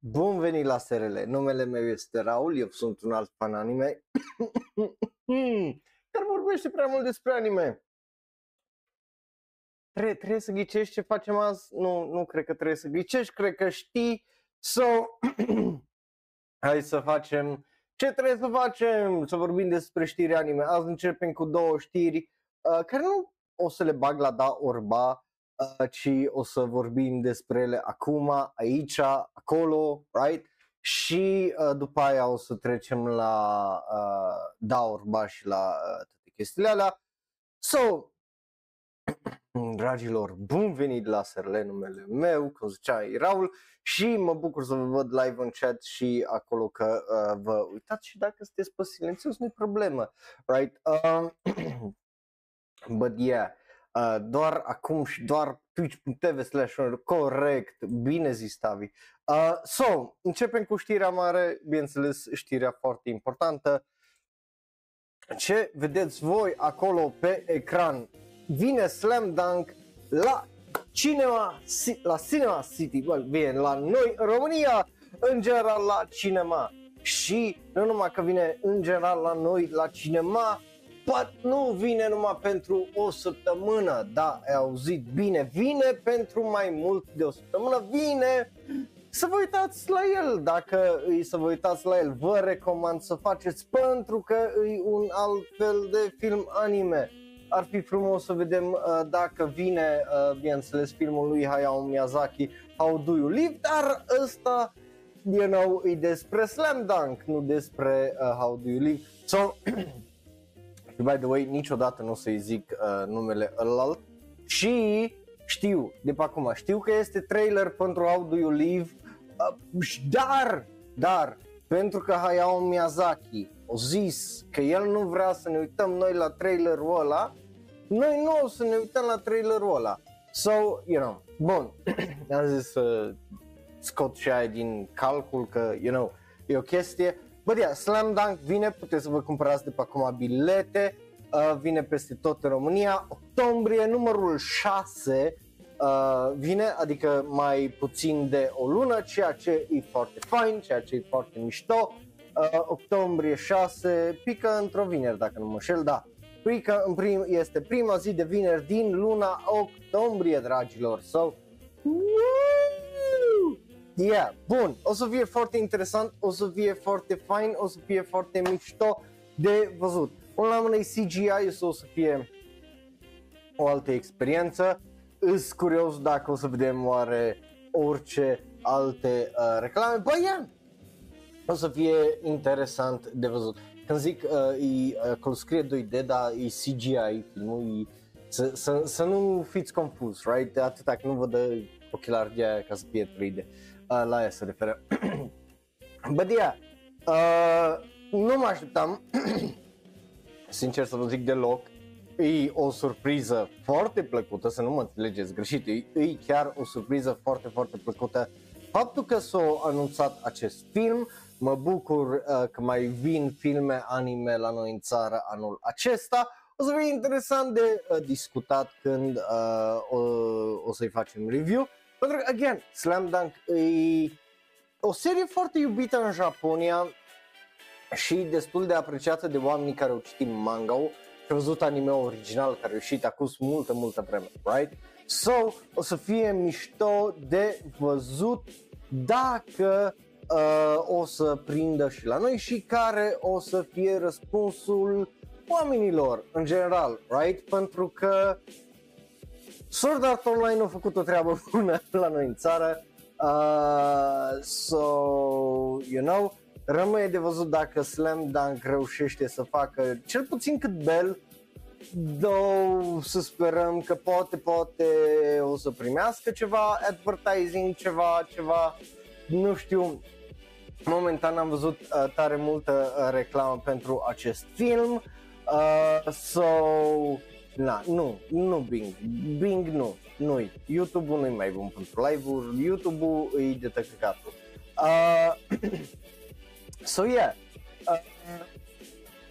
Bun venit la SRL, numele meu este Raul, eu sunt un alt fan anime care vorbește prea mult despre anime. Trebuie, trebuie să ghicești ce facem azi? Nu, nu cred că trebuie să ghicești, cred că știi. So, hai să facem ce trebuie să facem, să vorbim despre știri anime. Azi începem cu două știri uh, care nu o să le bag la da orba, uh, ci o să vorbim despre ele acum, aici, acolo, right? Și uh, după aia o să trecem la uh, da orba și la uh, toate chestiile alea. So, dragilor, bun venit la SRL, numele meu, cum zicea Raul și mă bucur să vă văd live în chat și acolo că uh, vă uitați și dacă sunteți pe silențios nu-i problemă, right? Uh, but yeah, uh, doar acum și doar twitch.tv slash corect, bine zis Tavi. Uh, so, începem cu știrea mare, bineînțeles știrea foarte importantă. Ce vedeți voi acolo pe ecran? Vine Slam Dunk la Cinema, la Cinema City, well, vine la noi în România, în general la cinema. Și nu numai că vine în general la noi la cinema, but nu vine numai pentru o săptămână, da, ai auzit bine, vine pentru mai mult de o săptămână, vine să vă uitați la el, dacă îi să vă uitați la el, vă recomand să faceți pentru că e un alt fel de film anime. Ar fi frumos să vedem uh, dacă vine, uh, bineînțeles, filmul lui Hayao Miyazaki, How Do You Live, dar ăsta, you know, e despre Slam Dunk, nu despre uh, How Do You Live. So, și by the way, niciodată nu o să-i zic uh, numele ălalt și știu, de pe acum, știu că este trailer pentru How Do You Live, uh, dar, dar, pentru că Hayao Miyazaki a zis că el nu vrea să ne uităm noi la trailerul ăla, noi nu o să ne uităm la trailerul ăla. So, you know, bun, am zis să scot și aia din calcul că, you know, e o chestie. Bă, yeah, Slam Dunk vine, puteți să vă cumpărați de pe acum bilete, uh, vine peste tot în România, octombrie, numărul 6 uh, vine, adică mai puțin de o lună, ceea ce e foarte fain, ceea ce e foarte mișto. Uh, octombrie 6, pică într-o vineri, dacă nu mă șel, da. Pică în prim, este prima zi de vineri din luna octombrie, dragilor. So, Yeah, bun, o să fie foarte interesant, o să fie foarte fain, o să fie foarte mișto de văzut. Până la mână CGI, o să fie o altă experiență. Îs curios dacă o să vedem oare orice alte uh, reclame. Băi, yeah, o să fie interesant de văzut. Când zic uh, e, uh, că scrie 2D, dar e CGI filmul, e, să, să, să nu fiți confuz, right? Atâta că nu vă dă ochelari de aia ca să fie 3D. Uh, la aia se referă. But yeah, uh, nu mă așteptam, sincer să vă zic deloc, e o surpriză foarte plăcută, să nu mă înțelegeți greșit, e, e chiar o surpriză foarte, foarte plăcută. Faptul că s-a anunțat acest film, Mă bucur uh, că mai vin filme anime la noi în țară anul acesta. O să fie interesant de uh, discutat când uh, o, o să-i facem review. Pentru că, again, Slam Dunk e o serie foarte iubită în Japonia și destul de apreciată de oamenii care au citit manga și au văzut anime original care a ieșit acum multă, multă vreme, right? So, o să fie mișto de văzut dacă uh, o să prindă și la noi și care o să fie răspunsul oamenilor în general, right? Pentru că Sword Art Online a făcut o treabă bună la noi în țară, uh, so, you know, rămâne de văzut dacă Slam Dunk reușește să facă cel puțin cât Bell, Though să sperăm că poate, poate o să primească ceva advertising, ceva, ceva, nu știu, Momentan am văzut uh, tare multă uh, reclamă pentru acest film. Uh, so, na, nu, nu Bing. Bing nu, nu YouTube-ul nu-i mai bun pentru live-uri, YouTube-ul îi de tăcăcatul. Uh, so, yeah. Uh,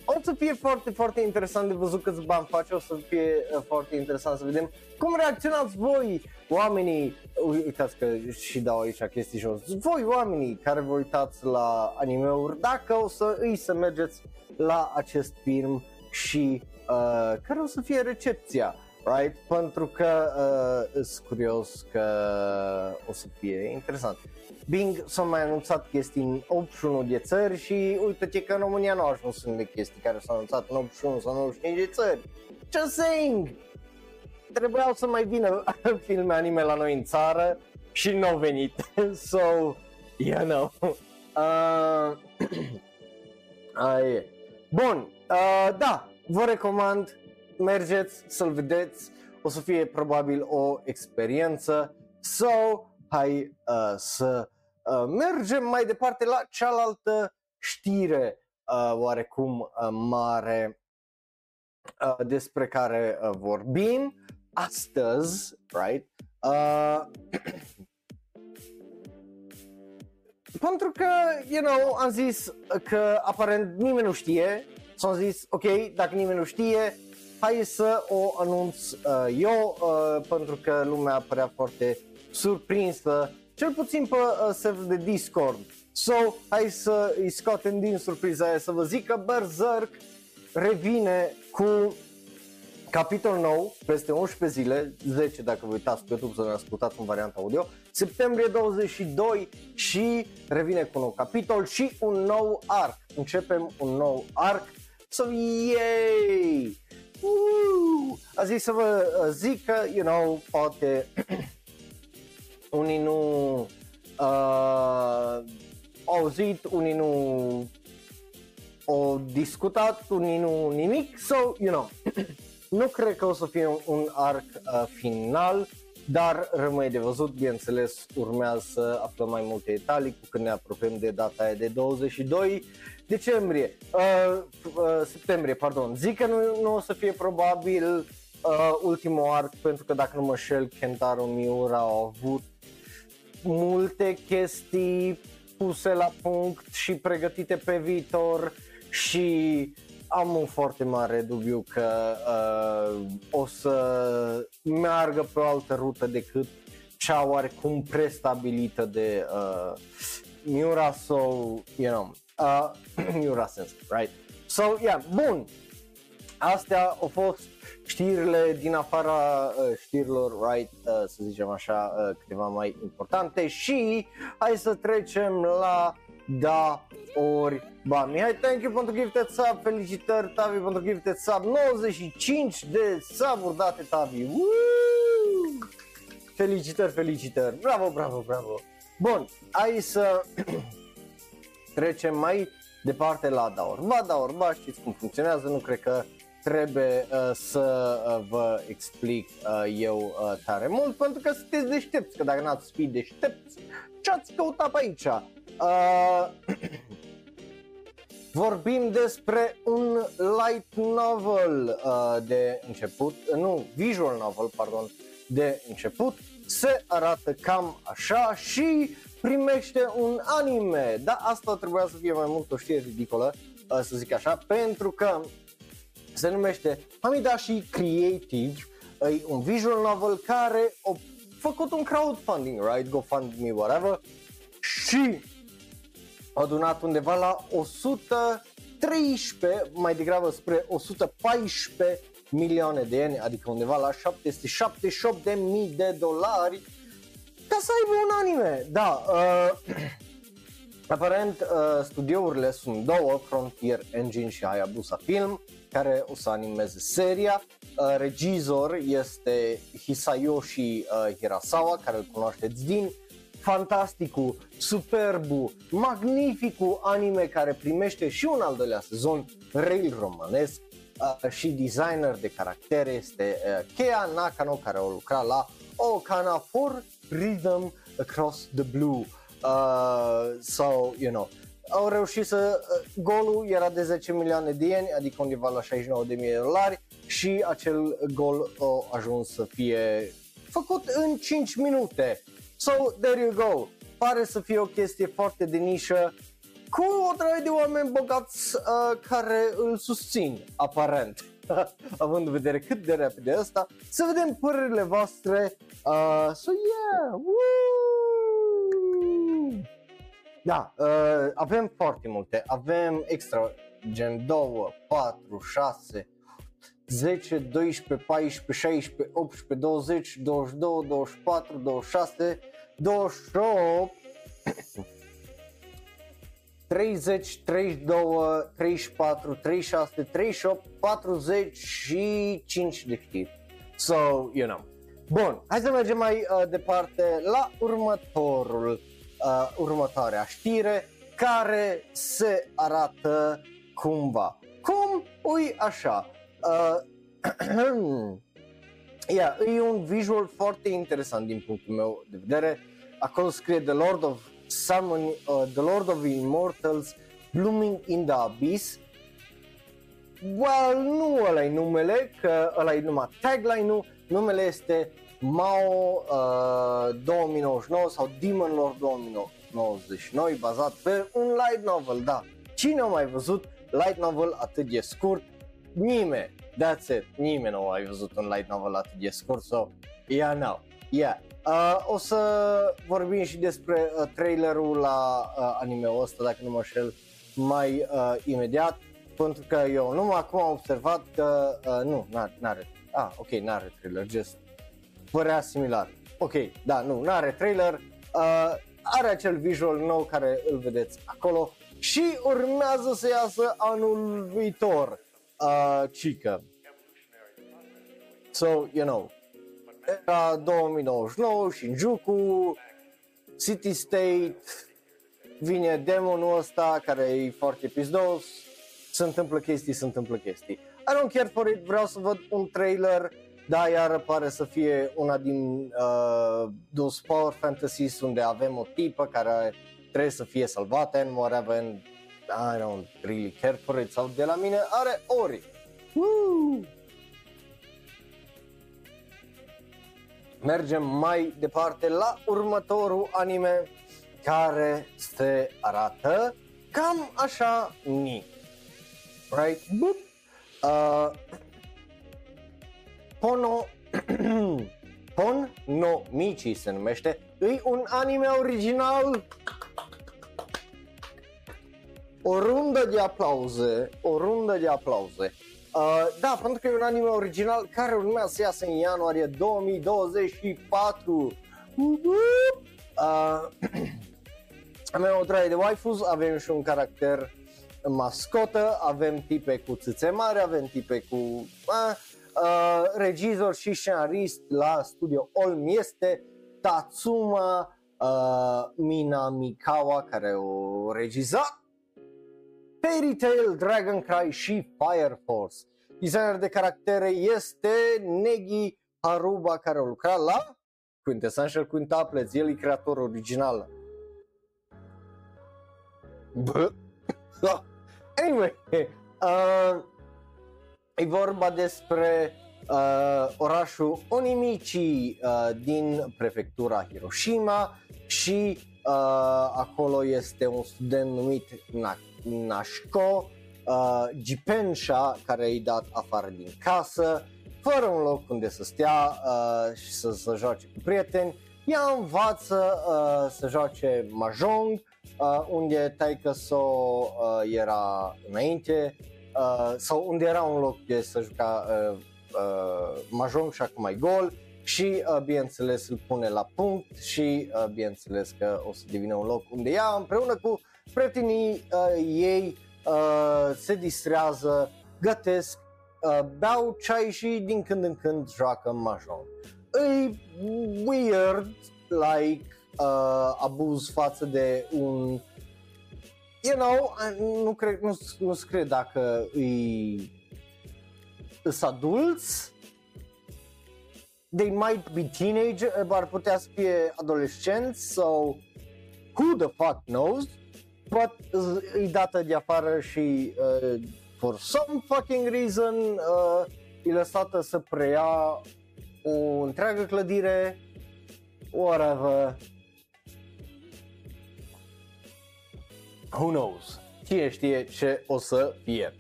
o o să fie foarte, foarte interesant de văzut câți bani face, o să fie uh, foarte interesant să vedem cum reacționați voi, oamenii, uitați că și dau aici chestii jos, voi oamenii care vă uitați la anime-uri, dacă o să îi să mergeți la acest film și uh, care o să fie recepția right? Pentru că uh, sunt curios că o să fie interesant. Bing s-a mai anunțat chestii în 81 de țări și uite-te că în România nu au ajuns în de chestii care s-au anunțat în 81 sau 95 de țări. Just saying! Trebuiau să mai vină filme anime la noi în țară și nu au venit. so, you know. Uh, uh, Bun, uh, da, vă recomand mergeți să-l vedeți, o să fie probabil o experiență. So, hai uh, să uh, mergem mai departe la cealaltă știre uh, oarecum uh, mare uh, despre care uh, vorbim astăzi, right? Uh, pentru că, you know, am zis că aparent nimeni nu știe, s-am zis, ok, dacă nimeni nu știe, hai să o anunț uh, eu, uh, pentru că lumea părea foarte surprinsă, cel puțin pe uh, serverul de Discord. So, hai să îi scoatem din surpriza aia să vă zic că Berserk revine cu capitol nou peste 11 zile, 10 dacă vă uitați pe YouTube să ne ascultați în varianta audio, septembrie 22 și revine cu un nou capitol și un nou arc. Începem un nou arc, so yay! uh, aș zis să vă zic că, you know, poate unii nu uh, au auzit, unii nu au discutat, unii nu nimic, so, you know, nu cred că o să fie un, un arc uh, final, dar rămâne de văzut, bineînțeles, urmează să aflăm mai multe detalii cu când ne apropiem de data aia de 22 decembrie, uh, uh, septembrie, pardon. Zic că nu, nu o să fie probabil uh, ultimul arc, pentru că dacă nu mă șel, Kentaro Miura au avut multe chestii puse la punct și pregătite pe viitor și am un foarte mare dubiu că uh, o să meargă pe o altă rută decât cea oarecum prestabilită de uh, Miura, so, you know, uh, Miura Sense, right? So, yeah, bun, astea au fost știrile din afara uh, știrilor, right, uh, să zicem așa, uh, câteva mai importante și hai să trecem la da ori ba. Mihai, thank you pentru gifted sub, felicitări Tavi pentru gifted sub, 95 de sub date Tavi, Woo! Felicitări, felicitări, bravo, bravo, bravo. Bun, hai să trecem mai departe la da ori ba, da ori ba, știți cum funcționează, nu cred că trebuie uh, să uh, vă explic uh, eu uh, tare mult, pentru că sunteți deștepți, că dacă n-ați fi deștepți, ce ați căutat pe aici? Uh, vorbim despre un light novel uh, de început, uh, nu, visual novel, pardon, de început, se arată cam așa și primește un anime. Da, asta trebuia să fie mai mult o știre ridicolă, uh, să zic așa, pentru că se numește Hamidashi Creative, e un visual novel care a făcut un crowdfunding, right, GoFundMe, whatever, și a adunat undeva la 113, mai degrabă spre 114 milioane de ieni, adică undeva la 778 de mii de dolari ca să aibă un anime. Da, uh, aparent uh, studiourile sunt două, Frontier Engine și Hayabusa Film, care o să animeze seria. Uh, regizor este Hisayoshi uh, Hirasawa, care îl cunoașteți din fantasticul, superbul, magnificul anime care primește și un al doilea sezon, Rail romanesc, uh, și designer de caractere este uh, Kea Nakano care a lucrat la Okana for Rhythm Across the Blue. Uh, so, you know, au reușit să, uh, golul era de 10 milioane de ieni, adică undeva la 69 de mii de dolari și acel gol a ajuns să fie făcut în 5 minute. So, there you go. Pare să fie o chestie foarte de nișă, cu o draie de oameni bogați uh, care îl susțin, aparent. având în vedere cât de repede asta, să vedem părerile voastre. Uh, so yeah, woo! Da, uh, avem foarte multe, avem extra, gen 2, 4, 6, 10, 12, 14, 16, 18, 20, 22, 24, 26, 28, 30, 32, 34, 36, 38, 45 de știri. So, you know. Bun, hai să mergem mai uh, departe la următorul, uh, următoarea știre care se arată cumva. Cum? Ui așa. Uh, yeah, e un visual foarte interesant din punctul meu de vedere. Acolo scrie The Lord of Summon, uh, The Lord of the Immortals Blooming in the Abyss. Well, nu ăla e numele, că ăla e numai tagline-ul, numele este Mao uh, 2099 sau Demon Lord 2099, bazat pe un light novel, da. Cine a mai văzut light novel atât de scurt? Nimeni, that's it, nimeni nu a mai văzut un light novel atât de scurt, so yeah, no, yeah. Uh, o să vorbim și despre uh, trailerul la uh, anime-ul ăsta, dacă nu mă șel, mai uh, imediat, pentru că eu numai acum am observat că uh, nu, n-are, ah, ok, n-are trailer, just părea similar. Ok, da, nu, n-are trailer, uh, are acel visual nou care îl vedeți acolo și urmează să iasă anul viitor, uh, cică. So, you know, era 2099 Shinjuku, City State, vine demonul ăsta care e foarte pizdos, se întâmplă chestii, se întâmplă chestii. I don't care for it, vreau să văd un trailer, da, iar pare să fie una din uh, those power fantasies unde avem o tipă care trebuie să fie salvată în whatever, and I don't really care for it, sau de la mine are ori. Woo! Mergem mai departe la următorul anime care se arată cam așa ni. Right? Uh, Pono Pon no Michi se numește. E un anime original. O rundă de aplauze, o rundă de aplauze. Uh, da, pentru că e un anime original care urmează să iasă în ianuarie 2024. Uh, avem o draie de waifus, avem și un caracter mascotă, avem tipe cu țâțe mari, avem tipe cu uh, uh, regizor și scenarist la studio Olm este Tatsuma uh, Minamikawa care o regizat Fairy Tail, Dragon Cry și Fire Force. Designer de caractere este Negi Haruba care a lucrat la Quintessential Quintuplets, el e creator original. Bă. anyway, uh, e vorba despre uh, orașul Onimichi uh, din prefectura Hiroshima și uh, acolo este un student numit Nak Nashko, uh, Jipensha care i-a dat afară din casă, fără un loc unde să stea uh, și să se joace cu prieteni, ea învață uh, să joace Mahjong, uh, unde taică so uh, era înainte, uh, sau unde era un loc de să juca uh, uh, Mahjong și acum mai gol. Și uh, bineînțeles îl pune la punct și uh, bineînțeles că o să devină un loc unde ea împreună cu prietenii uh, ei uh, se distrează, gătesc, uh, beau ceai și din când în când joacă mahjong. E weird, like, uh, abuz față de un you know, nu cred, nu, nu cred dacă îi sunt adulți they might be teenager, ar putea să fie adolescenți sau so who the fuck knows but e dată de afară și uh, for some fucking reason uh, e lăsată să preia o întreagă clădire, whatever. who knows? Cine știe ce o să fie.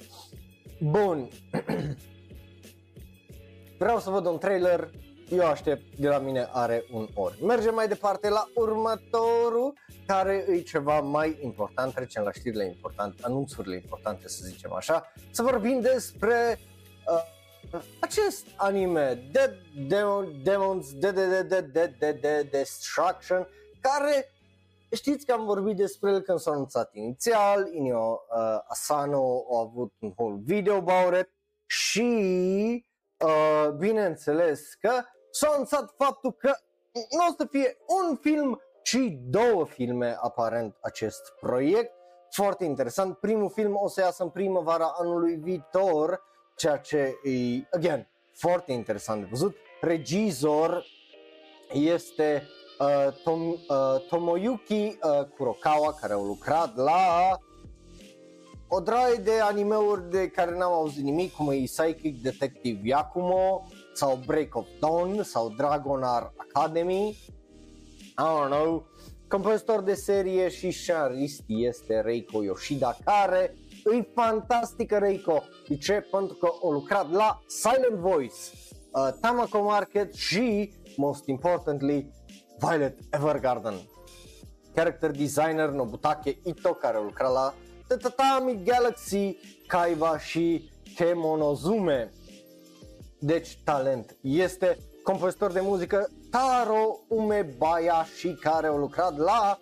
Bun. Vreau să văd un trailer, eu aștept, de la mine are un ori. Mergem mai departe la următorul, care e ceva mai important, trecem la știrile importante, anunțurile importante să zicem așa, să vorbim despre uh, acest anime, Dead Demon, Demons, Dead, Dead, Dead, Dead, Dead, Dead Destruction, care Știți că am vorbit despre el când s-a anunțat inițial, Inio uh, Asano a avut un whole video about it și uh, bineînțeles că s-a anunțat faptul că nu o să fie un film, ci două filme aparent acest proiect. Foarte interesant. Primul film o să iasă în primăvara anului viitor, ceea ce e, again, foarte interesant de văzut. Regizor este uh, Tom, uh, Tomoyuki uh, Kurokawa, care au lucrat la o draie de animeuri de care n-am auzit nimic, cum e Psychic Detective Yakumo, sau Break of Dawn, sau Dragonar Academy, I don't know, compozitor de serie și scenarist este Reiko Yoshida, care e fantastică Reiko. De ce? Pentru că a lucrat la Silent Voice, uh, Tamako Market și, most importantly, Violet Evergarden. Character designer Nobutake Ito, care a lucrat la The Tatami Galaxy, Kaiba și Kemonozume. Deci talent. Este compozitor de muzică Taro Umebayashi care a lucrat la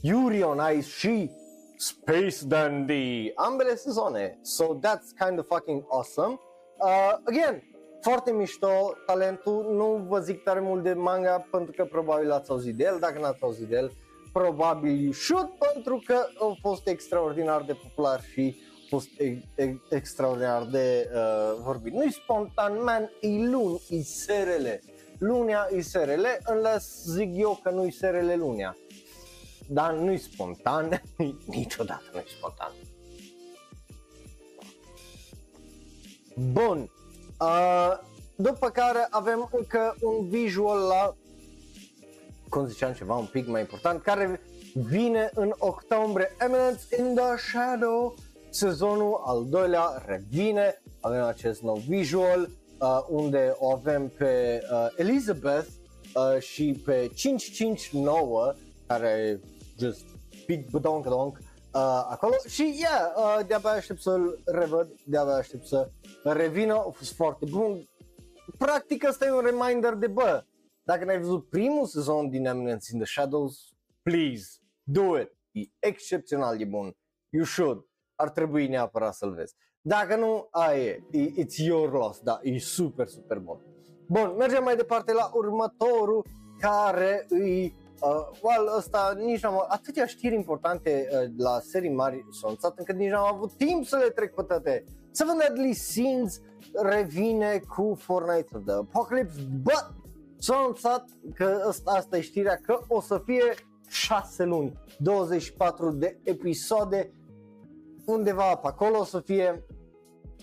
Yuri on Ice și Space Dandy, ambele sezoane. So that's kind of fucking awesome. Uh, again, foarte mișto talentul, nu vă zic tare mult de manga pentru că probabil ați auzit de el, dacă n-ați auzit de el, probabil you should pentru că a fost extraordinar de popular și a fost e- e- extraordinar de uh, vorbit. Nu-i spontan, man, e luni, e serele. Lunea e serele, unless zic eu că nu-i serele lunea. Dar nu-i spontan, niciodată nu-i spontan. Bun, Uh, după care avem încă un visual la, cum ziceam, ceva un pic mai important, care vine în octombrie. Eminence in the Shadow, sezonul al doilea revine, avem acest nou visual, uh, unde o avem pe uh, Elizabeth uh, și pe 559, care just big badonk donk uh, acolo. Și yeah, uh, de-abia aștept să-l revăd, de-abia aștept să revină, a fost foarte bun. Practic asta e un reminder de bă, dacă n-ai văzut primul sezon din Eminence in the Shadows, please, do it, e excepțional de bun, you should, ar trebui neapărat să-l vezi. Dacă nu, aia e, it's your loss, da, e super, super bun. Bun, mergem mai departe la următorul, care îi Uh, well, ăsta nici n-am atâtea știri importante uh, la serii mari s-au anunțat încât nici n-am avut timp să le trec pe toate. Seven Deadly Sins revine cu Fortnite of the Apocalypse, but s-a anunțat că ăsta, asta e știrea că o să fie 6 luni, 24 de episoade undeva pe acolo o să fie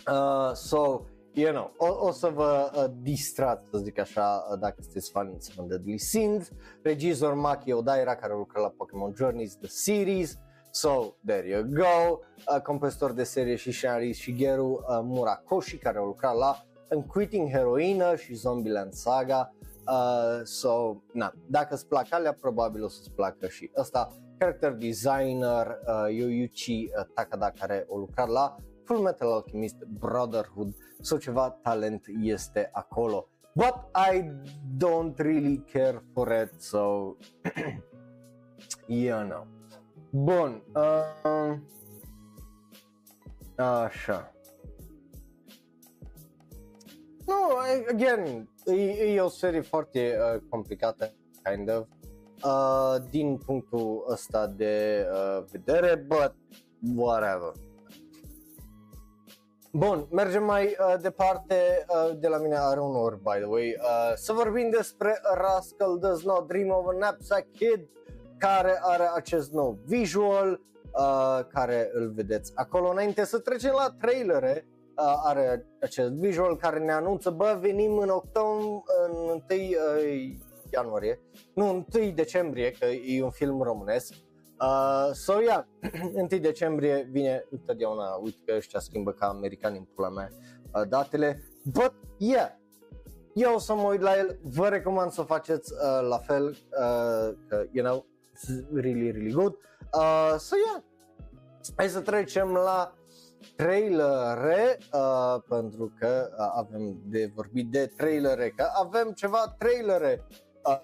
uh, so you know, o, o să vă uh, distrați, să zic așa, uh, dacă sunteți fani să vă Deadly Sins. Regizor Maki Odaira, care lucra la Pokémon Journeys, The Series, So, there you go. Uh, compozitor de serie și scenarist Shigeru uh, Murakoshi, care a lucrat la Unquitting Heroina și Zombieland Saga. Uh, so, na, dacă îți plac alea, probabil o să-ți placă și ăsta. Character designer uh, Yoyuchi uh, Takada, care a lucrat la Full Metal Alchemist Brotherhood sau ceva talent este acolo. But I don't really care for it, so you know. Bun. Uh, așa. No, again, e, e o serie foarte uh, complicată, kind of, uh, din punctul ăsta de uh, vedere, but whatever. Bun, mergem mai uh, departe, uh, de la mine are un or, by the way, uh, să vorbim despre Rascal Does Not Dream of a Knapsack Kid, care are acest nou visual, uh, care îl vedeți acolo. Înainte să trecem la trailere, uh, are acest visual care ne anunță, bă, venim în octombrie, în 1 uh, ianuarie, nu, 1 decembrie, că e un film românesc, Uh, so, yeah, 1 decembrie vine întotdeauna, uite că ăștia schimbă ca americani în pula mea uh, datele, but yeah, eu o să mă uit la el, vă recomand să o faceți uh, la fel, uh, că, you know, it's really, really good. Uh, so, yeah, hai să trecem la trailere, uh, pentru că uh, avem de vorbit de trailere, că avem ceva trailere. Uh,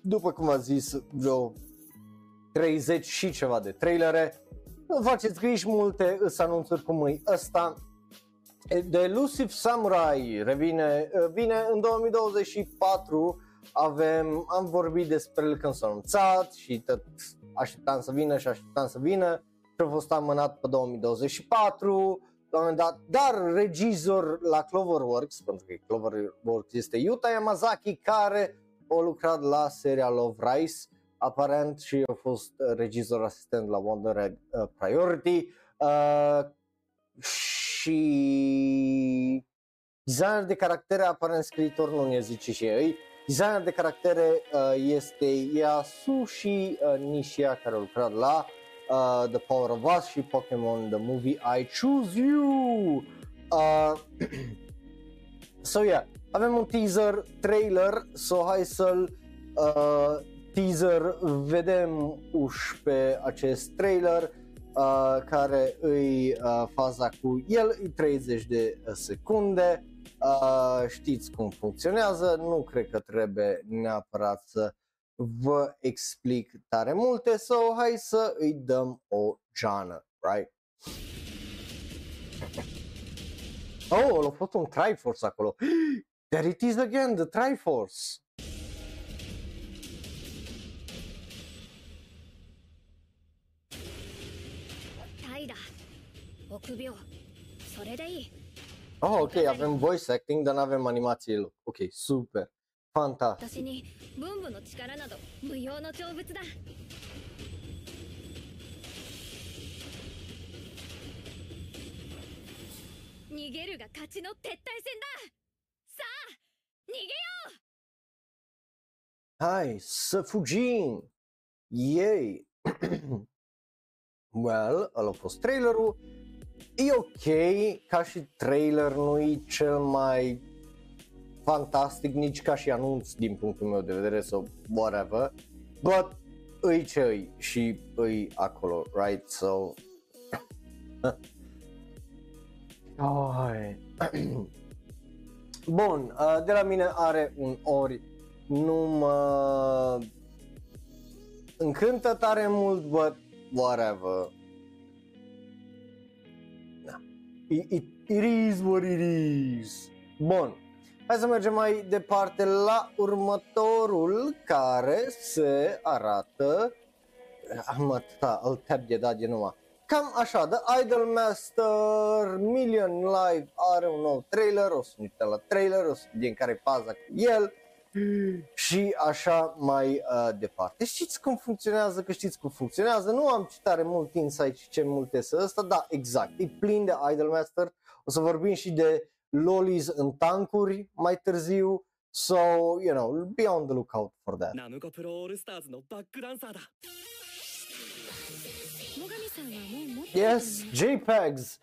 după cum a zis, vreo 30 și ceva de trailere. Nu faceți griji multe, îs anunțuri cum e ăsta. The Elusive Samurai revine, vine în 2024, avem, am vorbit despre el când s-a anunțat și tot așteptam să vină și așteptam să vină și a fost amânat pe 2024 la un moment dat, dar regizor la Cloverworks, pentru că Cloverworks este Yuta Yamazaki care a lucrat la seria Love Rise aparent și a fost regizor asistent la Wonder Egg uh, Priority uh, și designer de caractere aparent scriitor nu ne zice și ei. Designer de caractere uh, este Yasushi uh, Nishia care a lucrat la uh, The Power of Us și Pokémon The Movie I Choose You. Uh, so yeah avem un teaser trailer so hai să-l uh, teaser vedem uși pe acest trailer uh, care îi uh, faza cu el, e 30 de secunde, uh, știți cum funcționează, nu cred că trebuie neapărat să vă explic tare multe, so hai să îi dăm o geană, right? Oh, a fost un Triforce acolo. There it is again, the Triforce. Oh, ok, avem voice acting, dar nu avem animație loc. Ok, super. Fantastic. 逃げるが勝ちの撤退戦ださあ逃げようはいさフジンイエイ Well, ăla a fost trailerul. E ok, ca și trailer nu e cel mai fantastic, nici ca și anunț din punctul meu de vedere sau so whatever, but îi ce îi și îi acolo, right? So... oh, Bun, uh, de la mine are un ori, nu mă încântă tare mult, but whatever. It, it, it is what it is. Bun. Hai să mergem mai departe la următorul care se arată am atâta, îl tab de dat de numai. Cam așa, The Idol Master Million Live are un nou trailer, o să ne la trailer, o să vedem care e paza cu el și așa mai uh, departe. Știți cum funcționează, că știți cum funcționează, nu am citare mult insight și ce multe să ăsta, da, exact, e plin de Idolmaster, o să vorbim și de lolis în tancuri mai târziu, so, you know, be on the lookout for that. Yes, JPEGs!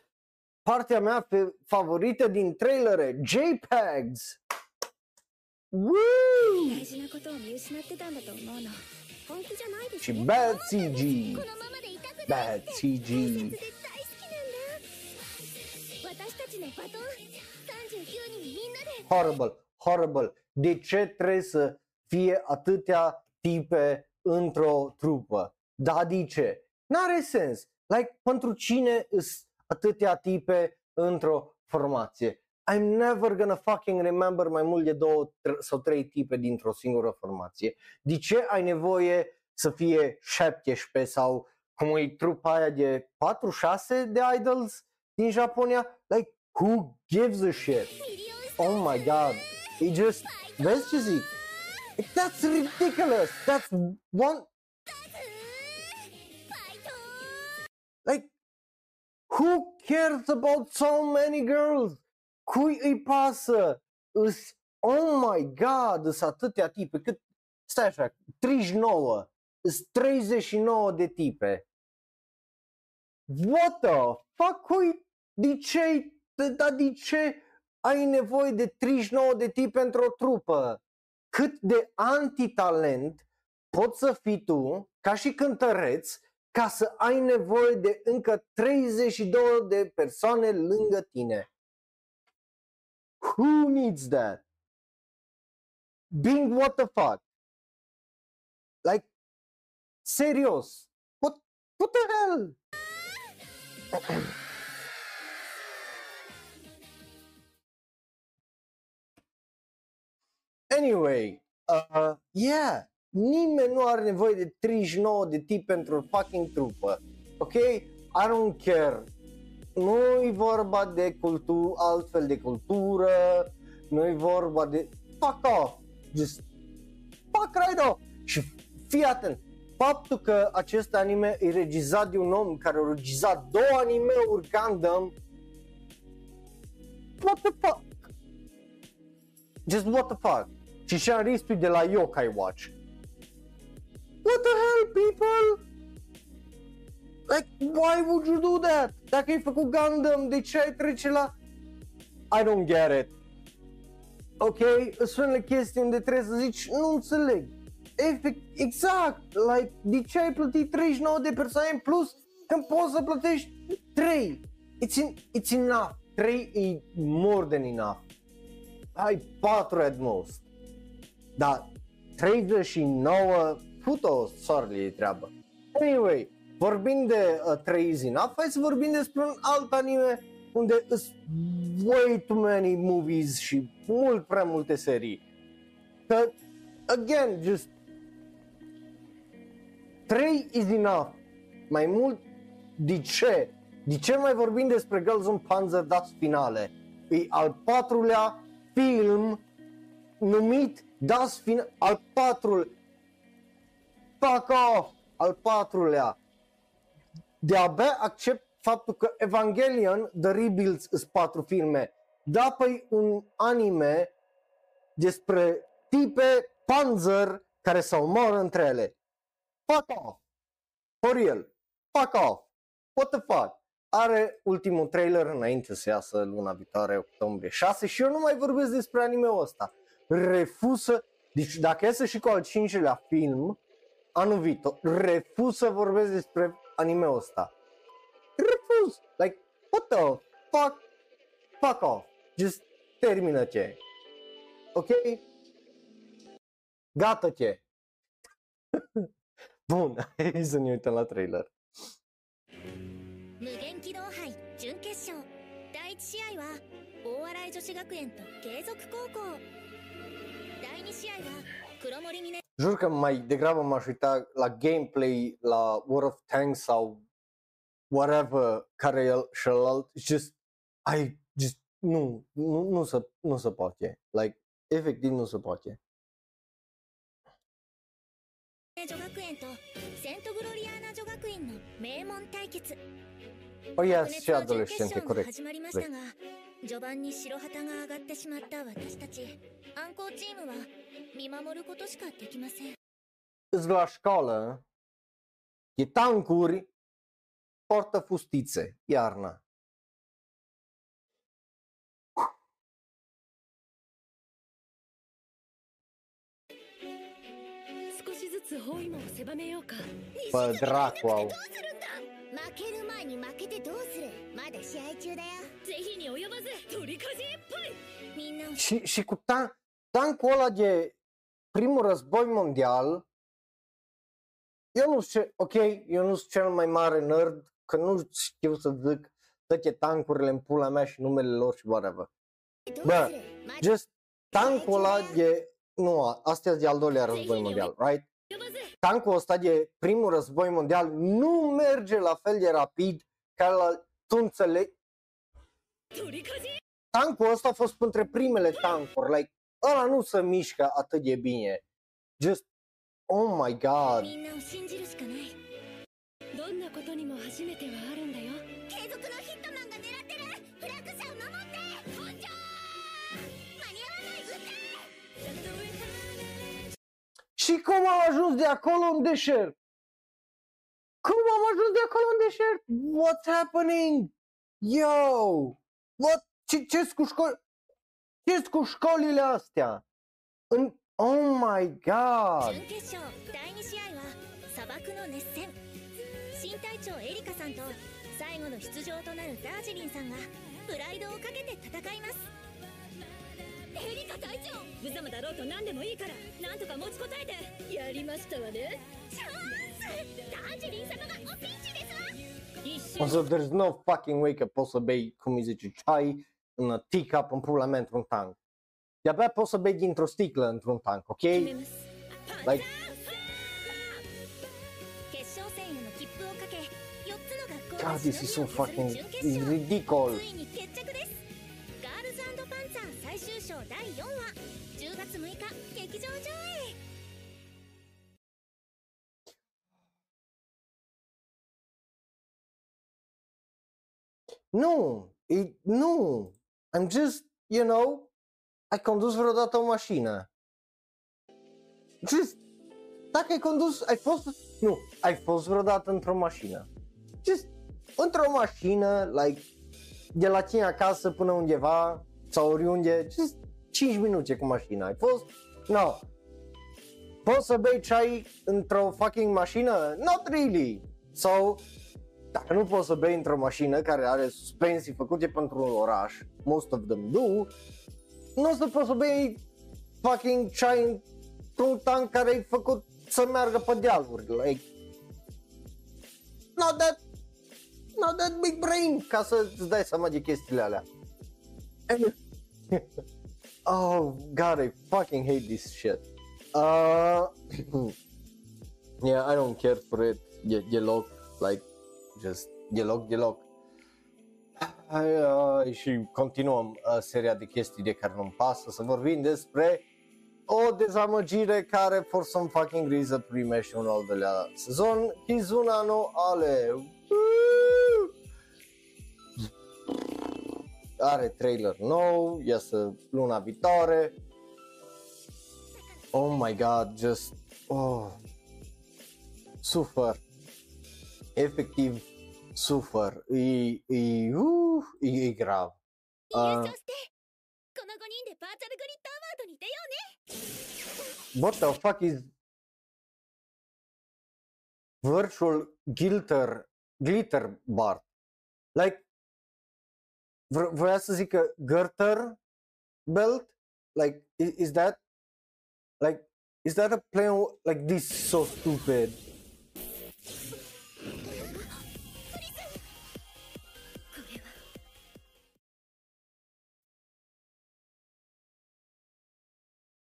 Partea mea favorită din trailere, JPEGs! 大事なことを見失ってたんだと思うの本気じゃないですね Bad CG このままでいたずら Bad CG 大好きなんだ私たちのバトン39人みんなで Horrible, horrible De ce trebuie să fie atâtea tipe într-o trupă? Da, de ce? N-are sens. Like, pentru cine sunt atâtea tipe într-o formație? I'm never gonna fucking remember mai mult de două sau trei tipe dintr-o singură formație. De ce ai nevoie să fie 17 sau cum e trupa aia de 4-6 de idols din Japonia? Like, who gives a shit? Oh my god. E just, vezi ce zic? That's ridiculous. That's one... Like, who cares about so many girls? Cui îi pasă? Îs, oh my god, sunt atâtea tipe, cât, stai așa, 39, sunt 39 de tipe. What the fuck? Cui, de ce, da, de ce ai nevoie de 39 de tipe pentru o trupă? Cât de antitalent poți să fii tu, ca și cântăreț, ca să ai nevoie de încă 32 de persoane lângă tine. Who needs that? Being what the fuck? Like, serios, what, what the hell? anyway, uh, yeah, nimeni nu are nevoie de 39 de tip pentru o fucking trupă. Ok? I don't care. Nu e vorba de cultură, altfel de cultură, nu e vorba de fuck off. Just fuck right off. Și fii atent, faptul că acest anime e regizat de un om care a regizat două anime-uri Gundam What the fuck? Just what the fuck? Și și-a de la Yokai Watch What the hell, people? Like, why would you do that? Dacă ai făcut Gundam, de ce ai trece la... I don't get it. Ok? Sunt unele chestii unde trebuie să zici, nu înțeleg. Efect, exact, like, de ce ai plătit 39 de persoane în plus când poți să plătești 3? It's, in, it's enough. 3 e more than enough. Ai 4 at most. Dar 39 puto sorry treabă. Anyway, vorbind de uh, 3 is enough, hai să vorbim despre un alt anime unde sunt way too many movies și mult prea multe serii. Că, again, just 3 is enough. Mai mult, de ce? De ce mai vorbim despre Girls on Panzer Das Finale? E al patrulea film numit Das Finale, al patrulea, fuck off, al patrulea. De-abia accept faptul că Evangelion, The Rebuilds, sunt patru filme. Da, păi un anime despre tipe panzer care se omoară între ele. Fuck off. For real. Fuck off. What the fuck? Are ultimul trailer înainte să iasă luna viitoare, octombrie 6 și eu nu mai vorbesc despre anime-ul ăsta. Refuză, deci dacă iasă și cu al cincilea film, anul viitor, refuz să vorbesc despre anime-ul ăsta. Refuz! Like, what the fuck? Fuck off! Just termină ce. Ok? Gata ce. Bun, hai să ne uităm la trailer. 無限機動杯準決勝第1試合は大洗女子学園と継続高校第2試合は黒森峰 Jur că mai degrabă m-aș uita la gameplay, la War of Tanks sau whatever care el celălalt, just, I just, nu, nu, nu se, nu se poate, like, efectiv nu se poate. 女学園とセントグロリアーナ女学院の名門対決 Oh, yes, 白熱 și の準 adolescente, 決勝が corect. 始まりましたが 序盤に白旗が上がってしまった私たち暗行チームは見守ることしかできません Îți la școală, e tancuri, poartă fustițe, iarna. 少しずつ包囲網を狭めようか Bă, dracu au. 負ける前に負けてどうするまだ試合中だよ是非に及ばず取りかじいっぱいみんなを Și, și cu tan- tancul ăla de primul război mondial, eu nu știu, ce- ok, eu nu sunt cel mai mare nerd, că nu știu să zic toate tancurile în pula mea și numele lor și whatever. どう Bă, するまだ just tancul ăla de, nu, astea sunt de al doilea război mondial, right? tancul ăsta de primul război mondial nu merge la fel de rapid ca la, tu înțelegi? Tancul ăsta a fost între primele tancuri, like, ăla nu se mișcă atât de bine. Just, oh my god. Și cum am ajuns de acolo în deșert? Cum am ajuns de acolo în deșert? What's happening? Yo! What? Ce, ce cu școli? ce cu școlile astea? În... Oh my god! エリカさんと最後の出場となるダージリンさんがプライドをかけて戦いますエリカ隊長無様だろうと何でもいいからなんとか持ちこたえてやりましたわねチャンスダージリン様がおピンチですわ一 O 瞬 să, there's no fucking way că poți să bei, cum îi zice, ceai în teacup în pula mea într-un tank. De-abia poți să bei dintr-o sticlă într-un tank, ok? Like, 決勝戦への切符をかけ4つの学校 God, が this is so fucking ridiculous. Nu, e, nu. I'm just, you know, ai condus vreodată o mașină. Just, dacă ai condus, ai fost, nu, ai fost vreodată într-o mașină. Just, într-o mașină, like, de la tine acasă până undeva, sau oriunde, just 5 minute cu mașina. Ai fost? No. Poți să bei ceai într-o fucking mașină? Not really. Sau, dacă nu poți să bei într-o mașină care are suspensii făcute pentru un oraș, most of them do, nu o să poți să bei fucking ceai într-un tank care e făcut să meargă pe dealuri, like, not that, not that big brain, ca să îți dai seama de chestiile alea. oh, God, I fucking hate this shit. Uh, yeah, I don't care for it de- deloc, like, just deloc, deloc. Hai, uh, și continuăm uh, seria de chestii de care nu-mi pasă să vorbim despre o dezamăgire care for some fucking reason primește un al doilea sezon Kizuna no Ale Woo! are trailer nou, iasă luna viitoare Oh my god, just oh, sufăr efectiv sufăr, e, e, uh, e, e grav. Uh, what the fuck is virtual glitter, glitter bar? Like, v- voia să zică garter belt? Like, is, is that, like, is that a play like, this so stupid?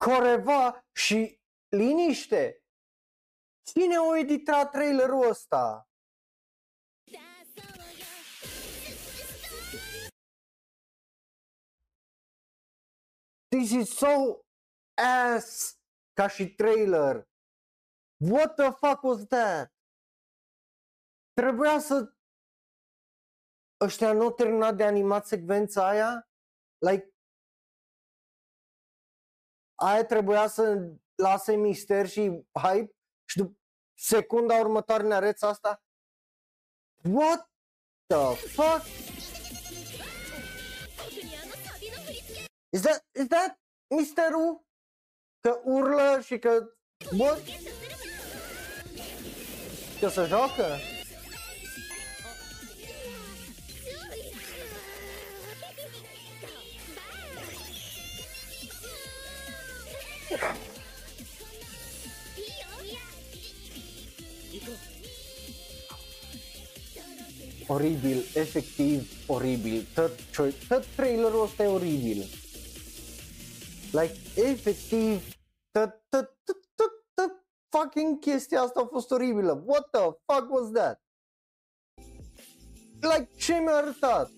coreva și liniște. Cine a editat trailerul ăsta? This is so ass ca și trailer. What the fuck was that? Trebuia să... Ăștia nu au terminat de animat secvența aia? Like, aia trebuia să lase mister și hype și după secunda următoare ne arăți asta. What the fuck? Is that, is that misterul? Că urlă și că... What? Că se joacă? Oribil, efectiv oribil. Tot, ce- tot trailerul ăsta e oribil. Like, efectiv, tot, tot, tot, tot, tot fucking chestia asta a fost oribilă. What the fuck was that? Like, ce mi-a arătat?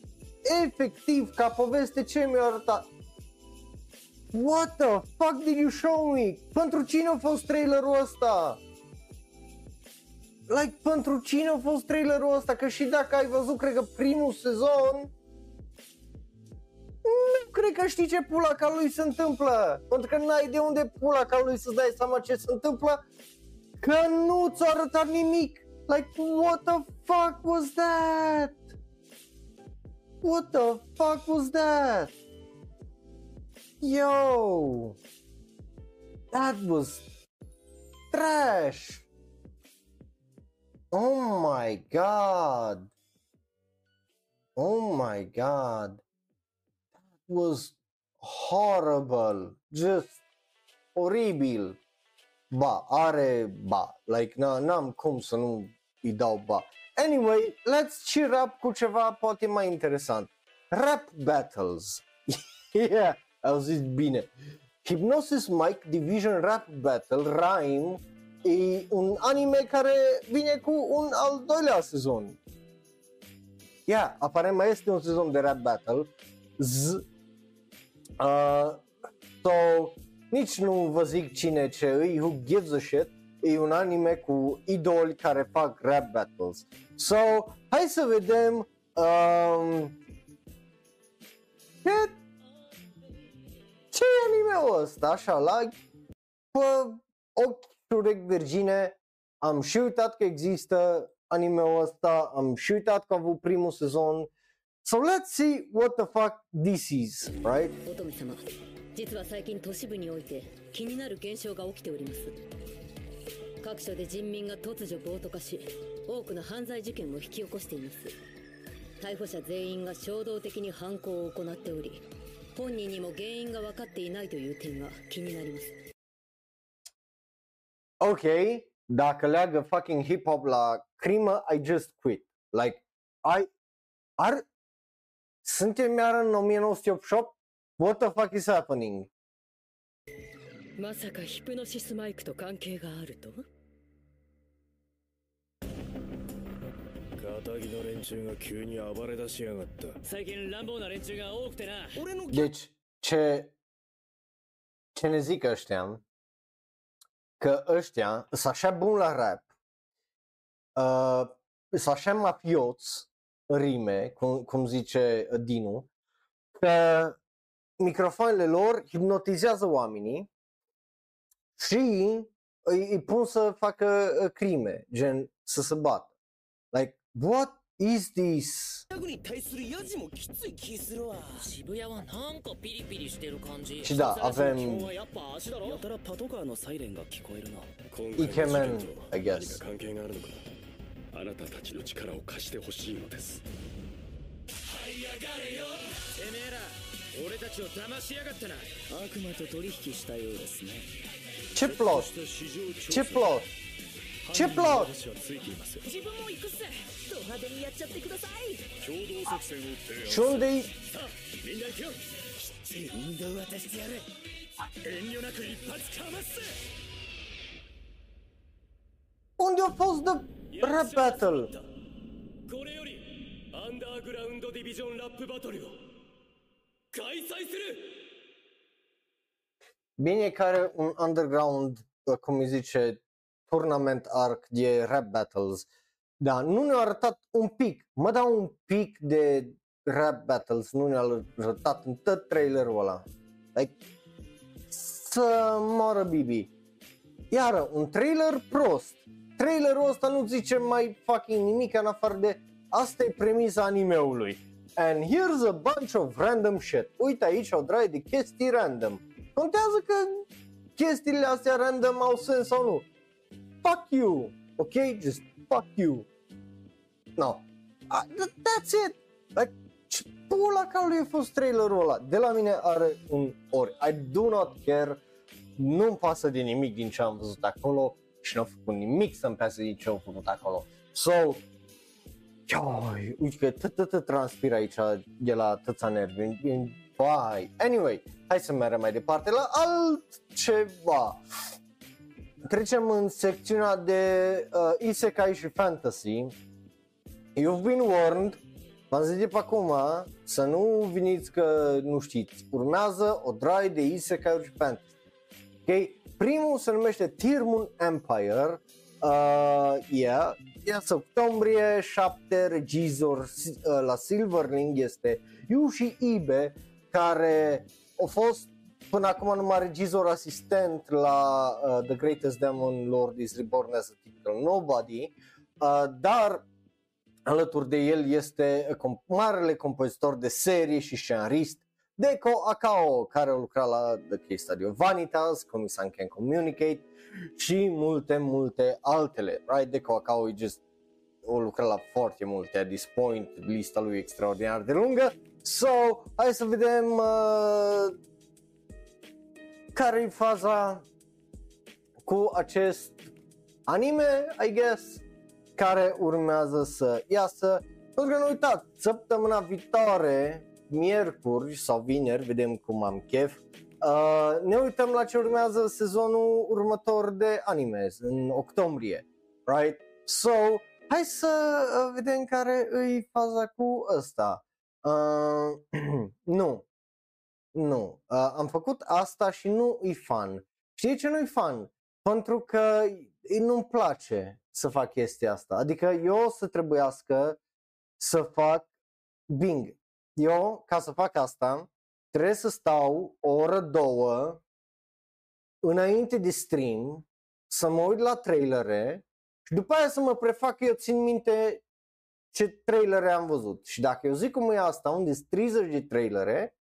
Efectiv, ca poveste, ce mi-a arătat? What the fuck did you show me? Pentru cine a fost trailerul ăsta? Like, pentru cine a fost trailerul ăsta? Că și dacă ai văzut, cred că primul sezon, nu cred că știi ce pula ca lui se întâmplă. Pentru că n-ai de unde pula ca lui să-ți dai seama ce se întâmplă, că nu ți-a arătat nimic. Like, what the fuck was that? What the fuck was that? Yo! That was trash! Oh my god! Oh my god! That was horrible! Just oribil! Ba, are ba. Like, na, n-am cum să nu dau ba. Anyway, let's cheer up cu ceva poate mai interesant. Rap battles. yeah, au zis bine. Hypnosis Mike Division Rap Battle Rhyme e un anime care vine cu un al doilea sezon. Yeah, aparent mai este un sezon de Rap Battle. Z. Uh, so, nici nu vă zic cine ce e, who gives a shit. E un anime cu idoli care fac rap battles. So, hai să vedem um, ce, ce anime-ul ăsta, așa, la pe ochi și urechi virgine, am și uitat că există anime-ul ăsta, am și uitat că a avut primul sezon, so let's see what the fuck this is, right? 乙女様実は最近都市部において気になる現象が起きております各所で人民が突如暴徒化し多くの犯罪事件を引き起こしています逮捕者全員が衝動的に犯行を行っており本人にも原因が分かっていないという点が気になります ok, dacă leagă fucking hip-hop la crimă, I just quit. Like, I, ar, suntem iar în 1988? What the fuck is happening? まさかヒプノシスマイクと関係があると 木の連中が急に暴れ出しやがった最近乱暴な連中が多くてな俺の Deci, ce, ce ne zic ăștia, că ăștia sunt așa buni la rap, uh, sunt așa mafioți în rime, cum, cum zice Dinu, că microfoanele lor hipnotizează oamenii și îi, îi pun să facă uh, crime, gen să se bată. Like, what is this? ギャグに対するヤジもきつい気するわ渋谷はなんかピリピリしてる感じしだ、アベン今日はやっぱ足だろ？やたらパトカーのサイレンが聞こえるなイケメン I guess 関係があるのかあなたたちの力を貸してほしいのですてめえら俺たちを騙しやがったな悪魔と取引したようですね Ce plot? 市場調 Ce plot? Ce plot? 話はついています自分も行くっすド派手にやっちゃってください共同作戦を提案 Și undeさあみんな行くよきっちり運動渡してやる遠慮なく一発かます unde a fost de rap battle? これよりアンダーグラウンドディビジョンラップバトルを開催する Bine că are un underground, uh, cum îi zice, tournament arc de rap battles. Da, nu ne-a arătat un pic, mă dau un pic de rap battles, nu ne-a arătat în tot trailerul ăla. Like, să moară Bibi. Iară, un trailer prost. Trailerul ăsta nu zice mai fucking nimic în afară de asta e premisa animeului. And here's a bunch of random shit. Uite aici o draie de chestii random. Contează că chestiile astea random au sens sau nu. Fuck you, ok? Just fuck you. No. Uh, th- that's it. Like, ce pula calului a fost trailerul ăla? De la mine are un ori. I do not care. Nu-mi pasă de nimic din ce am văzut acolo și n-au făcut nimic să-mi pasă din ce au făcut acolo. So, Ioi, uite că tot, tot, tot transpir aici de la tăța nervi. Vai. Anyway, hai să mergem mai departe la altceva. Trecem în secțiunea de uh, isekai și fantasy. You've been warned. V-am zis de pe acum să nu veniți că nu știți. Urmează o draie de isekai și fantasy. Ok? Primul se numește Tirmun Empire. Uh, yeah. Iasă octombrie 7, regizor uh, la Silverling este Yushi Ibe, care a fost până acum numai regizor asistent la uh, The Greatest Demon Lord is Reborn as a Typical Nobody, uh, dar alături de el este comp- marele compozitor de serie și scenarist Deco Akao, care a lucrat la The Case Study of Vanitas, Comisan Can Communicate și multe, multe altele. Right? Deco Akao e just o lucrat la foarte multe at this point, lista lui e extraordinar de lungă. So, hai să vedem uh, care e faza cu acest anime, I guess, care urmează să iasă. Pentru că nu uitați, săptămâna viitoare, miercuri sau vineri, vedem cum am chef, uh, ne uităm la ce urmează sezonul următor de anime, în octombrie, right? So, hai să uh, vedem care îi faza cu ăsta. Uh, nu, nu, uh, am făcut asta și nu e fan. Știi ce nu e fan? Pentru că nu-mi place să fac chestia asta. Adică eu o să trebuiască să fac Bing. Eu, ca să fac asta, trebuie să stau o oră, două, înainte de stream, să mă uit la trailere și după aia să mă prefac că eu țin minte ce trailere am văzut. Și dacă eu zic cum e asta, unde sunt 30 de trailere,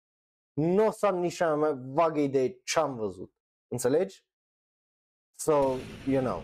nu o să am nici mai vagă idee ce am văzut. Înțelegi? So, you know.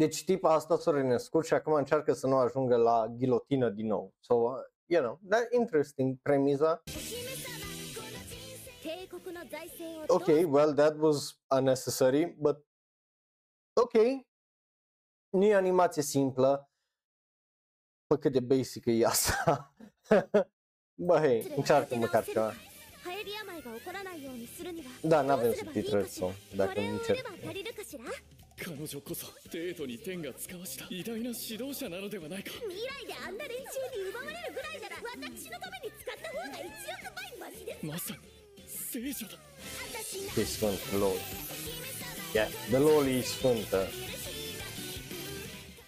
Deci tipa asta s-a renăscut și acum încearcă să nu ajungă la ghilotină din nou. So, uh, you know, that interesting premisa. Ok, well, that was unnecessary, but ok, nu e animație simplă, bă, cât de basic e asta. bă, hei, încearcă măcar ceva. Da, n-avem subtitrări, so, dacă nu încerc. 彼女こそデートに天が使わした。偉大な指導者なのではないか。未来であんな連中に奪われるぐらいなら私のために使った方が1億倍マシです。まさに聖女だ。E. Yeah, the e sfântă.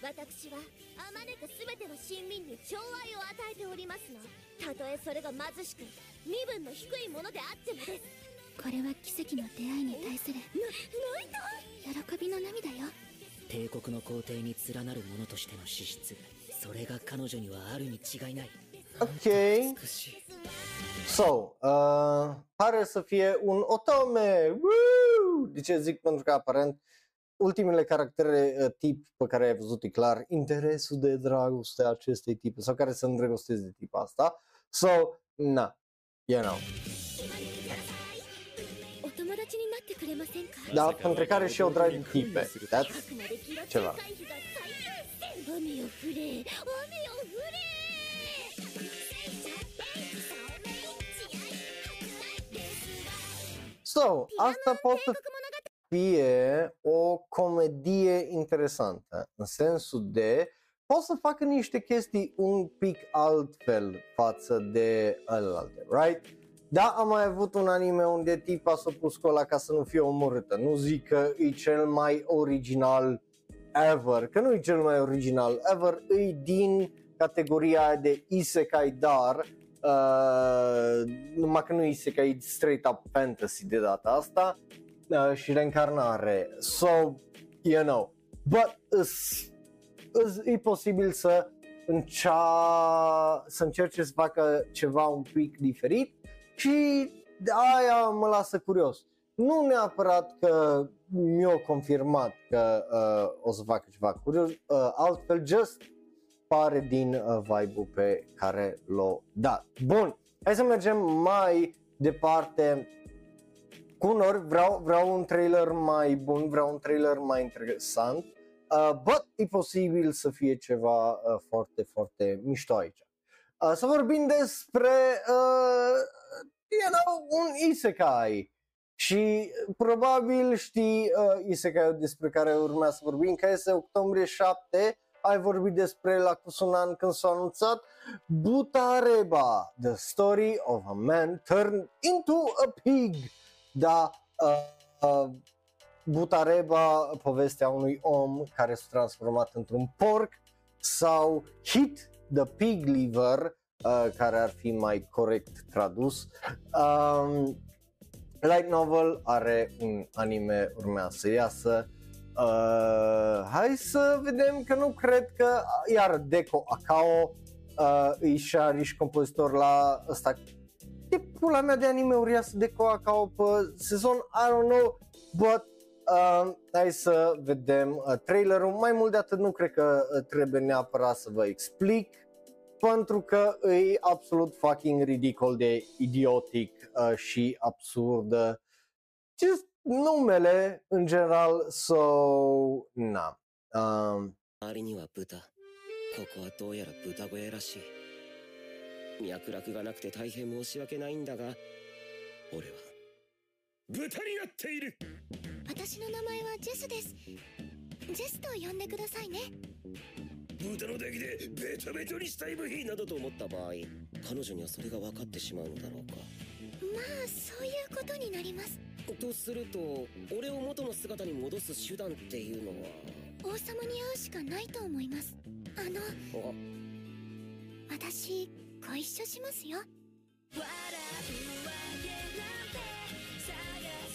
私はあまねく全ての市民に寵愛を与えておりますのたとえそれが貧しく身分の低いものであってもです。これは奇跡の出会いに対する。泣いた喜びの涙よ帝国の皇帝に連なる者としての資質それが彼女にはあるに違いない Ok. 美しい So, uh, pare să fie un otome. Woo! De ce zic? Pentru că aparent ultimele caractere uh, tip pe care ai văzut e clar interesul de dragoste a acestei tipe sau care se îndrăgostesc de tipa asta. So, na, you know. Da, între care și eu drag tipe. That's ceva. So, asta poate să fie o comedie interesantă, în sensul de pot să facă niște chestii un pic altfel față de alelalte, right? Da, am mai avut un anime unde tipa s-a pus cu ăla ca să nu fie omorâtă. Nu zic că e cel mai original ever, că nu e cel mai original ever, e din categoria de isekai, dar uh, numai că nu e isekai, e straight up fantasy de data asta uh, și reîncarnare. So, you know, but is, is, e posibil să încea, să încerce să facă ceva un pic diferit și de aia mă lasă curios. Nu neapărat că mi-a confirmat că uh, o să facă ceva curios, uh, altfel just pare din uh, vibe-ul pe care l-o dat. Bun, hai să mergem mai departe cu unor, vreau, vreau un trailer mai bun, vreau un trailer mai interesant. uh, but e posibil să fie ceva uh, foarte, foarte mișto aici. Uh, să vorbim despre uh, you know, un isekai și probabil știi uh, isekai despre care urmează să vorbim, că este octombrie 7, ai vorbit despre la Kusunan când s-a anunțat Butareba, the story of a man turned into a pig. Da, uh, uh, Butareba, povestea unui om care s-a transformat într-un porc sau Hit the Pig Liver, uh, care ar fi mai corect tradus. Um, light novel are un anime urmează să iasă. Uh, hai să vedem că nu cred că iar Deco Akao uh, e și compozitor la ăsta e pula mea de anime uriaș Deco Akao pe sezon, I don't know, but uh, hai să vedem uh, trailerul. Mai mult de atât nu cred că uh, trebuie neapărat să vă explic pentru că e absolut fucking ridicol de idiotic uh, și absurd. Just numele în general, so, na. Um, 周りには豚ここはどうやら豚小屋らしい脈絡がなくて大変申し訳ないんだが俺は豚になっている私の名前はジェスですジェスと呼んでくださいね 豚の出来でベトベトにしたい部品などと思った場合彼女にはそれが分かってしまうのだろうか。まあそういうことになります。とすると俺を元の姿に戻す手段っていうのは？王様に会うしかないと思います。あの私ご一緒しますよ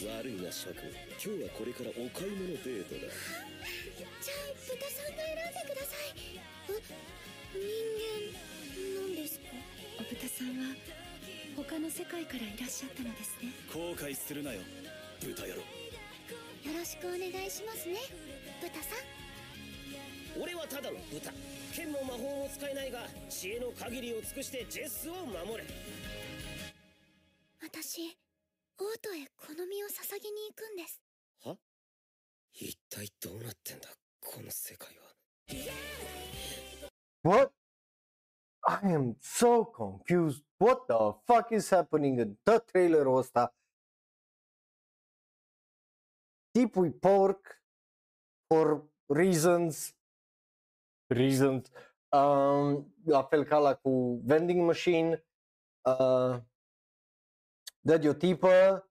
悪いな諸君。今日はこれからお買い物デートだ。じゃあ豚さんが選んでください。え人間なんですか？豚さんは他の世界からいらっしゃったのですね。後悔するなよ。豚野郎。よろしくお願いしますね。豚さん。俺はただの豚。剣も魔法も使えないが知恵の限りを尽くしてジェスを守れ am so confused. What the fuck is happening in the trailer ăsta? Tipul porc for reasons. Reasons. Um, la fel ca la cu vending machine. Uh, dă de o tipă.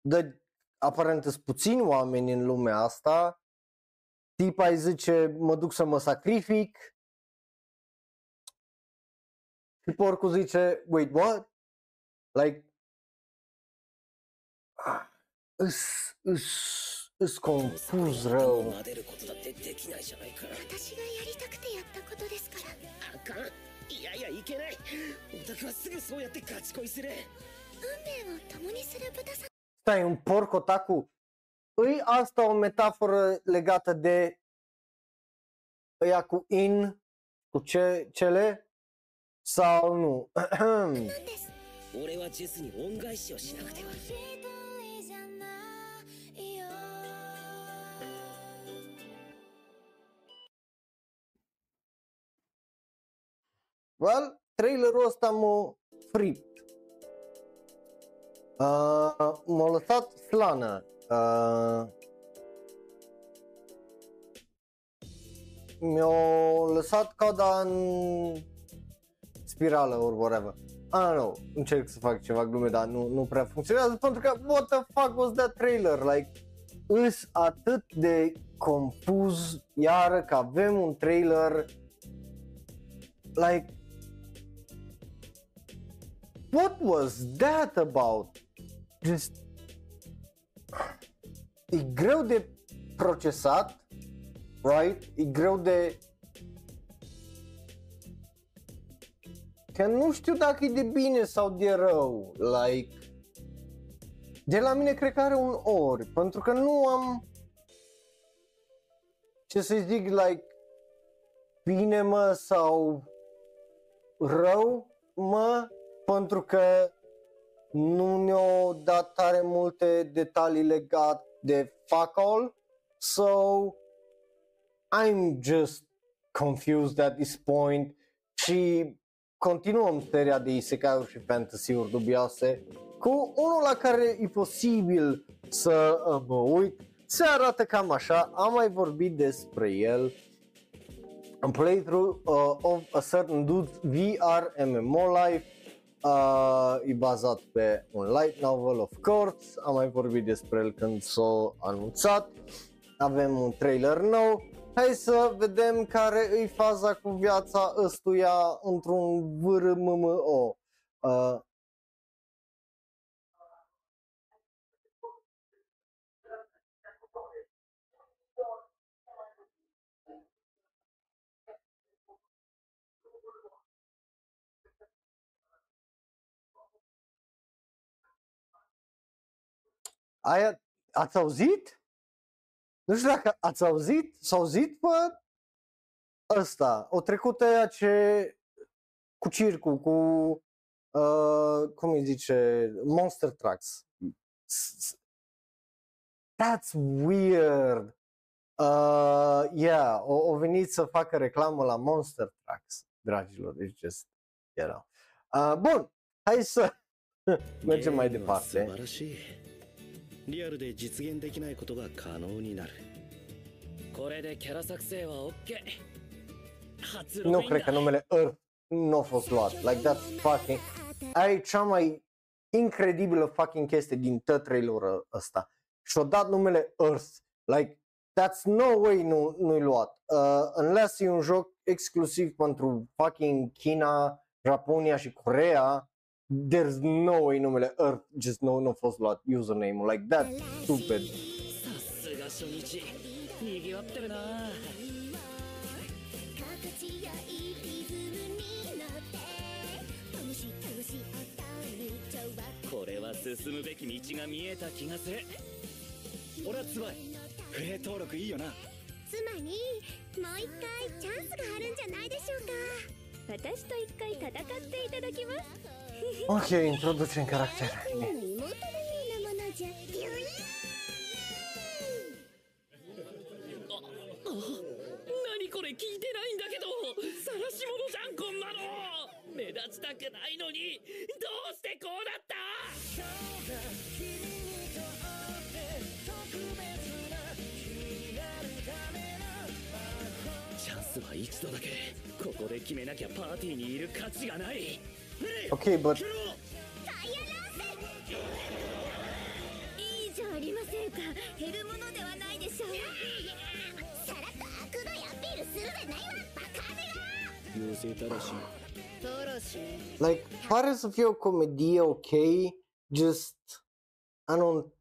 Dă aparent sunt puțini oameni în lumea asta. Tipa îi zice mă duc să mă sacrific și porcul zice, wait, what? Like, îs, îs, îs confuz rău. Stai, un porc otaku? Îi asta o metaforă legată de ăia cu in, cu ce, cele, sau nu? well, trailerul ăsta m-a fript. Uh, m-a lăsat flană. Uh, mi-a lăsat cada în spirală or whatever. I don't know, încerc să fac ceva glume, dar nu, nu prea funcționează pentru că what the fuck was that trailer? Like, îs atât de confuz iară că avem un trailer like what was that about? Just e greu de procesat, right? E greu de că nu știu dacă e de bine sau de rău, like. De la mine cred că are un ori, pentru că nu am ce să zic, like bine mă sau rău mă, pentru că nu ne-au dat tare multe detalii legate de fuck all, so I'm just confused at this point. Și continuăm seria de isekai și fantasy-uri dubioase cu unul la care e posibil să uh, mă uit. Se arată cam așa, am mai vorbit despre el în playthrough uh, of a certain dude VR MMO life. Uh, e bazat pe un light novel of course, am mai vorbit despre el când s-a anunțat, avem un trailer nou, hai să vedem care e faza cu viața ăstuia într-un VRMMO. Uh, Aia, ați auzit? Nu știu dacă ați auzit, s-a auzit pe ăsta, o trecută aia ce cu circul, cu uh, cum îi zice, Monster Trucks. That's weird. Uh, yeah, o, o venit să facă reclamă la Monster Trucks, dragilor, deci just, you know. Uh, bun, hai să mergem mai departe. 素晴らしいリアルで実現できないことが可能になるこれでキャラ作成は OK 発 Nu 露イン cred だ că numele Earth nu a fost luat. Like that's fucking... Ai cea mai incredibilă fucking chestie din tot trailerul ăsta. Și-o dat numele Earth. Like, that's no way nu, nu-i luat. Uh, unless e un joc exclusiv pentru fucking China, Japonia și Corea, there's no way numele Earth just nu no, a fost luat username-ul. Like, that's stupid. さすが初日これは進むべき道が見えた気がする俺はつばい不平登録いいよなつまりもう一回チャンスがあるんじゃないでしょうか私と一回戦っていただきます Ok, introducem caractere. 君のらし like, pare să fie o comedie ok, just, I don't...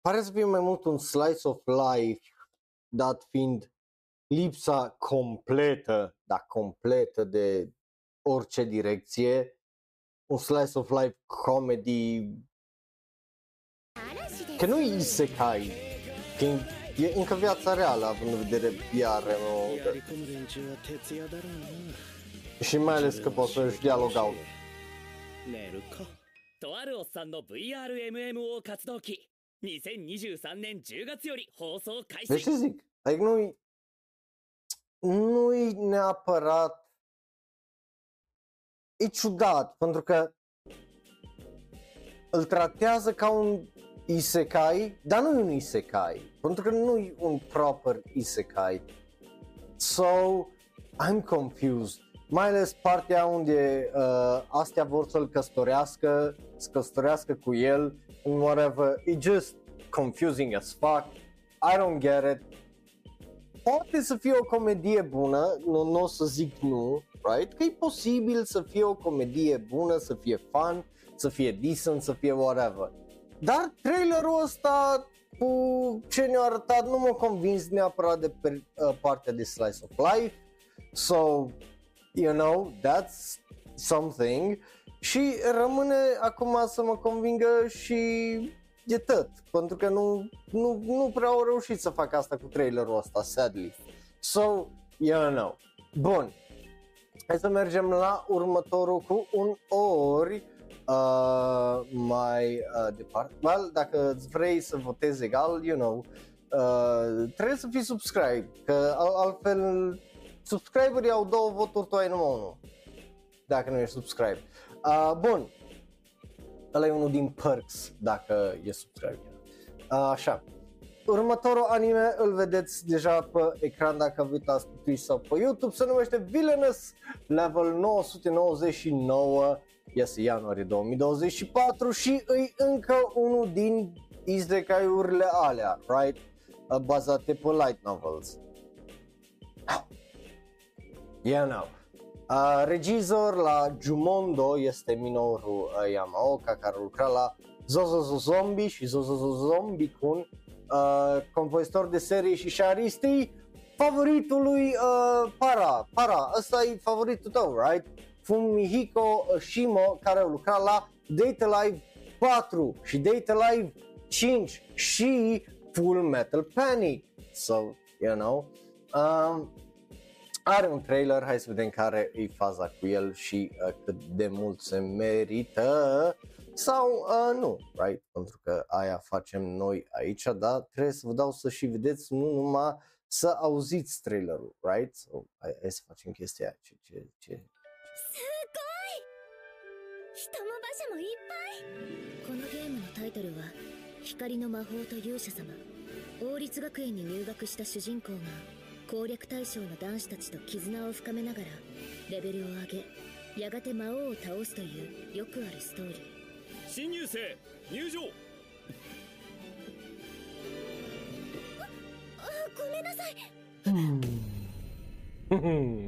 Pare să fie mai mult un slice of life, dat fiind lipsa completă, da, completă de orice direcție, un slice of life comedy, că nu e isekai, că e încă viața reală, având în vedere VR, やり込む連中は徹夜だろうな și mai ales că poți să-și dialog out. 寝るかとあるおっさんの VRMMO 活動期2023年10月より放送開 Deci 始 ce zic? Adică nu-i, nu-i neapărat, e ciudat, pentru că îl tratează ca un isekai, dar nu e un isekai, pentru că nu e un proper isekai. So, I'm confused. Mai ales partea unde uh, astea vor să-l căsătorească, să căsătorească cu el, and whatever, e just confusing as fuck. I don't get it. Poate să fie o comedie bună, nu, nu o să zic nu, right? Că e posibil să fie o comedie bună, să fie fun, să fie decent, să fie whatever. Dar trailerul ăsta cu ce ne-a arătat nu m-a convins neapărat de pe, uh, partea de slice of life. So, you know, that's something. Și rămâne acum să mă convingă și de tot, pentru că nu, nu, nu prea au reușit să facă asta cu trailerul ăsta, sadly. So, you know. Bun. Hai să mergem la următorul cu un ori uh, mai uh, departe. Well, dacă îți vrei să votezi egal, you know, uh, trebuie să fii subscribe, că al- altfel subscriberii au două voturi, tu ai numai unul, dacă nu ești subscribe. Uh, bun, ăla e unul din perks dacă e subscribe. Uh, așa, următorul anime îl vedeți deja pe ecran dacă vă uitați pe Twitch sau pe YouTube, se numește Villainous Level 999, iese ianuarie 2024 și îi încă unul din isekai-urile alea, right? Uh, Bazate pe light novels. Yeah, no. Uh, regizor la Jumondo este Minoru uh, Yamaoka care lucra la Zozozo Zombie și Zozozo Zombie Kun uh, compozitor de serie și șaristi favoritul lui uh, Para, Para, ăsta e favoritul tău, right? Fumihiko Shimo care a lucrat la Data Live 4 și Data Live 5 și Full Metal Panic. So, you know, um, are un trailer, hai să vedem care e faza cu el și uh, cât de mult se merită sau uh, nu, right? Pentru că aia facem noi aici, dar trebuie să vă dau să și vedeți, nu numai să auziți trailerul, right? So, hai, hai să facem chestia aia. Ce, ce, ce. すごい人も馬車もいっぱいこのゲームのタイトルは「光の魔法と勇者様」王立学園に入学した主人公が 攻略対象の男子たちと絆を深めながらレベルを上げやがて魔王を倒すというよくあるストーリー。新入生入場。あごめんなさい。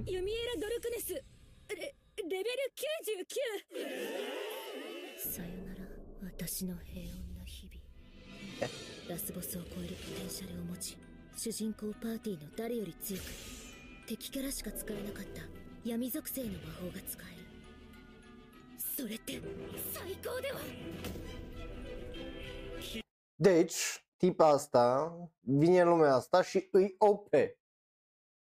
ユミエラ・ドルクネス。レレベル99さよなら私の平穏な日々。ラスボスを超えるポテンシャルを持ち主人公パーティーの誰より強く敵キャラしか使えなかった闇属性の魔法が使えるそれって最高ではでちティパースタヴィニャロメアスタシウイオペ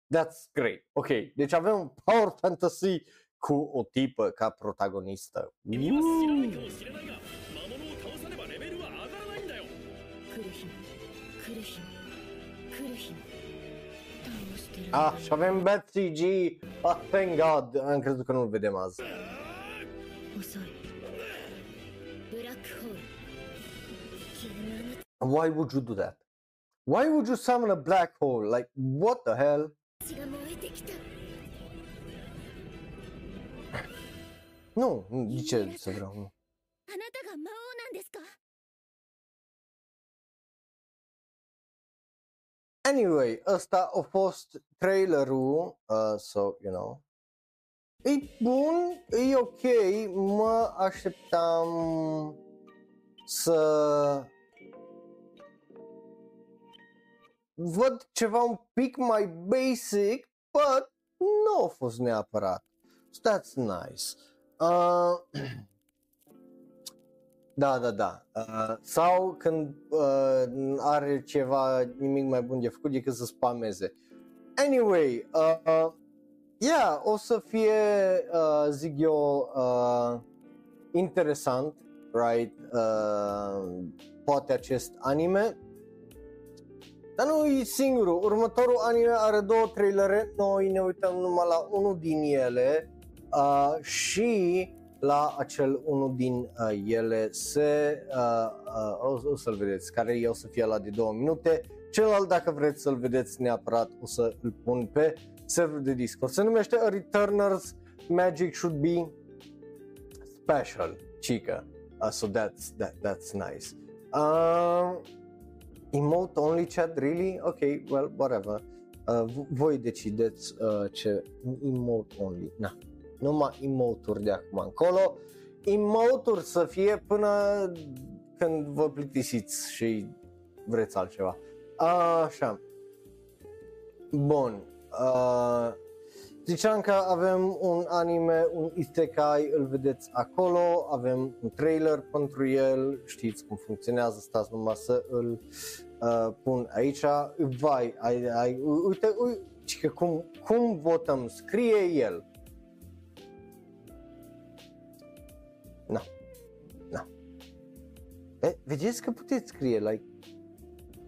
That's great. Ok, deci avem un power fantasy cu o tipă ca protagonistă. Mm. Ah, și avem Bad 3G. Thank God. Am crezut că nu-l vedem azi. Why would you do that? Why would you summon a black hole? Like, what the hell? Nu, de ce să vreau? Anyway, ăsta a fost trailerul, uh, so, you know. E bun, e ok, mă așteptam să văd ceva un pic mai basic, but nu a fost neapărat. So that's nice. Uh, Da, da, da. Uh, sau când uh, are ceva nimic mai bun de făcut decât să spameze. Anyway, uh, uh, yeah, o să fie, uh, zic eu, uh, interesant, right, uh, poate acest anime. Dar nu e singurul. Următorul anime are două trailere, noi ne uităm numai la unul din ele uh, și la acel unul din uh, ele se, uh, uh, o, o să-l vedeți, care e o să fie la de două minute. Celălalt, dacă vreți să-l vedeți neapărat, o să îl pun pe server de Discord. Se numește A Returners Magic Should Be Special, chica. Uh, so that's, that, that's nice. Uh, emote only chat, really? Ok, well, whatever. Uh, v- voi decideți uh, ce emote only. Na, numai emote-uri de acum încolo. Emote-uri să fie până când vă plictisiți și vreți altceva. Așa. Bun. Uh, ziceam că avem un anime, un isekai, îl vedeți acolo, avem un trailer pentru el, știți cum funcționează, stați numai să îl uh, pun aici. Vai, ai, ai, uite, uite cum, cum votăm, scrie el. E, vedeți că puteți scrie, like,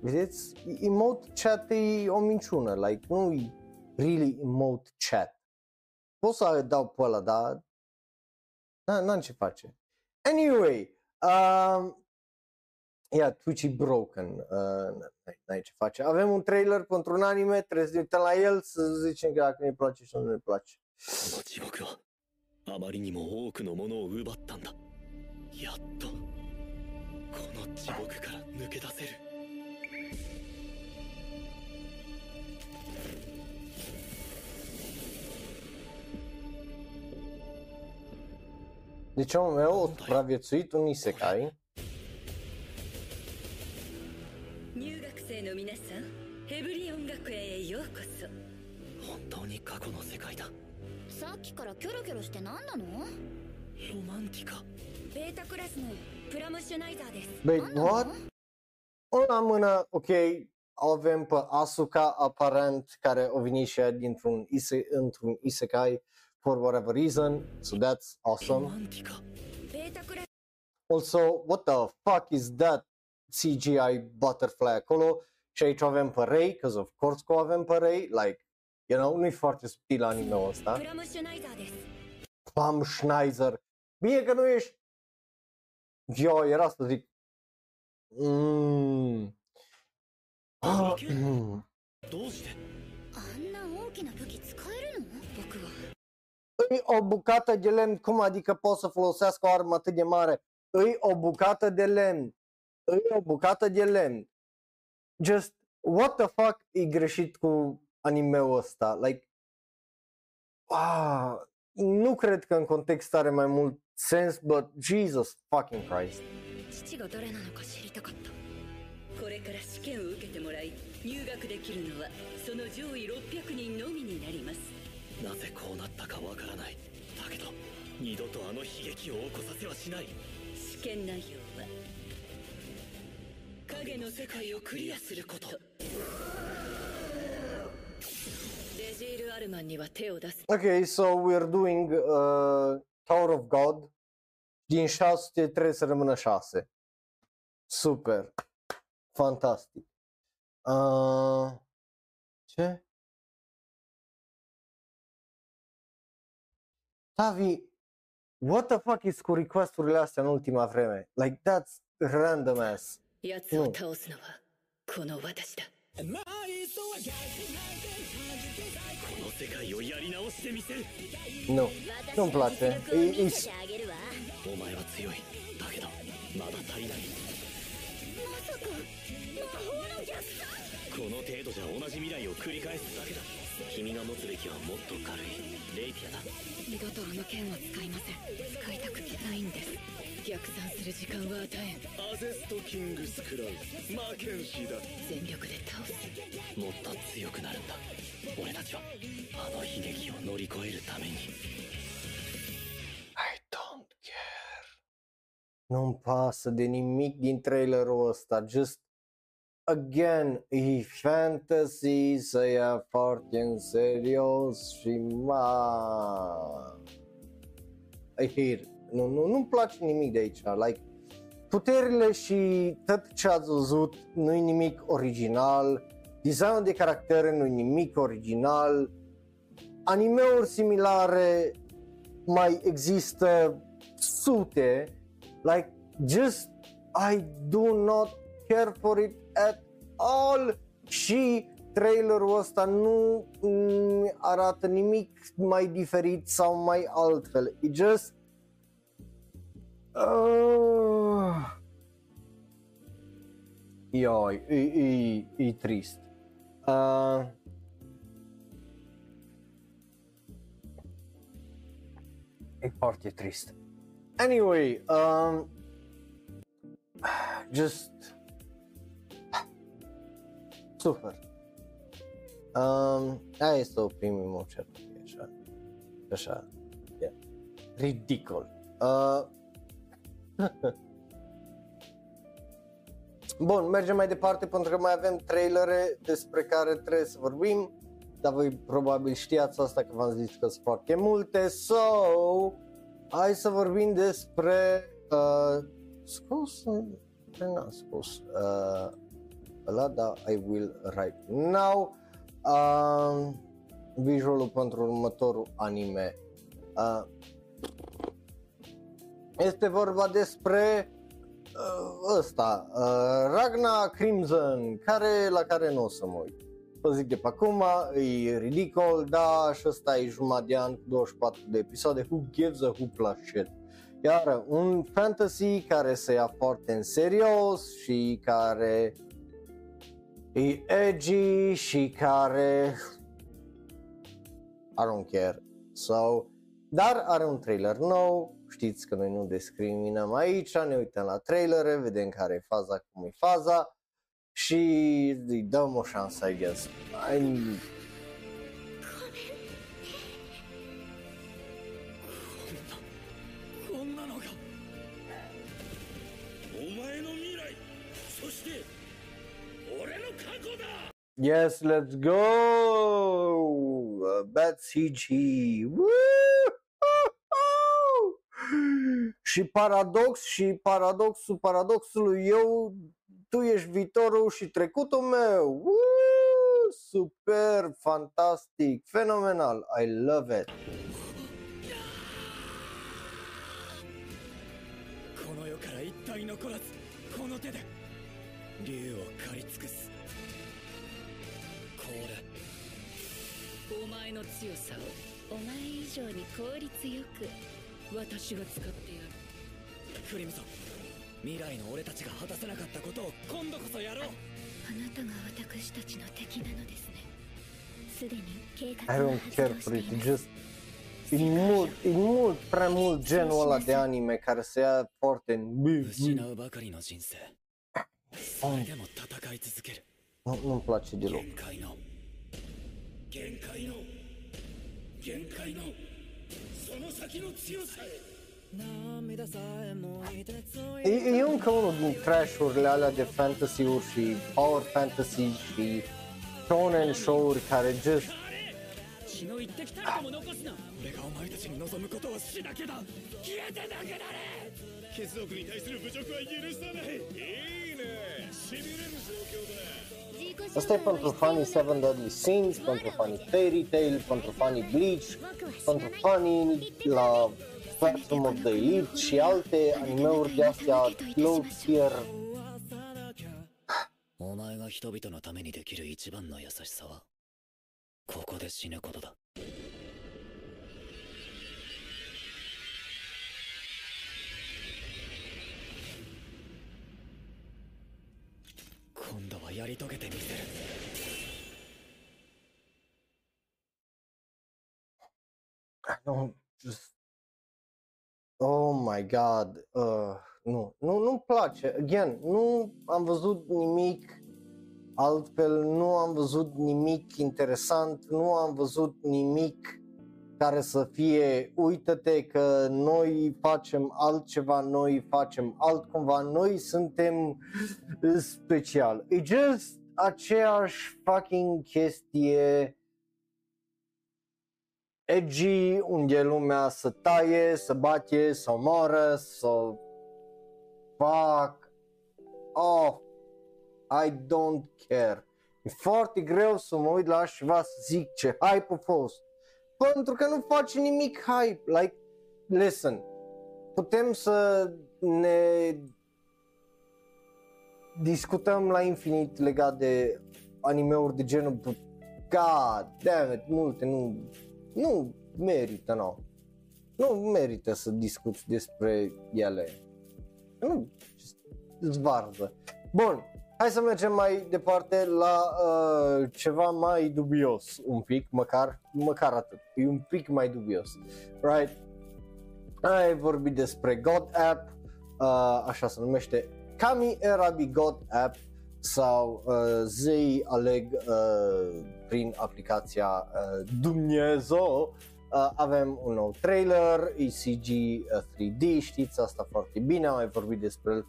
vedeți, emote chat e o minciună, like, nu e really emote chat. Pot să dau pe ăla, dar n- n-am ce face. Anyway, um, yeah, Twitch e broken, uh, n-ai, n-ai ce face. Avem un trailer pentru un anime, trebuie să ne uităm la el, să zicem că dacă ne place și nu ne place. この地獄はあまりにも多くのものを奪ったんだやっと この地獄から抜け出せる。Meu a supraviețuit un isekai 入学生の皆さんヘブリオン学園へようこそ。本当に過去の世界だ。さっきからキョロキョロして何なの？ロマンティカベータクラスのプラムシュナイザーです。Wait, what? O la mână, ok, avem pe Asuka, aparent, care a venit și dintr-un ise, într-un isekai for whatever reason, so that's awesome. Also, what the fuck is that CGI butterfly acolo? Și aici avem pe Ray, because of course că avem pe Ray, like, you know, nu-i foarte subtil anime-ul ăsta. Pam Schneider. Bine că nu ești eu era să zic... Mm. Ah, mm. Îi o bucată de lemn, cum adică pot să folosească o armă atât de mare? Îi o bucată de lemn. Îi o bucată de lemn. Just, what the fuck e greșit cu animeul ăsta? Like, ah, nu cred că în context are mai mult sens, but Jesus fucking Christ. 父が誰なのか知りたかった。これから試験を受けてもらい入学できるのはその上位600人のみになります。なぜこうなったかわからない。だけど二度とあの悲劇を起こさせはしない。試験内容は影の世界をクリアすること。デジール・アルマンには手を出す。Ok, so we're doing uh, Tower of God. Din 600 trebuie să rămână 6. Super. Fantastic. Uh, ce? Tavi, what the fuck is cu requesturile astea în ultima vreme? Like, that's random ass. 奴を倒すのはこの私だ この世界をやり直してみせる Nu, nu-mi place. E, e, 見せてあげるわお前は強いだけどまだ足りないまさか魔法の逆さこの程度じゃ同じ未来を繰り返すだけだ君が持つべきはもっと軽いレイピアだ二度とあの剣は使いません使いたくないんです逆算する時間は与えんアゼストキングスクラウマーケンシーだ全力で倒すもっと強くなるんだ俺たちはあの悲劇を乗り越えるために I don't care. Nu-mi pasă de nimic din trailerul ăsta. Just, again, e fantasy să ia foarte în serios și ma... I hate it. Nu, nu, nu-mi place nimic de aici. Like, puterile și tot ce ați văzut nu e nimic original. Designul de caractere nu e nimic original. Animeuri similare mai există sute, like just I do not care for it at all și trailerul ăsta nu mm, arată nimic mai diferit sau mai altfel. E just uh, Ioi, e, e, e trist. Uh, E foarte trist. Anyway, um, just super. Um, aia este o primul cer, așa, așa, yeah. ridicol. Uh, Bun, mergem mai departe pentru că mai avem trailere despre care trebuie să vorbim, dar voi probabil știați asta că v-am zis că sunt foarte multe, so hai să vorbim despre uh, scos ce n-am spus uh, ăla, dar I will right now. Uh, visualul pentru următorul anime. Uh, este vorba despre uh, ăsta, uh, Ragna Crimson, care, la care nu o să mă uit. Vă zic de pe acum, e ridicol, da, și ăsta e jumătate de an cu 24 de episoade, who gives a hoop la shit. Iar un fantasy care se ia foarte în serios și care e edgy și care I don't care. So, dar are un trailer nou, știți că noi nu discriminăm aici, ne uităm la trailere, vedem care e faza, cum e faza și îi dăm o șansă, I guess. I, yes, let's go! Uh, Bad CG! Woo! și paradox și paradoxul paradoxului eu tu ești viitorul și trecutul meu. Woo! Super, fantastic, fenomenal. I love it. この世から一体残らずこの手で竜を狩り尽くす お前の強さをお前以上に効率よく私が使ってやるクリムゾン未来の俺たちが果たせなかったことを今度こそやろうあなたが私たちの敵なのですねすでに計画は発動して.います Just e mult, e mult, prea mult genul ăla de anime care se ia foarte în... 失うばかりの人生それでも戦い続ける Nu, nu-mi place deloc. 限界の限界のその先の強さへ E io ancora un trash urlala de fantasy urși, power fantasy și shonen show-uri care just... Ah. の一滴たりとも残すな俺がお前たちに望むことは死だけだ消えてなくなれ血族に対する侮辱は許さないいいねしびれる状況だ Asta e pentru fanii Seven Deadly Sins, pentru fanii Fairy Tail, pentru fanii Bleach, pentru fanii la Classroom of the Elite și alte animeuri de astea low tier お前が人々のためにできる一番の優しさはここで死ぬことだ やり遂げてみせる I don't just Oh my god. Uh, nu, nu, nu-mi place. Again, nu am văzut nimic altfel, nu am văzut nimic interesant, nu am văzut nimic care să fie, uită-te că noi facem altceva, noi facem altcumva, noi suntem special. E just aceeași fucking chestie edgy, unde lumea să taie, să bate, să omoară, să fac oh, I don't care. E foarte greu să mă uit la așa ceva să zic ce hype a fost. Pentru că nu face nimic hype. Like, listen, putem să ne discutăm la infinit legat de animeuri de genul but God damn it, multe nu, nu merită, nu. Nu merită să discuți despre ele. Nu, zvarză. Bun, hai să mergem mai departe la uh, ceva mai dubios, un pic, măcar, măcar atât, e un pic mai dubios, right? Ai vorbit despre God App, uh, așa se numește, Kami Erabi God App sau uh, zei aleg uh, prin aplicația uh, Dumnezeu. Uh, avem un nou trailer, ECG uh, 3D, știți asta foarte bine, am mai vorbit despre el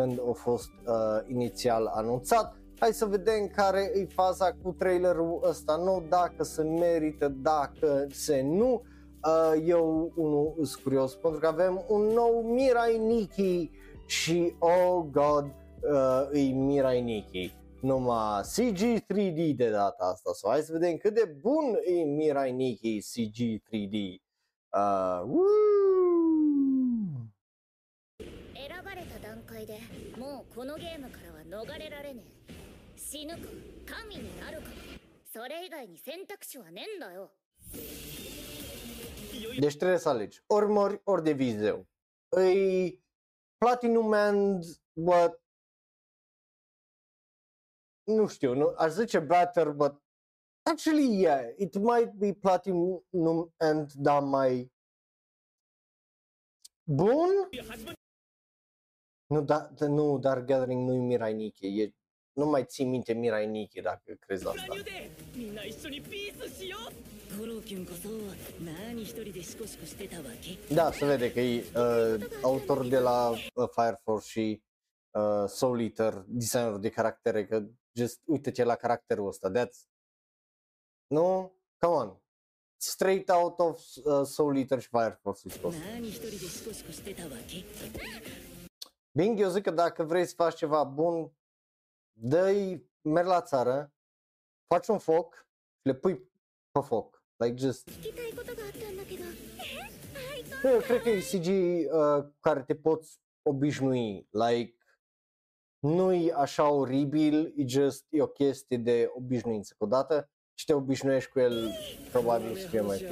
când a fost uh, inițial anunțat. Hai să vedem care e faza cu trailerul ăsta nou, dacă se merită, dacă se nu. Uh, eu unul sunt curios pentru că avem un nou Mirai Nikki și oh god, uh, îi Mirai Nikki. Numai CG 3D de data asta. So hai să vedem cât de bun e Mirai Nikki CG 3D. Uh, woo! た段階でもうこのゲームからは逃れられねえ死ぬか神になるかそれ以外に選択肢はねえんだよ Deci trebuie să alegi. Ori mori, ori de vizeu. Îi Platinum and but nu știu, nu, aș zice better, but actually yeah, it might be Platinum and da mai bun. Nu, da, nu dar Gathering nu-i Mirai Nikki, e nu mai ții minte Mirai Nikki dacă crezi la asta. Da, se vede că e ă, uh, autor de la uh, Fire Force și uh, Soul Eater, designer de caractere, că just uite ce la caracterul ăsta, that's... Nu? Come on, straight out of uh, Soul Eater și Fire Force. Bing, eu zic că dacă vrei să faci ceva bun, dă-i, mergi la țară, faci un foc le pui pe foc. Like just... Eu cred că e CG uh, care te poți obișnui, like nu-i așa oribil, e just e o chestie de obișnuință. Că odată și te obișnuiești cu el, probabil să fie mai ok.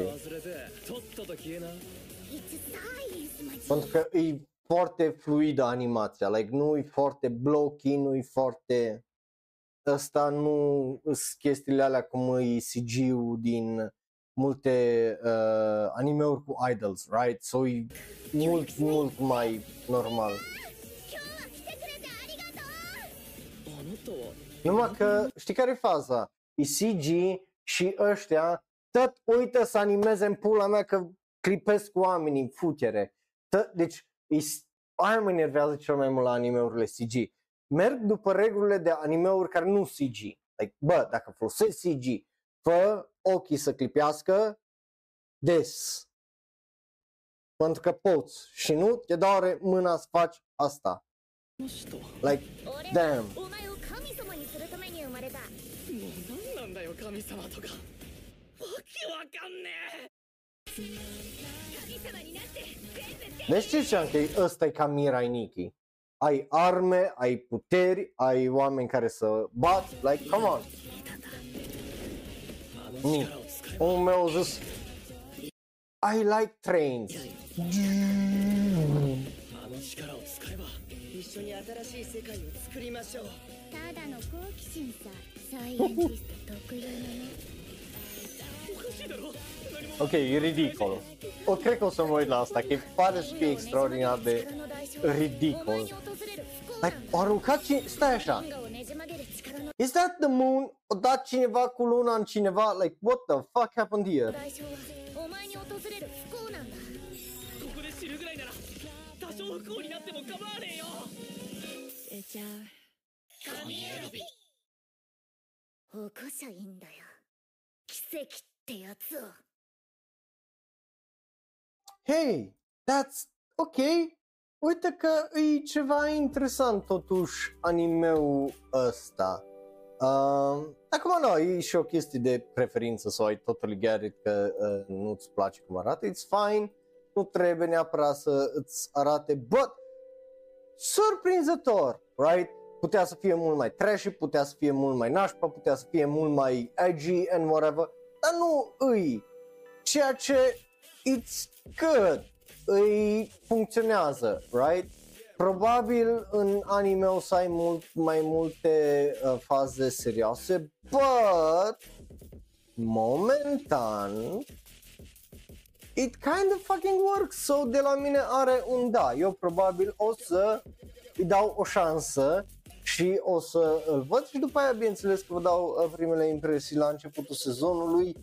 Pentru că e foarte fluidă animația, like nu e foarte blocky, nu e foarte ăsta nu sunt chestiile alea cum e CG-ul din multe uh, animeuri cu idols, right? So e mult, mult mai normal. Numai că, știi care e faza? E CG și ăștia tot uită să animeze în pula mea că clipesc cu oamenii în futere. Tot, deci e, aia mă enervează cel mai mult la anime-urile CG. Merg după regulile de anime-uri care nu CG. Like, bă, dacă folosești CG, fă ochii să clipească des. Pentru că poți și nu te doare mâna să faci asta. この人も Like, 俺 damn. はお前を神様にするために生まれたう何なんだよ神様とかわけわかんねえ神様になって全部 Deștești că ăsta e ca Mirai Nikki. Ai arme, ai puteri, ai oameni care să bat, like, come on. Me, Omul meu a zis, I like trains. あの力を使えば一緒に新しい世界を作りましょうただの好奇心さサイエンティスト特有のねおかしいだろ何も Ok, e ridicol. O, cred că o să mă uit la asta, că pare să fie extraordinar de ridicol. Like, o aruncat cine... Stai așa, 銀河をねじ曲げる力の is that the moon? O dat cineva cu luna în cineva? Like, what the fuck happened here? 代償はお前に訪れる不幸なんだここで死ぬぐらいなら多少不幸になっても構わねえよえじゃあ神選び起こしゃいいんだよ奇跡ってやつを Hei, that's ok. Uite că e ceva interesant totuși animeul ăsta. Uh, acum nu, e și o chestie de preferință sau ai totally get it că uh, nu-ți place cum arată, it's fine, nu trebuie neapărat să îți arate, but surprinzător, right? Putea să fie mult mai trashy, putea să fie mult mai nașpa, putea să fie mult mai edgy and whatever, dar nu îi. Ceea ce it's good, îi funcționează, right? Probabil în anime o să ai mult mai multe uh, faze serioase, but momentan it kind of fucking works, so de la mine are un da. Eu probabil o să îi dau o șansă și o să îl văd și după aia bineînțeles că vă dau uh, primele impresii la începutul sezonului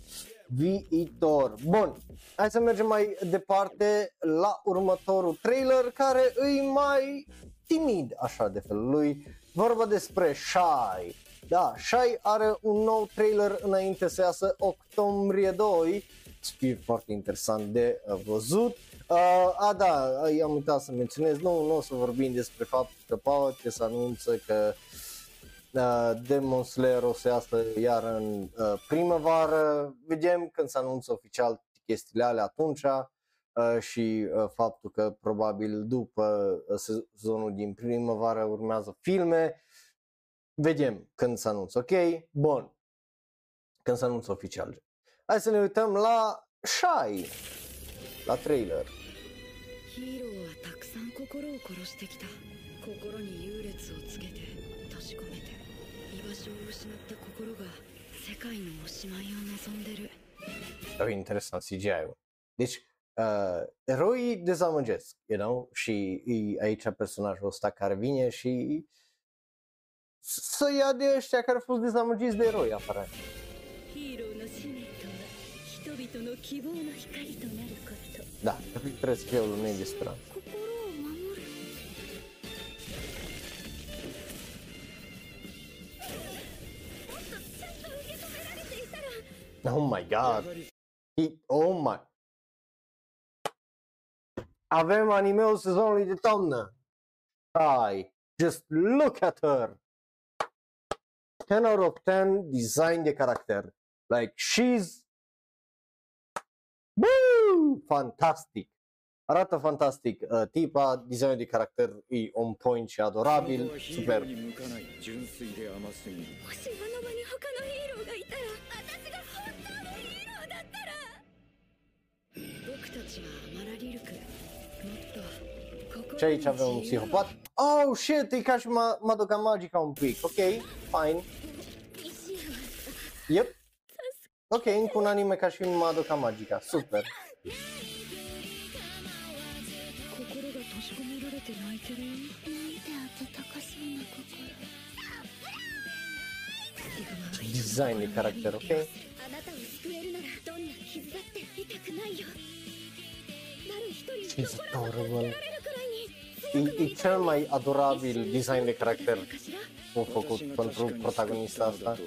viitor. Bun, hai să mergem mai departe la următorul trailer care îi mai timid așa de felul lui. Vorba despre Shy. Da, Shy are un nou trailer înainte să iasă octombrie 2. Să fie foarte interesant de uh, văzut. Uh, a, da, am uitat să menționez, nu, nu o să vorbim despre faptul că Power se anunță că uh, Demon Slayer o să iasă iar în uh, primăvară, vedem când se anunță oficial chestiile alea atunci uh, și uh, faptul că probabil după uh, sezonul din primăvară urmează filme, vedem când se anunță, ok? Bun, când se anunță oficial. Hai să ne uităm la Shy, la trailer. ヒーローはたくさん心を殺してきた心に優劣をつけ 失った心が世界のおしまいを望んでる Oh, interesant CGI-ul. Deci, uh, eroii dezamăgesc, you know, și e aici personajul ăsta care vine și să ia de ăștia care au fost dezamăgiți de eroi aparent. 人の希望の光となること Da, trebuie să fie o lume de speranță. Oh my god. He, oh my. Avem animeul sezonului de toamnă. Hai, just look at her. 10 out of 10 design de caracter. Like she's Buu! Fantastic! Arată fantastic. Uh, tipa, designul de caracter e on point și adorabil, super. Ce aici avem un psihopat? Oh, shit, e ca și Madoka Magica un pic. Ok, fine. Yep. Ok, încă un anime ca și Madoka Magica, super. Design de caracter, ok? She's adorable. E, e cel mai adorabil design de caracter făcut pentru protagonista asta. 初 E, e cel mai adorabil design de caracter cum făcut pentru protagonista asta.